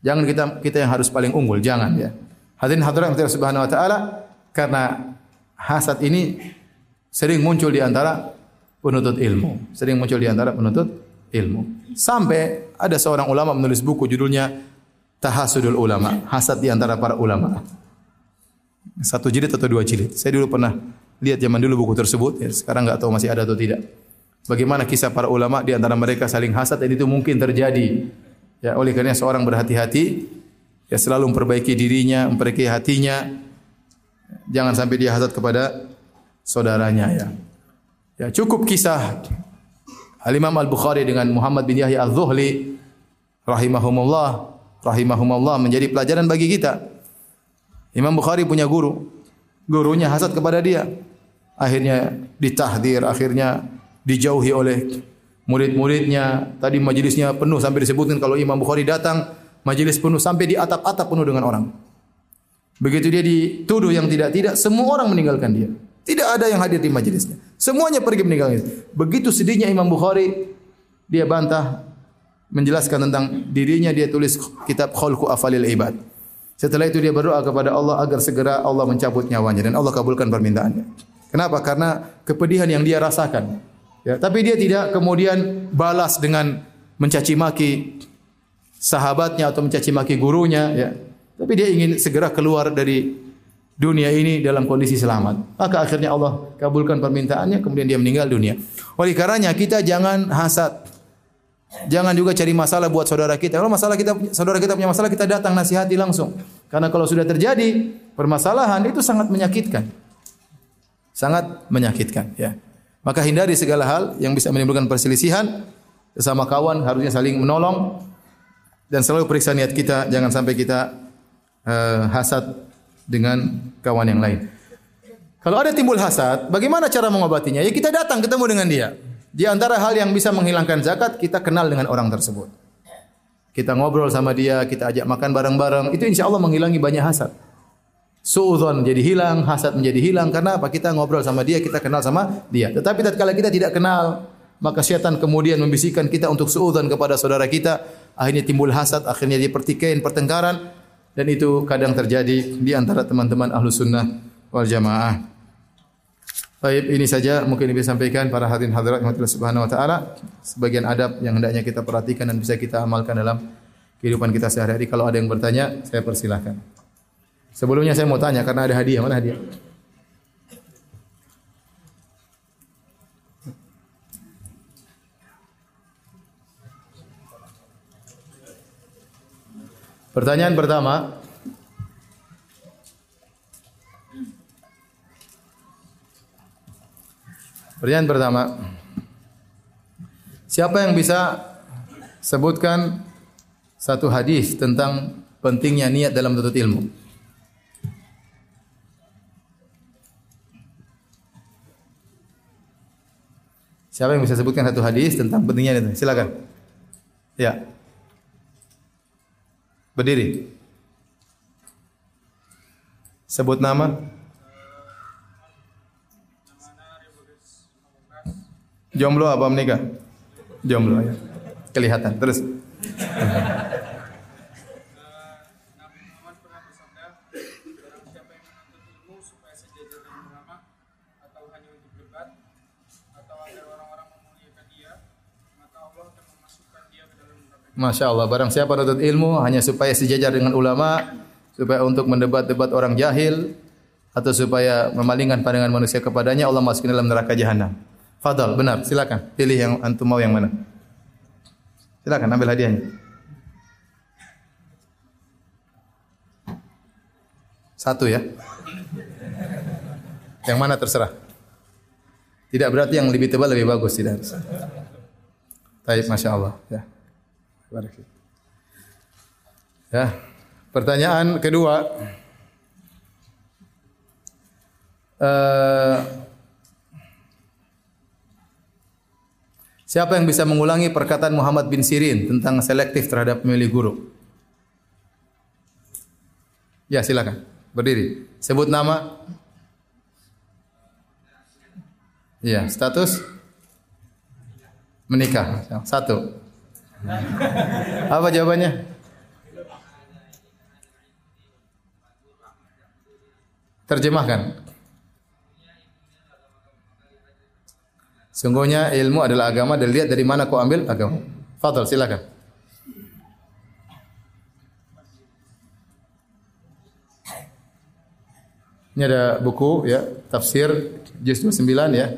Jangan kita kita yang harus paling unggul, jangan ya. Hadirin hadirat yang subhanahu wa taala karena hasad ini sering muncul di antara penuntut ilmu, sering muncul di antara penuntut ilmu. Sampai ada seorang ulama menulis buku judulnya Tahasudul Ulama, hasad di antara para ulama. Satu jilid atau dua jilid. Saya dulu pernah lihat zaman dulu buku tersebut, ya, sekarang nggak tahu masih ada atau tidak. Bagaimana kisah para ulama di antara mereka saling hasad dan itu mungkin terjadi Ya, oleh karena seorang berhati-hati ya selalu memperbaiki dirinya, memperbaiki hatinya. Jangan sampai dia hasad kepada saudaranya ya. Ya, cukup kisah Al-Imam Al-Bukhari dengan Muhammad bin Yahya Al-Zuhli rahimahumullah rahimahumullah menjadi pelajaran bagi kita. Imam Bukhari punya guru. Gurunya hasad kepada dia. Akhirnya ditahdir, akhirnya dijauhi oleh murid-muridnya. Tadi majelisnya penuh sampai disebutkan kalau Imam Bukhari datang, majelis penuh sampai di atap-atap penuh dengan orang. Begitu dia dituduh yang tidak-tidak, semua orang meninggalkan dia. Tidak ada yang hadir di majelisnya. Semuanya pergi meninggalkan. Begitu sedihnya Imam Bukhari, dia bantah menjelaskan tentang dirinya dia tulis kitab Khalqu Afalil Ibad. Setelah itu dia berdoa kepada Allah agar segera Allah mencabut nyawanya dan Allah kabulkan permintaannya. Kenapa? Karena kepedihan yang dia rasakan. Ya, tapi dia tidak kemudian balas dengan mencaci maki sahabatnya atau mencaci maki gurunya ya. Tapi dia ingin segera keluar dari dunia ini dalam kondisi selamat. Maka akhirnya Allah kabulkan permintaannya, kemudian dia meninggal dunia. Oleh karenanya kita jangan hasad. Jangan juga cari masalah buat saudara kita. Kalau masalah kita saudara kita punya masalah, kita datang nasihati langsung. Karena kalau sudah terjadi permasalahan itu sangat menyakitkan. Sangat menyakitkan, ya. Maka hindari segala hal yang bisa menimbulkan perselisihan. Sesama kawan harusnya saling menolong dan selalu periksa niat kita, jangan sampai kita uh, hasad dengan kawan yang lain. Kalau ada timbul hasad, bagaimana cara mengobatinya? Ya kita datang ketemu dengan dia. Di antara hal yang bisa menghilangkan zakat, kita kenal dengan orang tersebut. Kita ngobrol sama dia, kita ajak makan bareng-bareng, itu insya Allah menghilangi banyak hasad. Suudzon jadi hilang, hasad menjadi hilang karena apa? Kita ngobrol sama dia, kita kenal sama dia. Tetapi tatkala kita tidak kenal, maka syaitan kemudian membisikkan kita untuk suudzon kepada saudara kita, akhirnya timbul hasad, akhirnya dia pertikaian, pertengkaran, dan itu kadang terjadi di antara teman-teman ahlu sunnah wal jamaah. Baik, ini saja mungkin bisa sampaikan para hadirin hadirat yang Subhanahu wa taala sebagian adab yang hendaknya kita perhatikan dan bisa kita amalkan dalam kehidupan kita sehari-hari. Kalau ada yang bertanya, saya persilahkan. Sebelumnya saya mau tanya karena ada hadiah. Mana hadiah? Pertanyaan pertama. Pertanyaan pertama. Siapa yang bisa sebutkan satu hadis tentang pentingnya niat dalam menuntut ilmu? Siapa yang bisa sebutkan satu hadis tentang pentingnya itu? Silakan. Ya. Berdiri. Sebut nama. Jomblo apa menikah? Jomblo ya. Kelihatan. Terus. Masya Allah, barang siapa menuntut ilmu hanya supaya sejajar dengan ulama, supaya untuk mendebat-debat orang jahil, atau supaya memalingkan pandangan manusia kepadanya, Allah masukin dalam neraka jahanam. Fadal, benar, silakan. Pilih yang antum mau yang mana. Silakan ambil hadiahnya. Satu ya. Yang mana terserah. Tidak berarti yang lebih tebal lebih bagus tidak. Baik, masya Allah. Ya. Ya. Pertanyaan kedua. Uh, siapa yang bisa mengulangi perkataan Muhammad bin Sirin tentang selektif terhadap pemilih guru? Ya, silakan. Berdiri. Sebut nama. Ya, status menikah. Satu. [laughs] Apa jawabannya? Terjemahkan. Sungguhnya ilmu adalah agama dan lihat dari mana kau ambil agama. Fadal, silakan. Ini ada buku ya, tafsir juz 29 ya.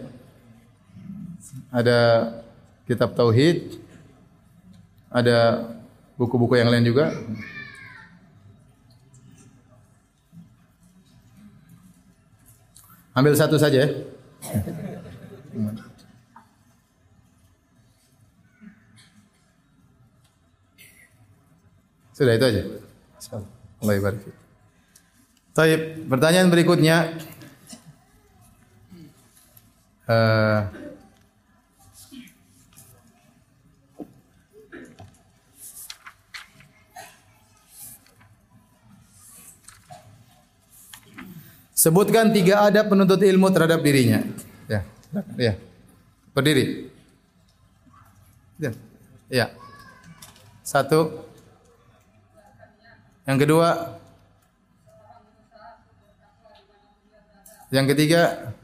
Ada kitab tauhid, ada buku-buku yang lain juga. Ambil satu saja ya. Sudah itu aja. Allah barik. Baik, pertanyaan berikutnya. Uh, Sebutkan tiga adab penuntut ilmu terhadap dirinya. Ya. Ya. Berdiri. Ya. Ya. Satu. Yang kedua. Yang ketiga.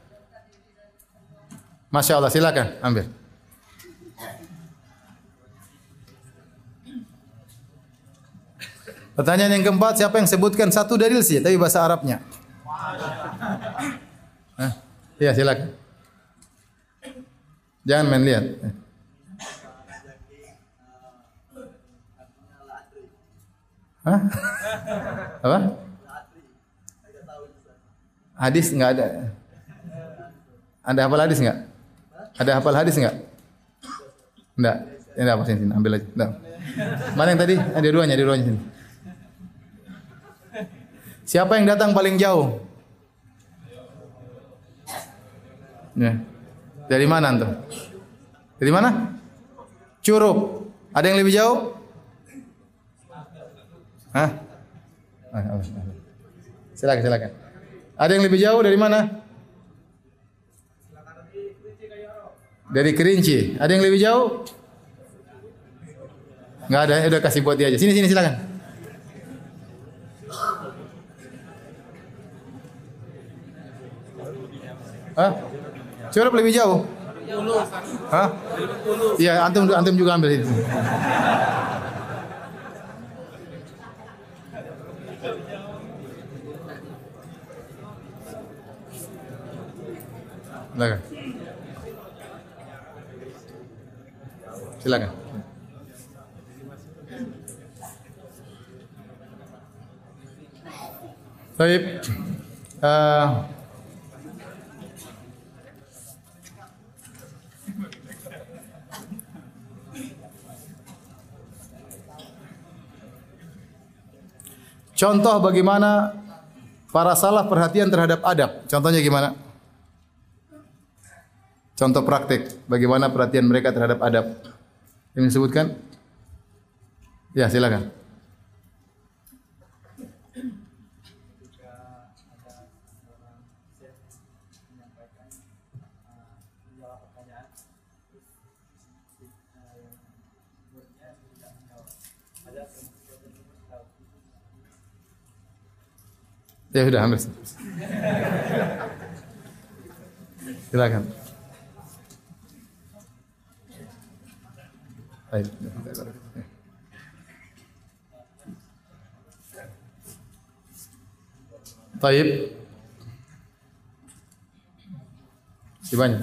Masya Allah, silakan ambil. Pertanyaan yang keempat, siapa yang sebutkan satu dalil sih, tapi bahasa Arabnya? Hah? Iya, silakan. Jangan main lihat. Hah? Apa? Hadis enggak ada. Ada hafal hadis enggak? Ada hafal hadis enggak? Enggak. Ya sini, sini, ambil aja. Enggak. Mana yang tadi? Ada duanya, ada duanya sini. Siapa yang datang paling jauh? Ya. Dari mana antum? Dari mana? Curup. Ada yang lebih jauh? Hah? Ah, silakan, silakan. Ada yang lebih jauh dari mana? Dari Kerinci. Ada yang lebih jauh? Enggak ada, ya udah kasih buat dia aja. Sini sini silakan. Hah? Curup lebih jauh? Hah? Iya, antum antum juga ambil itu. Silakan. Silakan. Baik. Uh, Contoh bagaimana para salah perhatian terhadap adab. Contohnya gimana? Contoh praktik bagaimana perhatian mereka terhadap adab. Ini disebutkan? Ya, silakan. Ya sudah, ambil. Silakan. Baik. Banyak.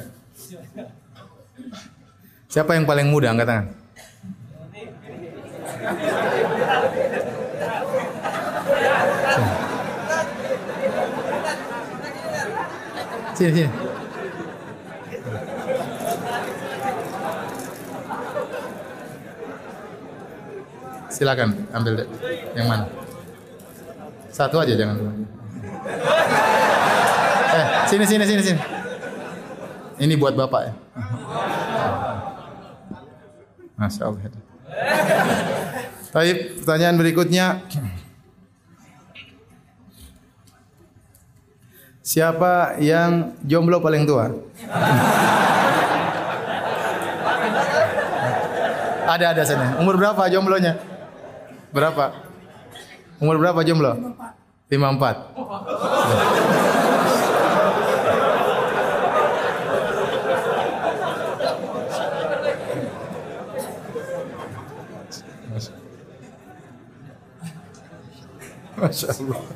Siapa yang paling muda angkat tangan? Sini. Silakan ambil deh. yang mana? Satu aja jangan dua. Eh, sini sini sini sini. Ini buat Bapak ya. Masya Allah. Baik, pertanyaan berikutnya. Siapa yang jomblo paling tua? ada ada sana. Umur berapa jomblonya? Berapa? Umur berapa jomblo? 54. Masya Allah.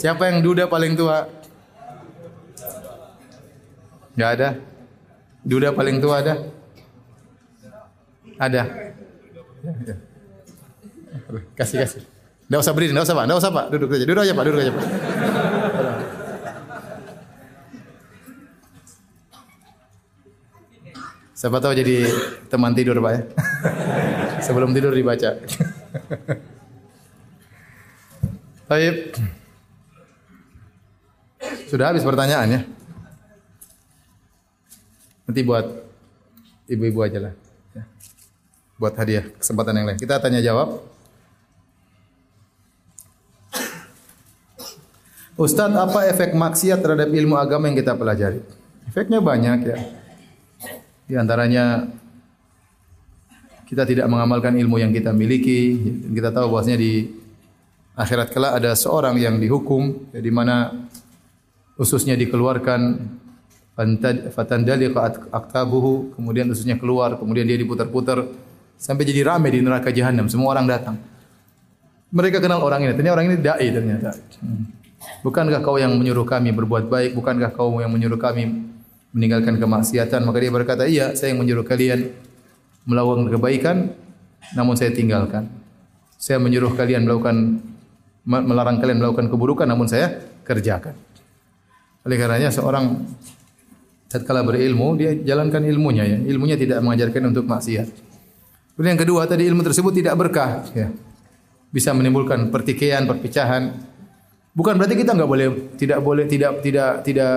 Siapa yang duda paling tua? Gak ada. Duda paling tua ada? Ada. Kasih kasih. Tidak usah berdiri, tidak usah pak, tidak usah pak, duduk aja, duduk aja pak, duduk aja pak. Siapa tahu jadi teman tidur pak ya. Sebelum tidur dibaca. Baik. Sudah habis pertanyaannya. Nanti buat ibu-ibu aja lah. Ya. Buat hadiah kesempatan yang lain. Kita tanya jawab. Ustadz, apa efek maksiat terhadap ilmu agama yang kita pelajari? Efeknya banyak ya. Di antaranya kita tidak mengamalkan ilmu yang kita miliki. Kita tahu bahwasanya di akhirat kelak ada seorang yang dihukum ya, di mana ususnya dikeluarkan fatandali aktabuhu kemudian ususnya keluar kemudian dia diputar-putar sampai jadi ramai di neraka jahanam semua orang datang mereka kenal orang ini ternyata orang ini dai ternyata hmm. Bukankah kau yang menyuruh kami berbuat baik? Bukankah kau yang menyuruh kami meninggalkan kemaksiatan? Maka dia berkata, iya, saya yang menyuruh kalian melakukan kebaikan, namun saya tinggalkan. Saya menyuruh kalian melakukan melarang kalian melakukan keburukan, namun saya kerjakan. Oleh karenanya seorang tatkala berilmu, dia jalankan ilmunya ya. Ilmunya tidak mengajarkan untuk maksiat. Kemudian yang kedua tadi ilmu tersebut tidak berkah ya. Bisa menimbulkan pertikaian, perpecahan, Bukan berarti kita nggak boleh tidak boleh tidak tidak tidak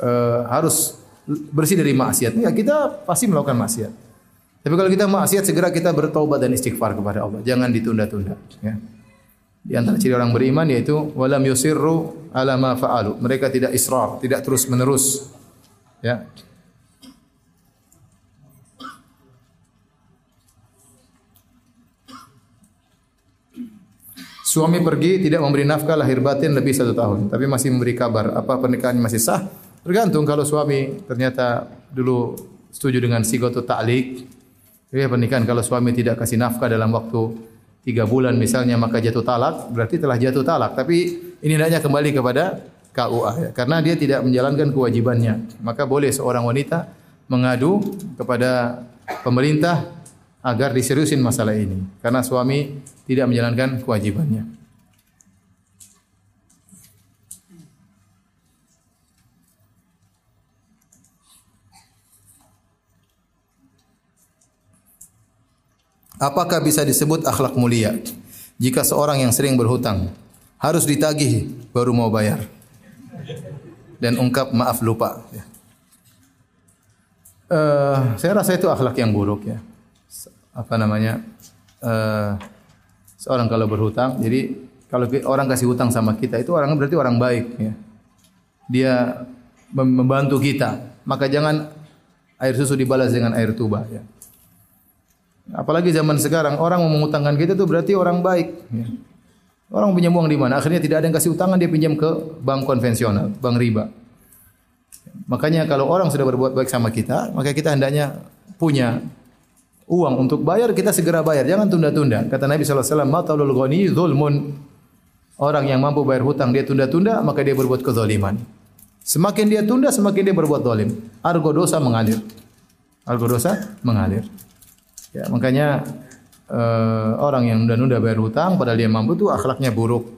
uh, harus bersih dari maksiat. Ya, kita pasti melakukan maksiat. Tapi kalau kita maksiat segera kita bertobat dan istighfar kepada Allah. Jangan ditunda-tunda, ya. Di antara ciri orang beriman yaitu walam yusirru ala ma fa'alu. Mereka tidak israr, tidak terus-menerus. Ya. Suami pergi tidak memberi nafkah lahir batin lebih satu tahun, tapi masih memberi kabar. Apa pernikahannya masih sah? Tergantung kalau suami ternyata dulu setuju dengan sigotu ta'lik, ya pernikahan kalau suami tidak kasih nafkah dalam waktu tiga bulan misalnya maka jatuh talak, berarti telah jatuh talak. Tapi ini hendaknya kembali kepada KUA ya. karena dia tidak menjalankan kewajibannya. Maka boleh seorang wanita mengadu kepada pemerintah agar diseriusin masalah ini karena suami tidak menjalankan kewajibannya. Apakah bisa disebut akhlak mulia jika seorang yang sering berhutang harus ditagih baru mau bayar dan ungkap maaf lupa? Uh, saya rasa itu akhlak yang buruk ya. Apa namanya? Uh, Seorang kalau berhutang, jadi kalau orang kasih hutang sama kita itu orang berarti orang baik ya. Dia membantu kita. Maka jangan air susu dibalas dengan air tuba ya. Apalagi zaman sekarang orang mengutangkan kita itu berarti orang baik ya. Orang pinjam uang di mana? Akhirnya tidak ada yang kasih utangan dia pinjam ke bank konvensional, bank riba. Makanya kalau orang sudah berbuat baik sama kita, maka kita hendaknya punya uang untuk bayar kita segera bayar, jangan tunda-tunda. Kata Nabi sallallahu alaihi wasallam, "Matalul ghani zulmun." Orang yang mampu bayar hutang dia tunda-tunda, maka dia berbuat kezaliman. Semakin dia tunda, semakin dia berbuat zalim. Argo dosa mengalir. Argo dosa mengalir. Ya, makanya uh, orang yang nunda-nunda bayar hutang padahal dia mampu itu akhlaknya buruk.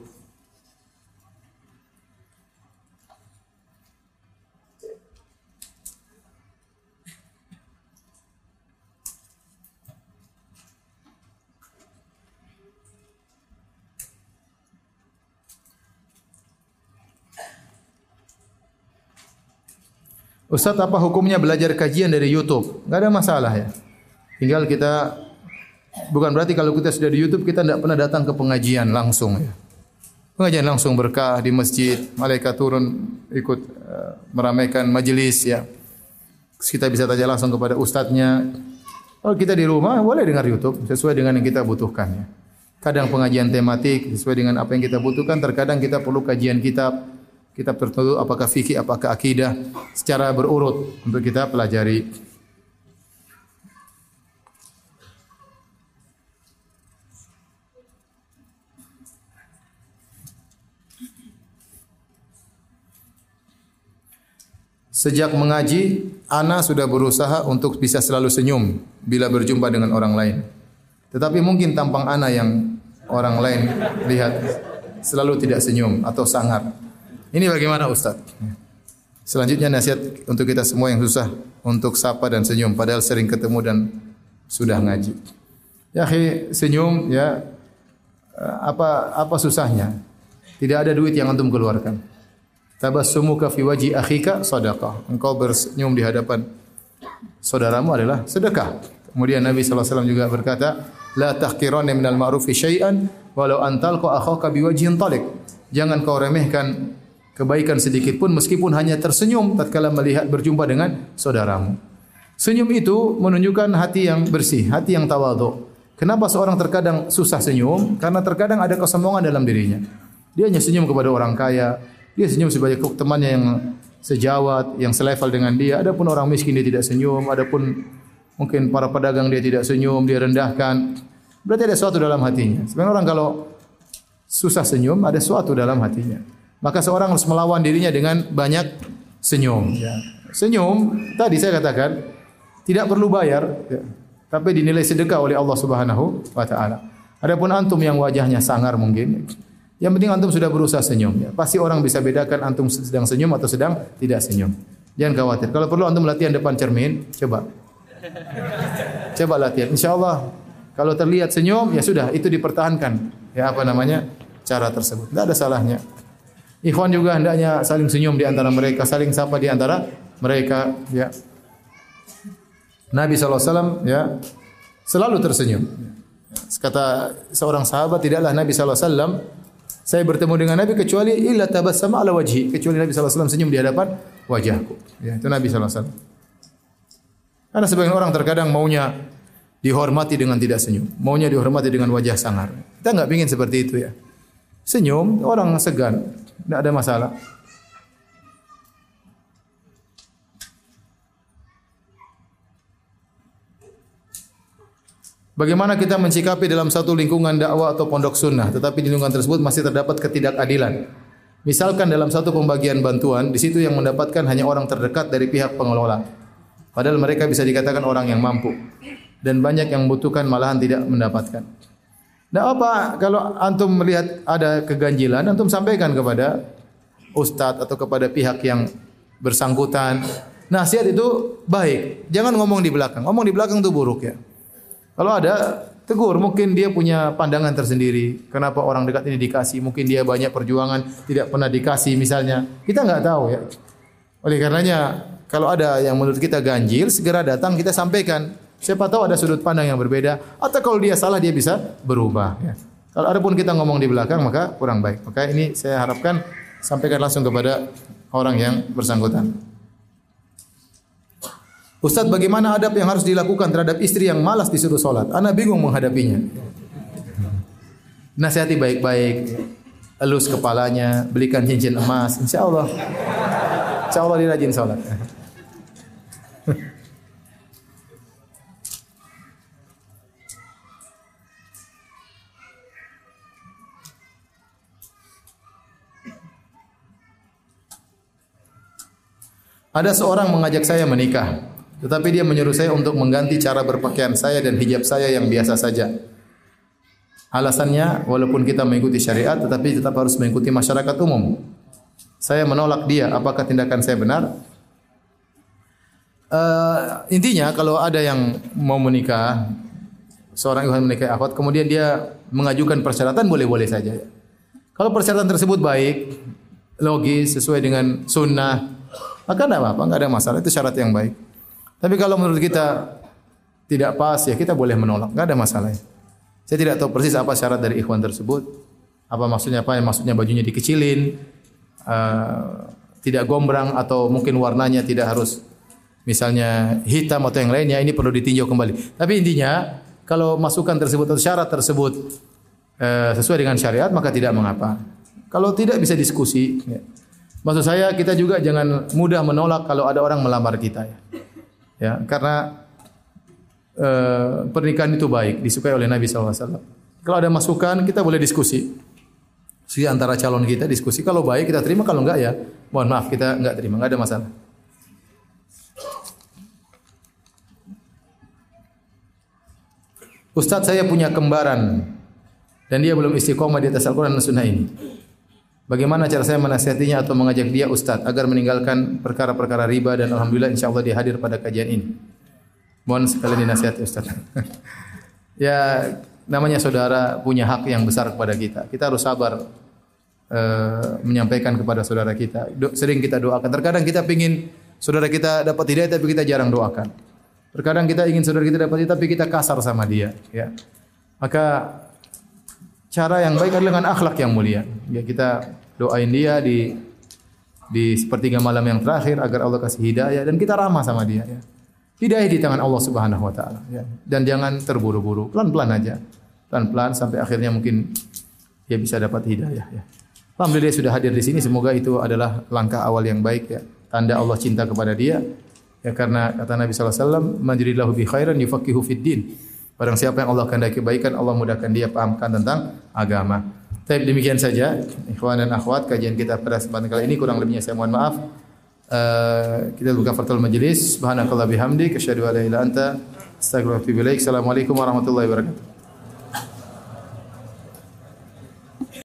Ustaz apa hukumnya belajar kajian dari YouTube? Gak ada masalah ya. Tinggal kita bukan berarti kalau kita sudah di YouTube kita tidak pernah datang ke pengajian langsung ya. Pengajian langsung berkah di masjid, malaikat turun ikut uh, meramaikan majelis ya. Kita bisa tanya langsung kepada ustadznya. Kalau kita di rumah boleh dengar YouTube sesuai dengan yang kita butuhkan ya. Kadang pengajian tematik sesuai dengan apa yang kita butuhkan, terkadang kita perlu kajian kitab kitab tertentu apakah fikih apakah akidah secara berurut untuk kita pelajari. Sejak mengaji, Ana sudah berusaha untuk bisa selalu senyum bila berjumpa dengan orang lain. Tetapi mungkin tampang Ana yang orang lain lihat selalu tidak senyum atau sangar. Ini bagaimana Ustaz? Selanjutnya nasihat untuk kita semua yang susah untuk sapa dan senyum padahal sering ketemu dan sudah ngaji. Ya senyum ya apa apa susahnya? Tidak ada duit yang antum keluarkan. Tabassumuka fi waji akhika sadaqah. Engkau bersenyum di hadapan saudaramu adalah sedekah. Kemudian Nabi SAW juga berkata, La tahkiranna minal ma'rufi syai'an walau antal ko akhaka biwajhin talik. Jangan kau remehkan kebaikan sedikit pun meskipun hanya tersenyum tatkala melihat berjumpa dengan saudaramu. Senyum itu menunjukkan hati yang bersih, hati yang tawadhu. Kenapa seorang terkadang susah senyum? Karena terkadang ada kesombongan dalam dirinya. Dia hanya senyum kepada orang kaya, dia senyum sebagai temannya yang sejawat, yang selevel dengan dia. Adapun orang miskin dia tidak senyum, adapun mungkin para pedagang dia tidak senyum, dia rendahkan. Berarti ada sesuatu dalam hatinya. Sebenarnya orang kalau susah senyum, ada sesuatu dalam hatinya. Maka seorang harus melawan dirinya dengan banyak senyum. Ya. Senyum, tadi saya katakan, tidak perlu bayar, ya. tapi dinilai sedekah oleh Allah Subhanahu wa taala. Adapun antum yang wajahnya sangar mungkin, yang penting antum sudah berusaha senyum. Ya. Pasti orang bisa bedakan antum sedang senyum atau sedang tidak senyum. Jangan khawatir. Kalau perlu antum latihan depan cermin, coba. Coba latihan. Insya Allah kalau terlihat senyum, ya sudah, itu dipertahankan. Ya apa namanya? Cara tersebut. Tidak ada salahnya. Ikhwan juga hendaknya saling senyum di antara mereka, saling sapa di antara mereka. Ya. Nabi SAW ya selalu tersenyum. Kata seorang sahabat, tidaklah Nabi SAW saya bertemu dengan Nabi kecuali illa tabassama ala wajhi, kecuali Nabi SAW senyum di hadapan wajahku. Ya, itu Nabi SAW. Karena sebagian orang terkadang maunya dihormati dengan tidak senyum. Maunya dihormati dengan wajah sangar. Kita nggak ingin seperti itu ya. Senyum, orang segan, tidak ada masalah. Bagaimana kita mencikapi dalam satu lingkungan dakwah atau pondok sunnah, tetapi di lingkungan tersebut masih terdapat ketidakadilan. Misalkan dalam satu pembagian bantuan, di situ yang mendapatkan hanya orang terdekat dari pihak pengelola. Padahal mereka bisa dikatakan orang yang mampu dan banyak yang membutuhkan malahan tidak mendapatkan. Nah apa kalau antum melihat ada keganjilan, antum sampaikan kepada ustadz atau kepada pihak yang bersangkutan. Nasihat itu baik, jangan ngomong di belakang. Ngomong di belakang itu buruk ya. Kalau ada tegur, mungkin dia punya pandangan tersendiri. Kenapa orang dekat ini dikasih? Mungkin dia banyak perjuangan, tidak pernah dikasih misalnya. Kita nggak tahu ya. Oleh karenanya, kalau ada yang menurut kita ganjil, segera datang kita sampaikan. Siapa tahu ada sudut pandang yang berbeda atau kalau dia salah dia bisa berubah ya. Kalau ada pun kita ngomong di belakang maka kurang baik. Maka ini saya harapkan sampaikan langsung kepada orang yang bersangkutan. Ustadz bagaimana adab yang harus dilakukan terhadap istri yang malas disuruh sholat? Anak bingung menghadapinya. Nasihati baik-baik, elus kepalanya, belikan cincin emas, insya Allah. Insya Allah dia rajin sholat. Ada seorang mengajak saya menikah, tetapi dia menyuruh saya untuk mengganti cara berpakaian saya dan hijab saya yang biasa saja. Alasannya, walaupun kita mengikuti syariat, tetapi tetap harus mengikuti masyarakat umum. Saya menolak dia. Apakah tindakan saya benar? Uh, intinya, kalau ada yang mau menikah, seorang ibu menikah akhwat, kemudian dia mengajukan persyaratan, boleh-boleh saja. Kalau persyaratan tersebut baik, logis, sesuai dengan sunnah, maka tidak apa-apa, enggak ada masalah. Itu syarat yang baik. Tapi kalau menurut kita tidak pas ya kita boleh menolak, enggak ada masalah. Saya tidak tahu persis apa syarat dari ikhwan tersebut. Apa maksudnya apa? Maksudnya bajunya dikecilin, uh, tidak gombrang atau mungkin warnanya tidak harus misalnya hitam atau yang lainnya. Ini perlu ditinjau kembali. Tapi intinya kalau masukan tersebut atau syarat tersebut uh, sesuai dengan syariat maka tidak mengapa. Kalau tidak bisa diskusi. Ya. Maksud saya kita juga jangan mudah menolak kalau ada orang melamar kita ya. Ya, karena e, pernikahan itu baik, disukai oleh Nabi SAW. Kalau ada masukan kita boleh diskusi. Si antara calon kita diskusi. Kalau baik kita terima, kalau enggak ya mohon maaf kita enggak terima, enggak ada masalah. Ustadz saya punya kembaran dan dia belum istiqomah di atas Al-Quran dan Sunnah ini. Bagaimana cara saya menasihatinya atau mengajak dia Ustaz agar meninggalkan perkara-perkara riba dan alhamdulillah insya Allah dia hadir pada kajian ini. Mohon sekali dinasihati Ustaz. [laughs] ya namanya saudara punya hak yang besar kepada kita. Kita harus sabar uh, menyampaikan kepada saudara kita. Do, sering kita doakan. Terkadang kita ingin saudara kita dapat hidayah tapi kita jarang doakan. Terkadang kita ingin saudara kita dapat hidayah tapi kita kasar sama dia. Ya. Maka cara yang baik adalah dengan akhlak yang mulia. Ya kita doain dia di di sepertiga malam yang terakhir agar Allah kasih hidayah dan kita ramah sama dia ya. Hidayah di tangan Allah Subhanahu wa taala ya. Dan jangan terburu-buru, pelan-pelan aja. Pelan-pelan sampai akhirnya mungkin dia bisa dapat hidayah ya. Alhamdulillah sudah hadir di sini. Semoga itu adalah langkah awal yang baik ya. Tanda Allah cinta kepada dia. Ya karena kata Nabi sallallahu alaihi wasallam, "Majridillahu bi khairan yufaqihu fid din." Barang siapa yang Allah kehendaki kebaikan, Allah mudahkan dia pahamkan tentang agama. Tapi demikian saja, ikhwan dan akhwat, kajian kita pada kesempatan kali ini kurang lebihnya saya mohon maaf. Uh, kita buka fartul majlis. Subhanakallah bihamdik, asyhadu an la anta, ilaik. Assalamualaikum warahmatullahi wabarakatuh.